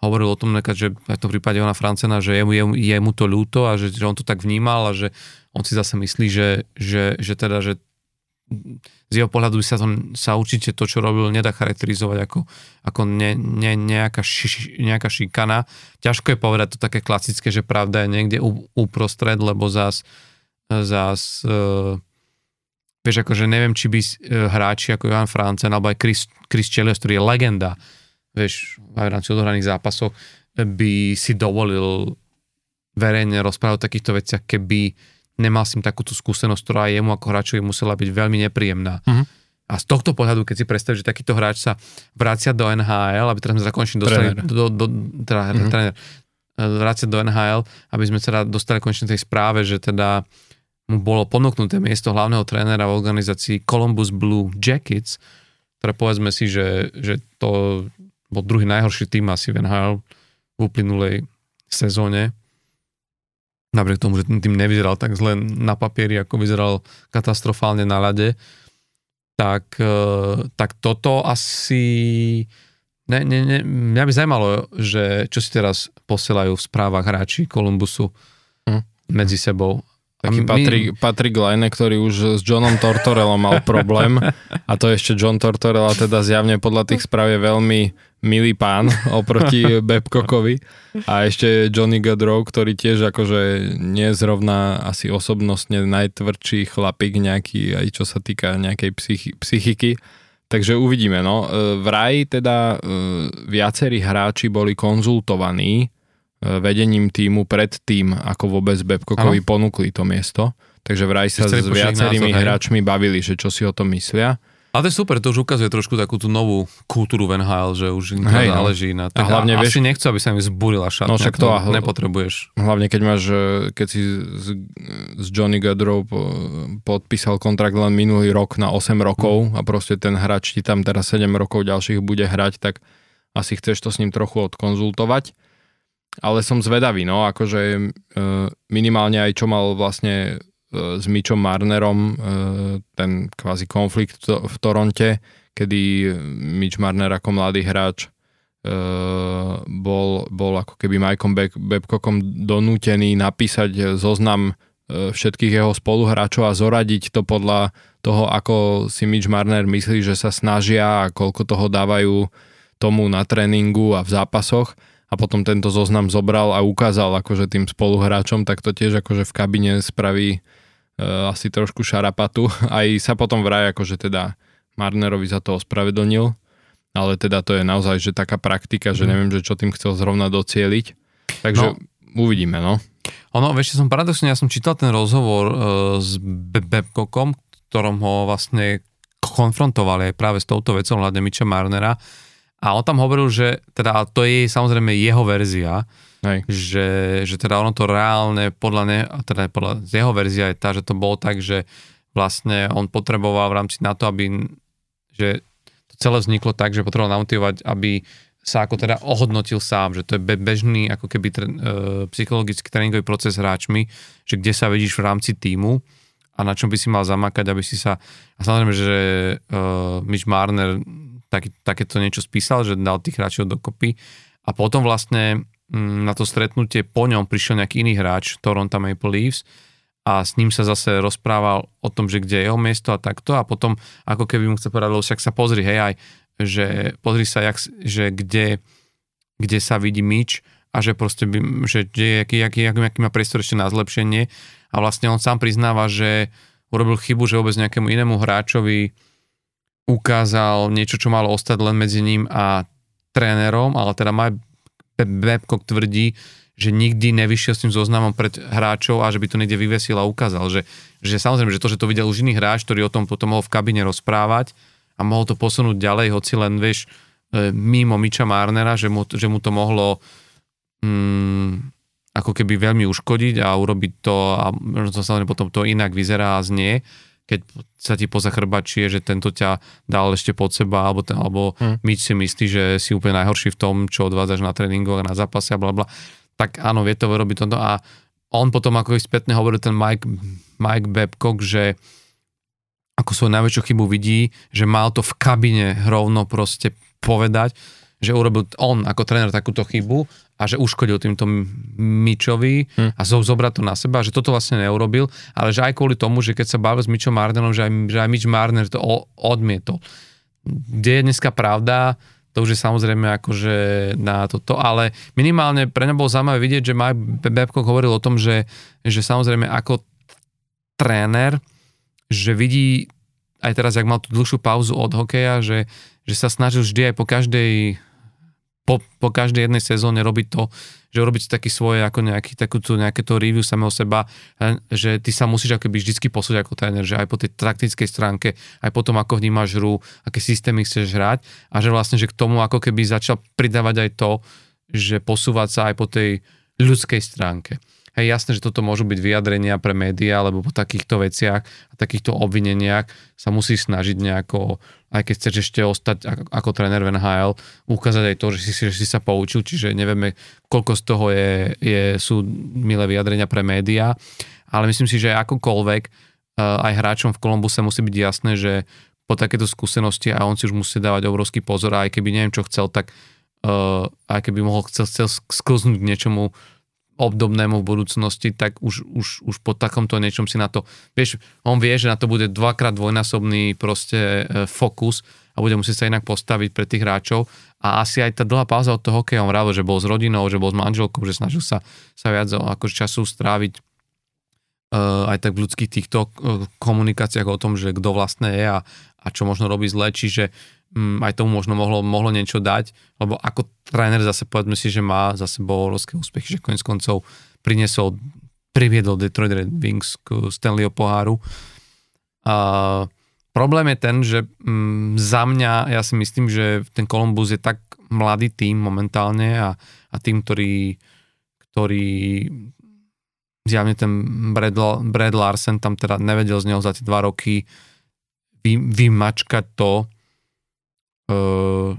hovoril o tom, že v prípade ona Francena, že je, je, je mu to ľúto a že, že on to tak vnímal a že on si zase myslí, že, že, že teda, že z jeho pohľadu by sa, to, sa určite to, čo robil, nedá charakterizovať ako, ako ne, ne, nejaká, ši, nejaká šikana. Ťažko je povedať to také klasické, že pravda je niekde uprostred, lebo zás, zás uh, vieš, akože neviem, či by uh, hráči ako Johan Francen alebo aj Chris, Chris Chelios, ktorý je legenda, vieš, aj v rámci odohraných zápasov, by si dovolil verejne rozprávať o takýchto veciach, keby nemal s tým takúto skúsenosť, ktorá jemu ako hráčovi musela byť veľmi nepríjemná. Uh-huh. A z tohto pohľadu, keď si predstavíš, že takýto hráč sa vracia do NHL, aby teraz sme konečne dostali do, do, teda, tréner, vracia do NHL, aby sme sa dostali konečne tej správe, že teda mu bolo ponúknuté miesto hlavného trénera v organizácii Columbus Blue Jackets, ktoré povedzme si, že, že to bol druhý najhorší tým asi v NHL v uplynulej sezóne. Napriek tomu, že ten tým nevyzeral tak zle na papieri, ako vyzeral katastrofálne na ľade, tak, e, tak toto asi... Ne, ne, ne, mňa by zaujímalo, že čo si teraz posielajú v správach hráči Kolumbusu hm. medzi sebou. Taký my... Patrick, Patrick Line, ktorý už s Johnom Tortorellom mal problém a to ešte John Tortorella teda zjavne podľa tých správ je veľmi milý pán oproti Babcockovi a ešte Johnny Gaudreau, ktorý tiež akože nie je zrovna asi osobnostne najtvrdší chlapík nejaký, aj čo sa týka nejakej psychi- psychiky. Takže uvidíme, no. E, vraj teda e, viacerí hráči boli konzultovaní vedením týmu pred tým, ako vôbec Babcockovi ponúkli to miesto. Takže vraj sa s viacerými názor, hráčmi bavili, že čo si o tom myslia. Ale to je super, to už ukazuje trošku takú tú novú kultúru v NHL, že už Hej, no. záleží na to. A hlavne a vieš, asi nechcú, aby sa im zburila šatňa, no, však to, to nepotrebuješ. Hlavne keď máš, e, keď si s, s Johnny Gaudreau podpísal kontrakt len minulý rok na 8 rokov a proste ten hráč ti tam teraz 7 rokov ďalších bude hrať, tak asi chceš to s ním trochu odkonzultovať ale som zvedavý, no, akože e, minimálne aj čo mal vlastne e, s Mitchom Marnerom e, ten kvázi konflikt v Toronte, kedy Mitch Marner ako mladý hráč bol, bol ako keby Mikeom Babcockom donútený napísať zoznam všetkých jeho spoluhráčov a zoradiť to podľa toho, ako si Mitch Marner myslí, že sa snažia a koľko toho dávajú tomu na tréningu a v zápasoch a potom tento zoznam zobral a ukázal akože tým spoluhráčom, tak to tiež akože v kabine spraví e, asi trošku šarapatu. Aj sa potom vraj akože teda Marnerovi za to ospravedlnil, ale teda to je naozaj že taká praktika, že mhm. neviem, že čo tým chcel zrovna docieliť. Takže no. uvidíme, no. Ono, vieš, som paradoxne, ja som čítal ten rozhovor uh, s Babcockom, ktorom ho vlastne konfrontovali aj práve s touto vecou hľadne Miča Marnera a on tam hovoril, že teda to je samozrejme jeho verzia, Hej. Že, že teda ono to reálne, podľa ne, teda podľa, z jeho verzia je tá, že to bolo tak, že vlastne on potreboval v rámci na to, aby že to celé vzniklo tak, že potreboval namotivovať, aby sa ako teda ohodnotil sám, že to je bežný ako keby tre, e, psychologický tréningový proces hráčmi, že kde sa vidíš v rámci týmu a na čom by si mal zamakať, aby si sa... A samozrejme, že e, Mitch Marner tak, takéto niečo spísal, že dal tých hráčov dokopy. A potom vlastne mm, na to stretnutie po ňom prišiel nejaký iný hráč, Toronto Maple Leafs a s ním sa zase rozprával o tom, že kde je jeho miesto a takto. A potom ako keby mu chce povedať, lebo však sa pozri, hej aj, že pozri sa, jak, že kde, kde sa vidí myč a že proste by, že kde, aký, aký, aký, aký má priestor ešte na zlepšenie. A vlastne on sám priznáva, že urobil chybu, že vôbec nejakému inému hráčovi ukázal niečo, čo malo ostať len medzi ním a trénerom, ale teda Mike Babcock tvrdí, že nikdy nevyšiel s tým zoznamom pred hráčov a že by to niekde vyvesil a ukázal, že, že samozrejme, že to, že to videl už iný hráč, ktorý o tom potom mohol v kabine rozprávať a mohol to posunúť ďalej, hoci len, vieš, e, mimo Miča Marnera, že mu, že mu to mohlo mm, ako keby veľmi uškodiť a urobiť to a to samozrejme potom to inak vyzerá a znie keď sa ti pozachrbačie, že tento ťa dal ešte pod seba, alebo, ten, alebo hmm. myč si myslí, že si úplne najhorší v tom, čo odvádzaš na tréningoch a na zápase a bla bla, tak áno, vie to vyrobiť toto a on potom ako ich spätne hovoril ten Mike, Mike Babcock, že ako svoju najväčšiu chybu vidí, že mal to v kabine rovno proste povedať, že urobil on ako tréner takúto chybu a že uškodil týmto Mičovi hm. a zobrať to na seba, že toto vlastne neurobil, ale že aj kvôli tomu, že keď sa bavil s Mičom Mardenom, že aj, že aj Mitch Marner to odmietol. Kde je dneska pravda, to už je samozrejme akože na toto, ale minimálne pre mňa bolo zaujímavé vidieť, že Mike Babcock hovoril o tom, že, že samozrejme ako tréner, že vidí aj teraz, jak mal tú dlhšiu pauzu od hokeja, že, že sa snažil vždy aj po každej po, po každej jednej sezóne robiť to, že urobiť si taký svoje, ako nejaký, takúto, nejaké to review samého seba, že ty sa musíš akoby vždycky posúť ako tréner, že aj po tej taktickej stránke, aj po tom, ako vnímaš hru, aké systémy chceš hrať a že vlastne, že k tomu ako keby začal pridávať aj to, že posúvať sa aj po tej ľudskej stránke. Hej, jasné, že toto môžu byť vyjadrenia pre médiá, alebo po takýchto veciach a takýchto obvineniach sa musí snažiť nejako, aj keď chceš ešte ostať ako, ako tréner v NHL, ukázať aj to, že si, že si sa poučil, čiže nevieme, koľko z toho je, je, sú milé vyjadrenia pre médiá, ale myslím si, že akokoľvek aj hráčom v Kolumbuse musí byť jasné, že po takéto skúsenosti a on si už musí dávať obrovský pozor a aj keby neviem čo chcel, tak uh, aj keby mohol chcel, chcel sklznúť k niečomu obdobnému v budúcnosti, tak už, už, už po takomto niečom si na to, vieš, on vie, že na to bude dvakrát dvojnásobný proste e, fokus a bude musieť sa inak postaviť pre tých hráčov. A asi aj tá dlhá pauza od toho hokeja, on vravil, že bol s rodinou, že bol s manželkou, že snažil sa, sa viac ako času stráviť uh, aj tak v ľudských týchto uh, komunikáciách o tom, že kto vlastne je a, a čo možno robí zle, čiže aj tomu možno mohlo, mohlo niečo dať, lebo ako tréner zase povedzme si, že má za sebou obrovské úspechy, že konec koncov priniesol, priviedol Detroit Red Wings k Stanleyho poháru. A problém je ten, že um, za mňa, ja si myslím, že ten Columbus je tak mladý tým momentálne a, a tým, ktorý, ktorý zjavne ten Brad, Brad Larsen tam teda nevedel z neho za tie dva roky vy, vymačkať to, uh,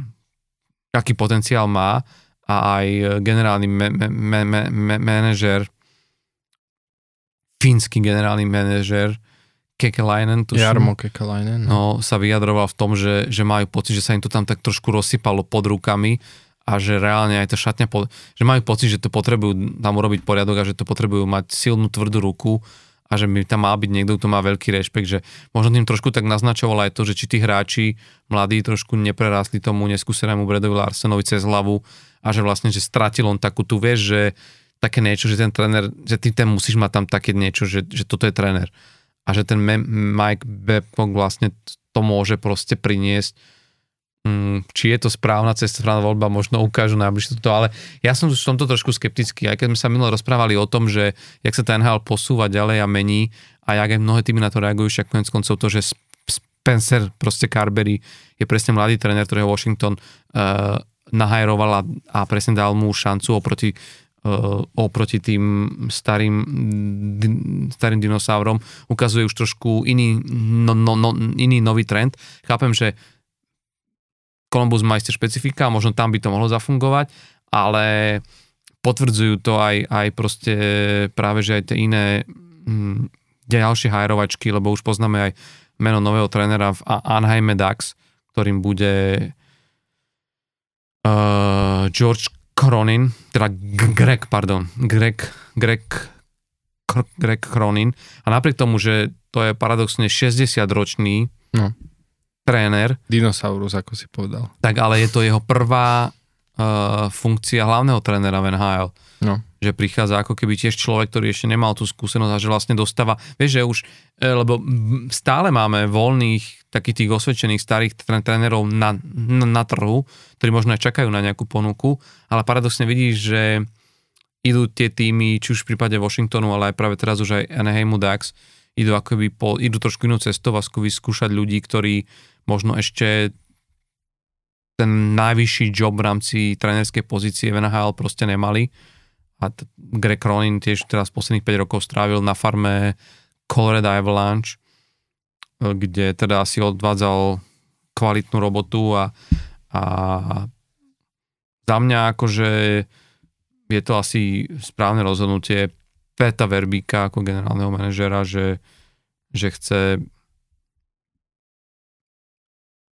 aký potenciál má a aj generálny me, me, me, me, manažer, fínsky generálny manažer Kekelainen, tuším, Jarmo Kekelainen, no. no. sa vyjadroval v tom, že, že majú pocit, že sa im to tam tak trošku rozsypalo pod rukami a že reálne aj tá šatňa, že majú pocit, že to potrebujú tam urobiť poriadok a že to potrebujú mať silnú tvrdú ruku a že by tam mal byť niekto, kto má veľký rešpekt, že možno tým trošku tak naznačoval aj to, že či tí hráči mladí trošku neprerásli tomu neskúsenému Bredovi Larsenovi cez hlavu a že vlastne, že stratil on takú tu, vieš, že také niečo, že ten tréner, že ty ten musíš mať tam také niečo, že, že toto je tréner. A že ten Mike Babcock vlastne to môže proste priniesť či je to správna cesta, správna voľba, možno ukážu najbližšie toto, ale ja som v tomto trošku skeptický, aj keď sme sa minule rozprávali o tom, že jak sa ten NHL posúva ďalej a mení a jak aj mnohé týmy na to reagujú, však konec koncov to, že Spencer, proste Carberry je presne mladý tréner, ktorého Washington uh, nahajroval a, a presne dal mu šancu oproti uh, oproti tým starým, din, starým dinosaurom ukazuje už trošku iný, no, no, no, iný nový trend. Chápem, že Columbus má špecifika, možno tam by to mohlo zafungovať, ale potvrdzujú to aj, aj proste práve, že aj tie iné hm, ďalšie hajrovačky, lebo už poznáme aj meno nového trénera v Anaheim Ducks, ktorým bude uh, George Cronin, teda Greg, pardon, Greg, Greg, Greg Cronin. A napriek tomu, že to je paradoxne 60-ročný no tréner. Dinosaurus, ako si povedal. Tak ale je to jeho prvá uh, funkcia hlavného trénera v NHL. No. Že prichádza ako keby tiež človek, ktorý ešte nemal tú skúsenosť a že vlastne dostáva, vieš, že už, e, lebo stále máme voľných, takých tých osvedčených starých trénerov na, na, na trhu, ktorí možno aj čakajú na nejakú ponuku, ale paradoxne vidíš, že idú tie týmy, či už v prípade Washingtonu, ale aj práve teraz už aj Anaheimu Ducks, idú akoby po, idú trošku inú cestou a skúšať ľudí, ktorí možno ešte ten najvyšší job v rámci trénerskej pozície v NHL proste nemali. A Greg Cronin tiež teraz posledných 5 rokov strávil na farme Colorado Avalanche, kde teda asi odvádzal kvalitnú robotu a, a za mňa akože je to asi správne rozhodnutie Peta Verbíka ako generálneho manažera, že, že chce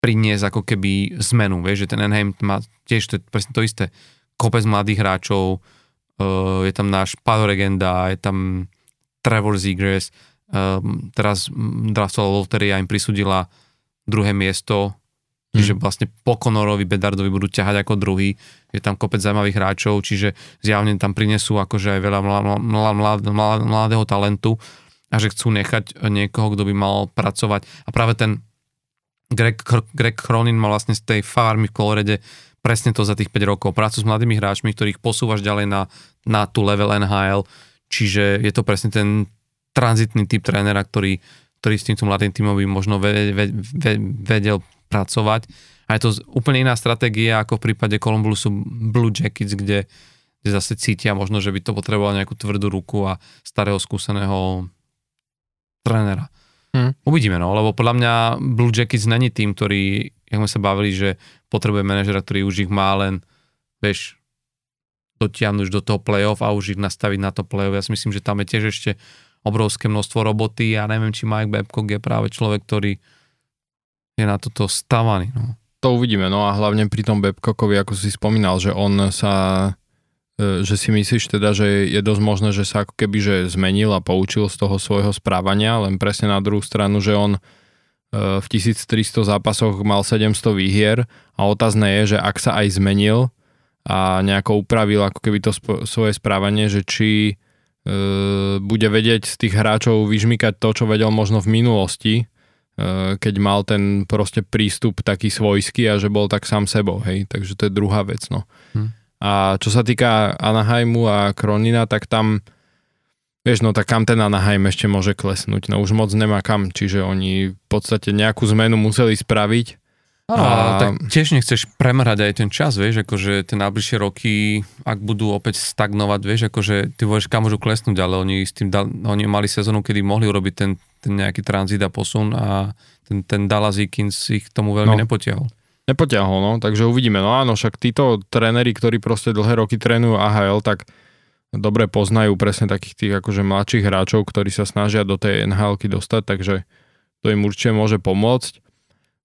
priniesť ako keby zmenu, vieš, že ten Enheim má tiež to presne to isté. Kopec mladých hráčov, uh, je tam náš Paolo Regenda, je tam Trevor Zegers, um, teraz draftovala Loteria im prisudila druhé miesto, čiže mm. vlastne po Conorovi Bedardovi budú ťahať ako druhý, je tam kopec zaujímavých hráčov, čiže zjavne tam prinesú akože aj veľa mladého talentu a že chcú nechať niekoho, kto by mal pracovať a práve ten Greg, Greg Cronin mal vlastne z tej farmy v Colorede presne to za tých 5 rokov. Prácu s mladými hráčmi, ktorých posúvaš ďalej na, na tú level NHL, čiže je to presne ten tranzitný typ trénera, ktorý, ktorý s týmto mladým tímom by možno vedel, vedel pracovať. A je to úplne iná stratégia ako v prípade Columbusu Blue Jackets, kde, kde zase cítia možno, že by to potrebovalo nejakú tvrdú ruku a starého skúseného trénera. Hmm. Uvidíme, no, lebo podľa mňa Blue Jackets není tým, ktorý, jak sme sa bavili, že potrebuje manažera, ktorý už ich má len, vieš, dotiahnuť do toho playoff a už ich nastaviť na to playoff. Ja si myslím, že tam je tiež ešte obrovské množstvo roboty ja neviem, či Mike Babcock je práve človek, ktorý je na toto stavaný. No. To uvidíme, no a hlavne pri tom Babcockovi, ako si spomínal, že on sa že si myslíš teda, že je dosť možné, že sa ako keby že zmenil a poučil z toho svojho správania, len presne na druhú stranu, že on e, v 1300 zápasoch mal 700 výhier a otázne je, že ak sa aj zmenil a nejako upravil ako keby to spo- svoje správanie, že či E, bude vedieť z tých hráčov vyžmykať to, čo vedel možno v minulosti, e, keď mal ten proste prístup taký svojský a že bol tak sám sebou, hej, takže to je druhá vec, no. Hm. A čo sa týka Anaheimu a Kronina, tak tam vieš, no tak kam ten Anaheim ešte môže klesnúť, no už moc nemá kam, čiže oni v podstate nejakú zmenu museli spraviť a, tak tiež nechceš premrhať aj ten čas, vieš, akože tie najbližšie roky, ak budú opäť stagnovať, vieš, akože ty vieš, kam môžu klesnúť, ale oni s tým, oni mali sezónu, kedy mohli urobiť ten, ten nejaký tranzit a posun a ten, ten Dallas Eakins ich tomu veľmi no. nepotiahol. Nepotiahol, no, takže uvidíme. No áno, však títo tréneri, ktorí proste dlhé roky trénujú AHL, tak dobre poznajú presne takých tých akože mladších hráčov, ktorí sa snažia do tej nhl dostať, takže to im určite môže pomôcť.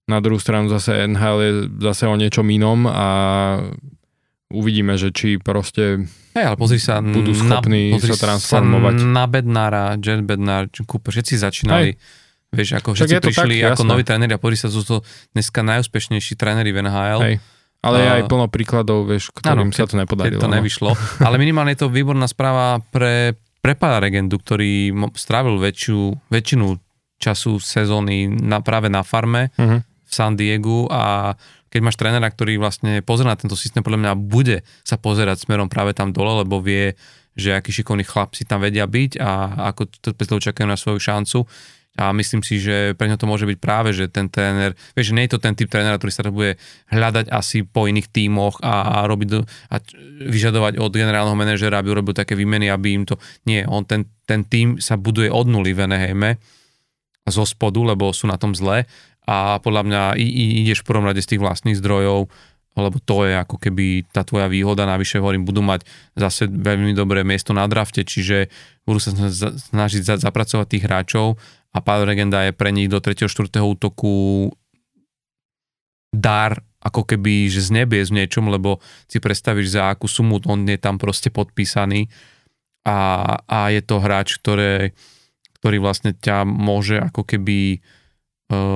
Na druhú stranu zase NHL je zase o niečom inom a uvidíme, že či proste hey, ale pozri sa budú schopní na, sa transformovať. Sa na Bednára, Jet Bednár, Cooper, všetci začínali. Hey. Vieš, ako všetci prišli tak, ako jasné. noví tréneri a pozri sa, sú to dneska najúspešnejší tréneri v NHL. Hej. Ale je aj plno príkladov, vieš, ktorým ano, sa to nepodarilo. to no. nevyšlo. Ale minimálne je to výborná správa pre, pre Legendu, ktorý strávil väčšiu, väčšinu času sezóny na, práve na farme. Uh-huh San Diegu a keď máš trénera, ktorý vlastne pozera na tento systém, podľa mňa bude sa pozerať smerom práve tam dole, lebo vie, že aký šikovný chlap si tam vedia byť a ako to čakajú na svoju šancu. A myslím si, že pre ňa to môže byť práve, že ten tréner, vieš, že nie je to ten typ trénera, ktorý sa bude hľadať asi po iných tímoch a, a robiť a vyžadovať od generálneho manažera, aby urobil také výmeny, aby im to... Nie, on ten, ten tým sa buduje od nuly v Enehejme zo spodu, lebo sú na tom zle a podľa mňa i, i, ideš v prvom rade z tých vlastných zdrojov, lebo to je ako keby tá tvoja výhoda, navyše hovorím, budú mať zase veľmi dobré miesto na drafte, čiže budú sa snažiť zapracovať tých hráčov a Pavel Regenda je pre nich do 3. 4. útoku dar ako keby, že z nebies v niečom, lebo si predstavíš, za akú sumu on je tam proste podpísaný a, a je to hráč, ktoré, ktorý vlastne ťa môže ako keby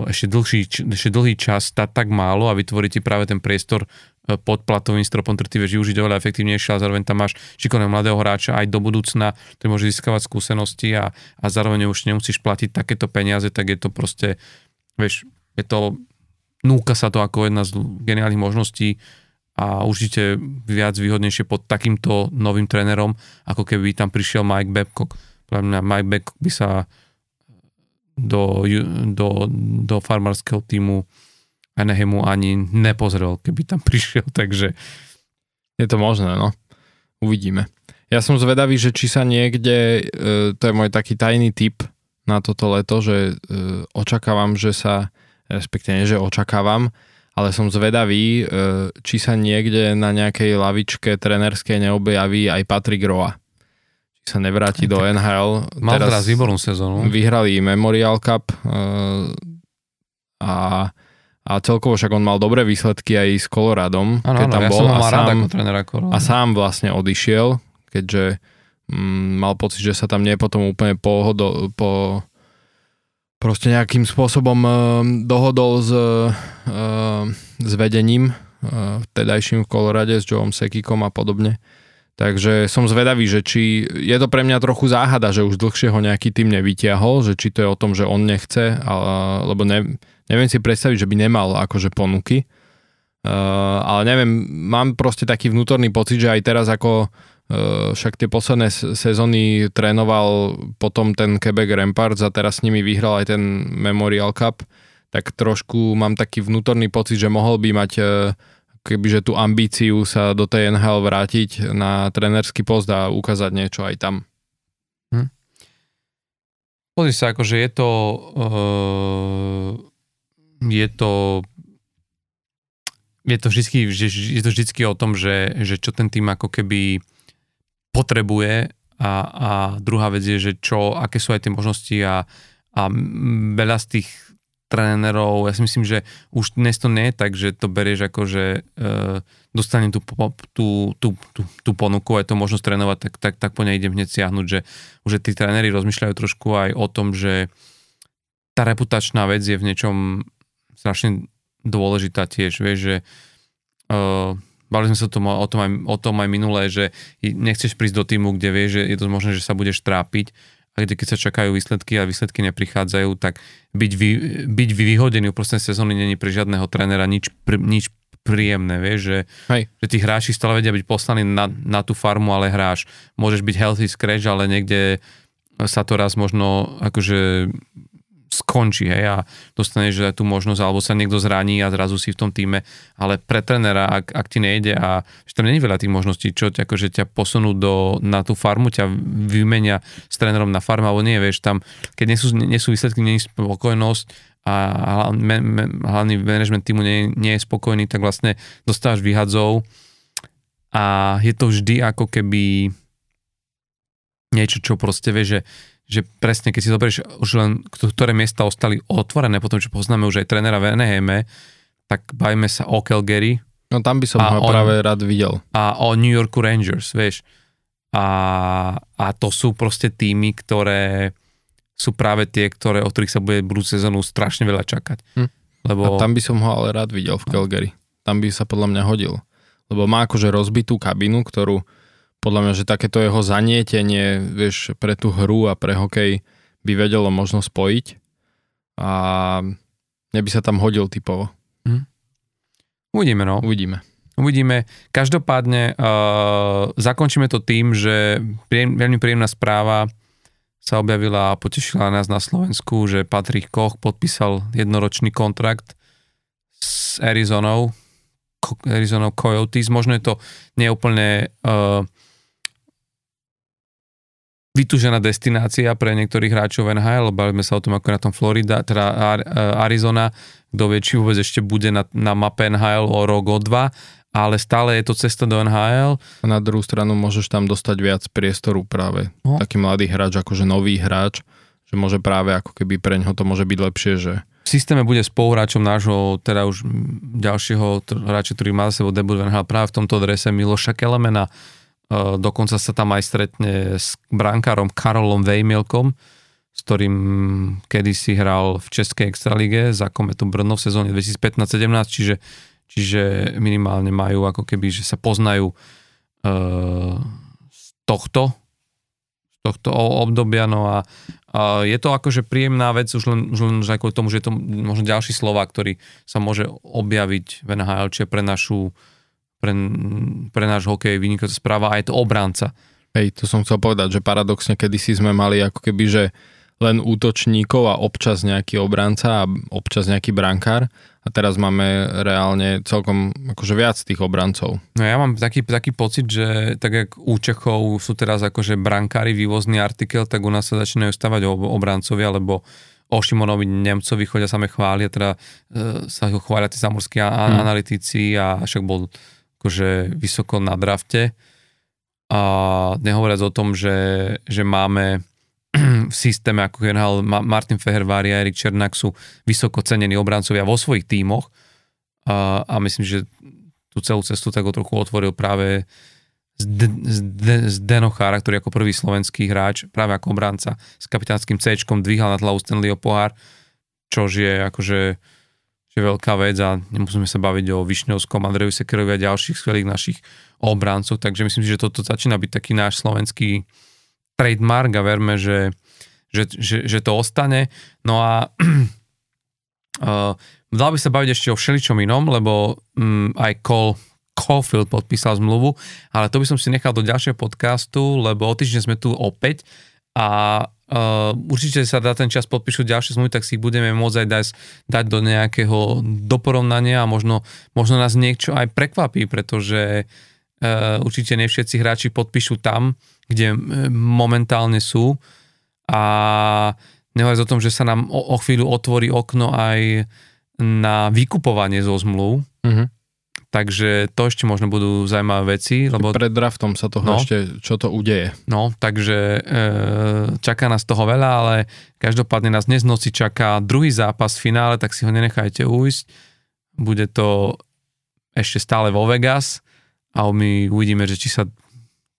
ešte dlhší, ešte dlhý čas stať tak málo a vytvoriť ti práve ten priestor pod platovým stropom, ktorý ty vieš využiť oveľa efektívnejšie a zároveň tam máš šikovného mladého hráča aj do budúcna, ktorý môže získavať skúsenosti a, a zároveň už nemusíš platiť takéto peniaze, tak je to proste, vieš, je to, núka sa to ako jedna z geniálnych možností a určite viac výhodnejšie pod takýmto novým trénerom, ako keby tam prišiel Mike Babcock. Podľa mňa Mike Babcock by sa do, do, do farmárskeho týmu Anaheimu ani nepozrel, keby tam prišiel, takže... Je to možné, no. Uvidíme. Ja som zvedavý, že či sa niekde, e, to je môj taký tajný tip na toto leto, že e, očakávam, že sa, respektíve nie, že očakávam, ale som zvedavý, e, či sa niekde na nejakej lavičke trenerskej neobjaví aj Patrick Roa sa nevráti do NHL. Mal teraz, teraz výbornú sezónu. Vyhrali Memorial Cup a, a celkovo však on mal dobré výsledky aj s Coloradom, ano, keď ano, tam ja bol ho a sám, ako a sám vlastne odišiel, keďže mm, mal pocit, že sa tam nie potom úplne pohodol, po, proste nejakým spôsobom uh, dohodol s, uh, s vedením uh, vtedajším v Kolorade, s Joeom Sekikom a podobne. Takže som zvedavý, že či je to pre mňa trochu záhada, že už dlhšie ho nejaký tým nevytiahol, že či to je o tom, že on nechce, ale, lebo ne, neviem si predstaviť, že by nemal akože ponuky. Uh, ale neviem, mám proste taký vnútorný pocit, že aj teraz ako uh, však tie posledné sezóny trénoval potom ten Quebec Ramparts a teraz s nimi vyhral aj ten Memorial Cup, tak trošku mám taký vnútorný pocit, že mohol by mať uh, kebyže tú ambíciu sa do tej NHL vrátiť na trenerský post a ukázať niečo aj tam. Hm. Pozri sa, akože je to uh, je to je to vždy, je to vždy o tom, že, že čo ten tým ako keby potrebuje a, a druhá vec je, že čo, aké sú aj tie možnosti a, a veľa z tých trénerov, ja si myslím, že už dnes to nie je tak, že to berieš ako, že e, dostanem tú, tú, tú, tú, tú ponuku aj to možnosť trénovať, tak, tak, tak po nej idem hneď siahnuť, že už tí tréneri rozmýšľajú trošku aj o tom, že tá reputačná vec je v niečom strašne dôležitá tiež, vieš, že e, bali sme sa o tom, o, tom aj, o tom aj minulé, že nechceš prísť do týmu, kde vieš, že je to možné, že sa budeš trápiť a kde keď sa čakajú výsledky a výsledky neprichádzajú, tak byť, vy, byť vyhodený uprostred sezóny není pre žiadneho trénera nič, pr, nič príjemné, vieš, že, Hej. že tí hráči stále vedia byť poslaní na, na tú farmu, ale hráš. Môžeš byť healthy scratch, ale niekde sa to raz možno akože skončí, hej, a dostaneš tú možnosť, alebo sa niekto zraní a zrazu si v tom týme, ale pre trenera, ak, ak ti nejde a že tam není veľa tých možností, čo akože ťa posunú do, na tú farmu, ťa vymenia s trénerom na farmu, alebo nie, vieš, tam, keď nie sú, nie sú výsledky, nie je spokojnosť a hlavný management týmu nie, nie je spokojný, tak vlastne dostávaš vyhadzov a je to vždy ako keby niečo, čo proste vieš, že že presne, keď si zoberieš už len, ktoré miesta ostali otvorené, potom čo poznáme už aj trénera v Eneheme, tak bajme sa o Calgary. No tam by som ho práve rád videl. A o New Yorku Rangers, vieš. A, a to sú proste týmy, ktoré sú práve tie, ktoré, o ktorých sa bude budúcu sezónu strašne veľa čakať. Hm. Lebo... A tam by som ho ale rád videl v Calgary. Tam by sa podľa mňa hodil. Lebo má akože rozbitú kabinu, ktorú podľa mňa, že takéto jeho zanietenie, vieš, pre tú hru a pre hokej by vedelo možno spojiť a neby sa tam hodil typovo. Hm. Uvidíme, no. Uvidíme. Uvidíme. Každopádne uh, zakončíme to tým, že príjem, veľmi príjemná správa sa objavila a potešila nás na Slovensku, že Patrick Koch podpísal jednoročný kontrakt s Arizonou, Arizonou Coyotes. Možno je to neúplne uh, vytúžená destinácia pre niektorých hráčov NHL, bavíme sa o tom ako na tom Florida, teda Arizona, kto vie, či vôbec ešte bude na, na mape NHL o rok, o dva, ale stále je to cesta do NHL. A na druhú stranu môžeš tam dostať viac priestoru práve. No. Taký mladý hráč, akože nový hráč, že môže práve ako keby pre ňoho to môže byť lepšie, že v systéme bude spoluhráčom nášho, teda už ďalšieho hráča, ktorý má za sebou debut v NHL práve v tomto drese Miloša Kelemena, dokonca sa tam aj stretne s brankárom Karolom Vejmielkom, s ktorým kedysi hral v Českej extralige za Kometu Brno v sezóne 2015-17, čiže, čiže minimálne majú ako keby, že sa poznajú uh, z tohto, z tohto obdobia, no a uh, je to akože príjemná vec, už len, už len už kvôli tomu, že je to možno ďalší slova, ktorý sa môže objaviť v NHL, pre našu pre, pre náš hokej vynikajúca správa a je to obranca. Hej, to som chcel povedať, že paradoxne kedysi sme mali ako keby, že len útočníkov a občas nejaký obranca a občas nejaký brankár a teraz máme reálne celkom akože viac tých obrancov. No ja mám taký, taký pocit, že tak jak u Čechov sú teraz akože brankári vývozný artikel, tak u nás sa začínajú stavať obrancovia, lebo o Šimonovi Nemcovi chodia same chvália, teda e, sa ho chvália tí zamorskí hmm. analytici a však bol akože vysoko na drafte. A nehovoriac o tom, že, že máme v systéme, ako generál Martin Fehervári a Erik Černák sú vysoko cenení obrancovia vo svojich tímoch. A, a myslím, že tú celú cestu tak trochu otvoril práve z, z, z Denochára, ktorý ako prvý slovenský hráč, práve ako obranca s kapitánskym C dvíhal na hlavu Stanleyho pohár, čož je akože že veľká vec a nemusíme sa baviť o Višňovskom, Andreju Sekerovi a ďalších skvelých našich obrancov, takže myslím si, že toto začína byť taký náš slovenský trademark a verme, že, že, že, že to ostane. No a uh, dal by sa baviť ešte o všeličom inom, lebo um, aj Cole Caulfield podpísal zmluvu, ale to by som si nechal do ďalšieho podcastu, lebo o týždeň sme tu opäť a uh, určite sa dá ten čas podpíšu ďalšie zmluvy, tak si ich budeme môcť aj dať, dať do nejakého doporovnania a možno, možno nás niečo aj prekvapí, pretože uh, určite ne všetci hráči podpíšu tam, kde uh, momentálne sú a nehovoriac o tom, že sa nám o, o chvíľu otvorí okno aj na vykupovanie zo zmluv. Uh-huh takže to ešte možno budú zaujímavé veci. Lebo... Pred draftom sa toho no, ešte, čo to udeje. No, takže e, čaká nás toho veľa, ale každopádne nás dnes noci čaká druhý zápas v finále, tak si ho nenechajte ujsť. Bude to ešte stále vo Vegas a my uvidíme, že či sa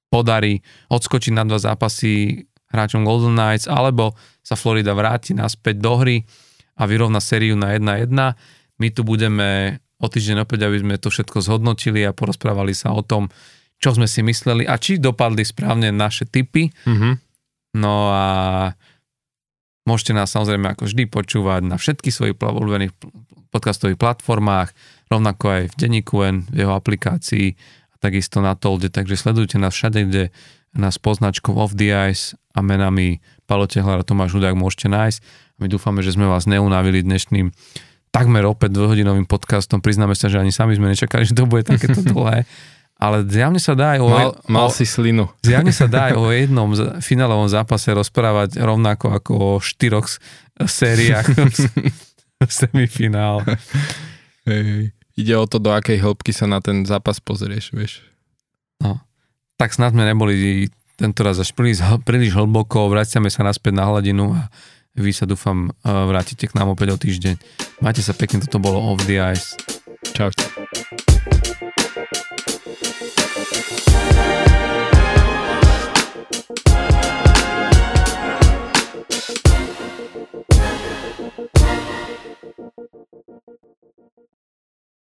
podarí odskočiť na dva zápasy hráčom Golden Knights, alebo sa Florida vráti naspäť do hry a vyrovna sériu na 1-1. My tu budeme o týždeň opäť, aby sme to všetko zhodnotili a porozprávali sa o tom, čo sme si mysleli a či dopadli správne naše typy. Mm-hmm. No a môžete nás samozrejme ako vždy počúvať na všetkých svojich obľúbených podcastových platformách, rovnako aj v Denníku N, v jeho aplikácii a takisto na Tolde, takže sledujte nás všade, kde nás poznačkou Off the Ice a menami Palo Tehlar a Tomáš Hudák môžete nájsť. My dúfame, že sme vás neunavili dnešným takmer opäť dvojhodinovým podcastom. Priznáme sa, že ani sami sme nečakali, že to bude takéto dlhé. Ale zjavne sa dá aj o... Mal, mal o, si slinu. Zjavne sa dá aj o jednom finálovom zápase rozprávať rovnako ako o štyroch sériách semifinál. Hej, ide o to, do akej hĺbky sa na ten zápas pozrieš, vieš. No, tak snad sme neboli tento raz až príliš, príliš hlboko, vraciame sa naspäť na hladinu a vy sa dúfam eh, vrátite k nám opäť o týždeň. Majte sa pekne, toto bolo Off the Ice. Čaute.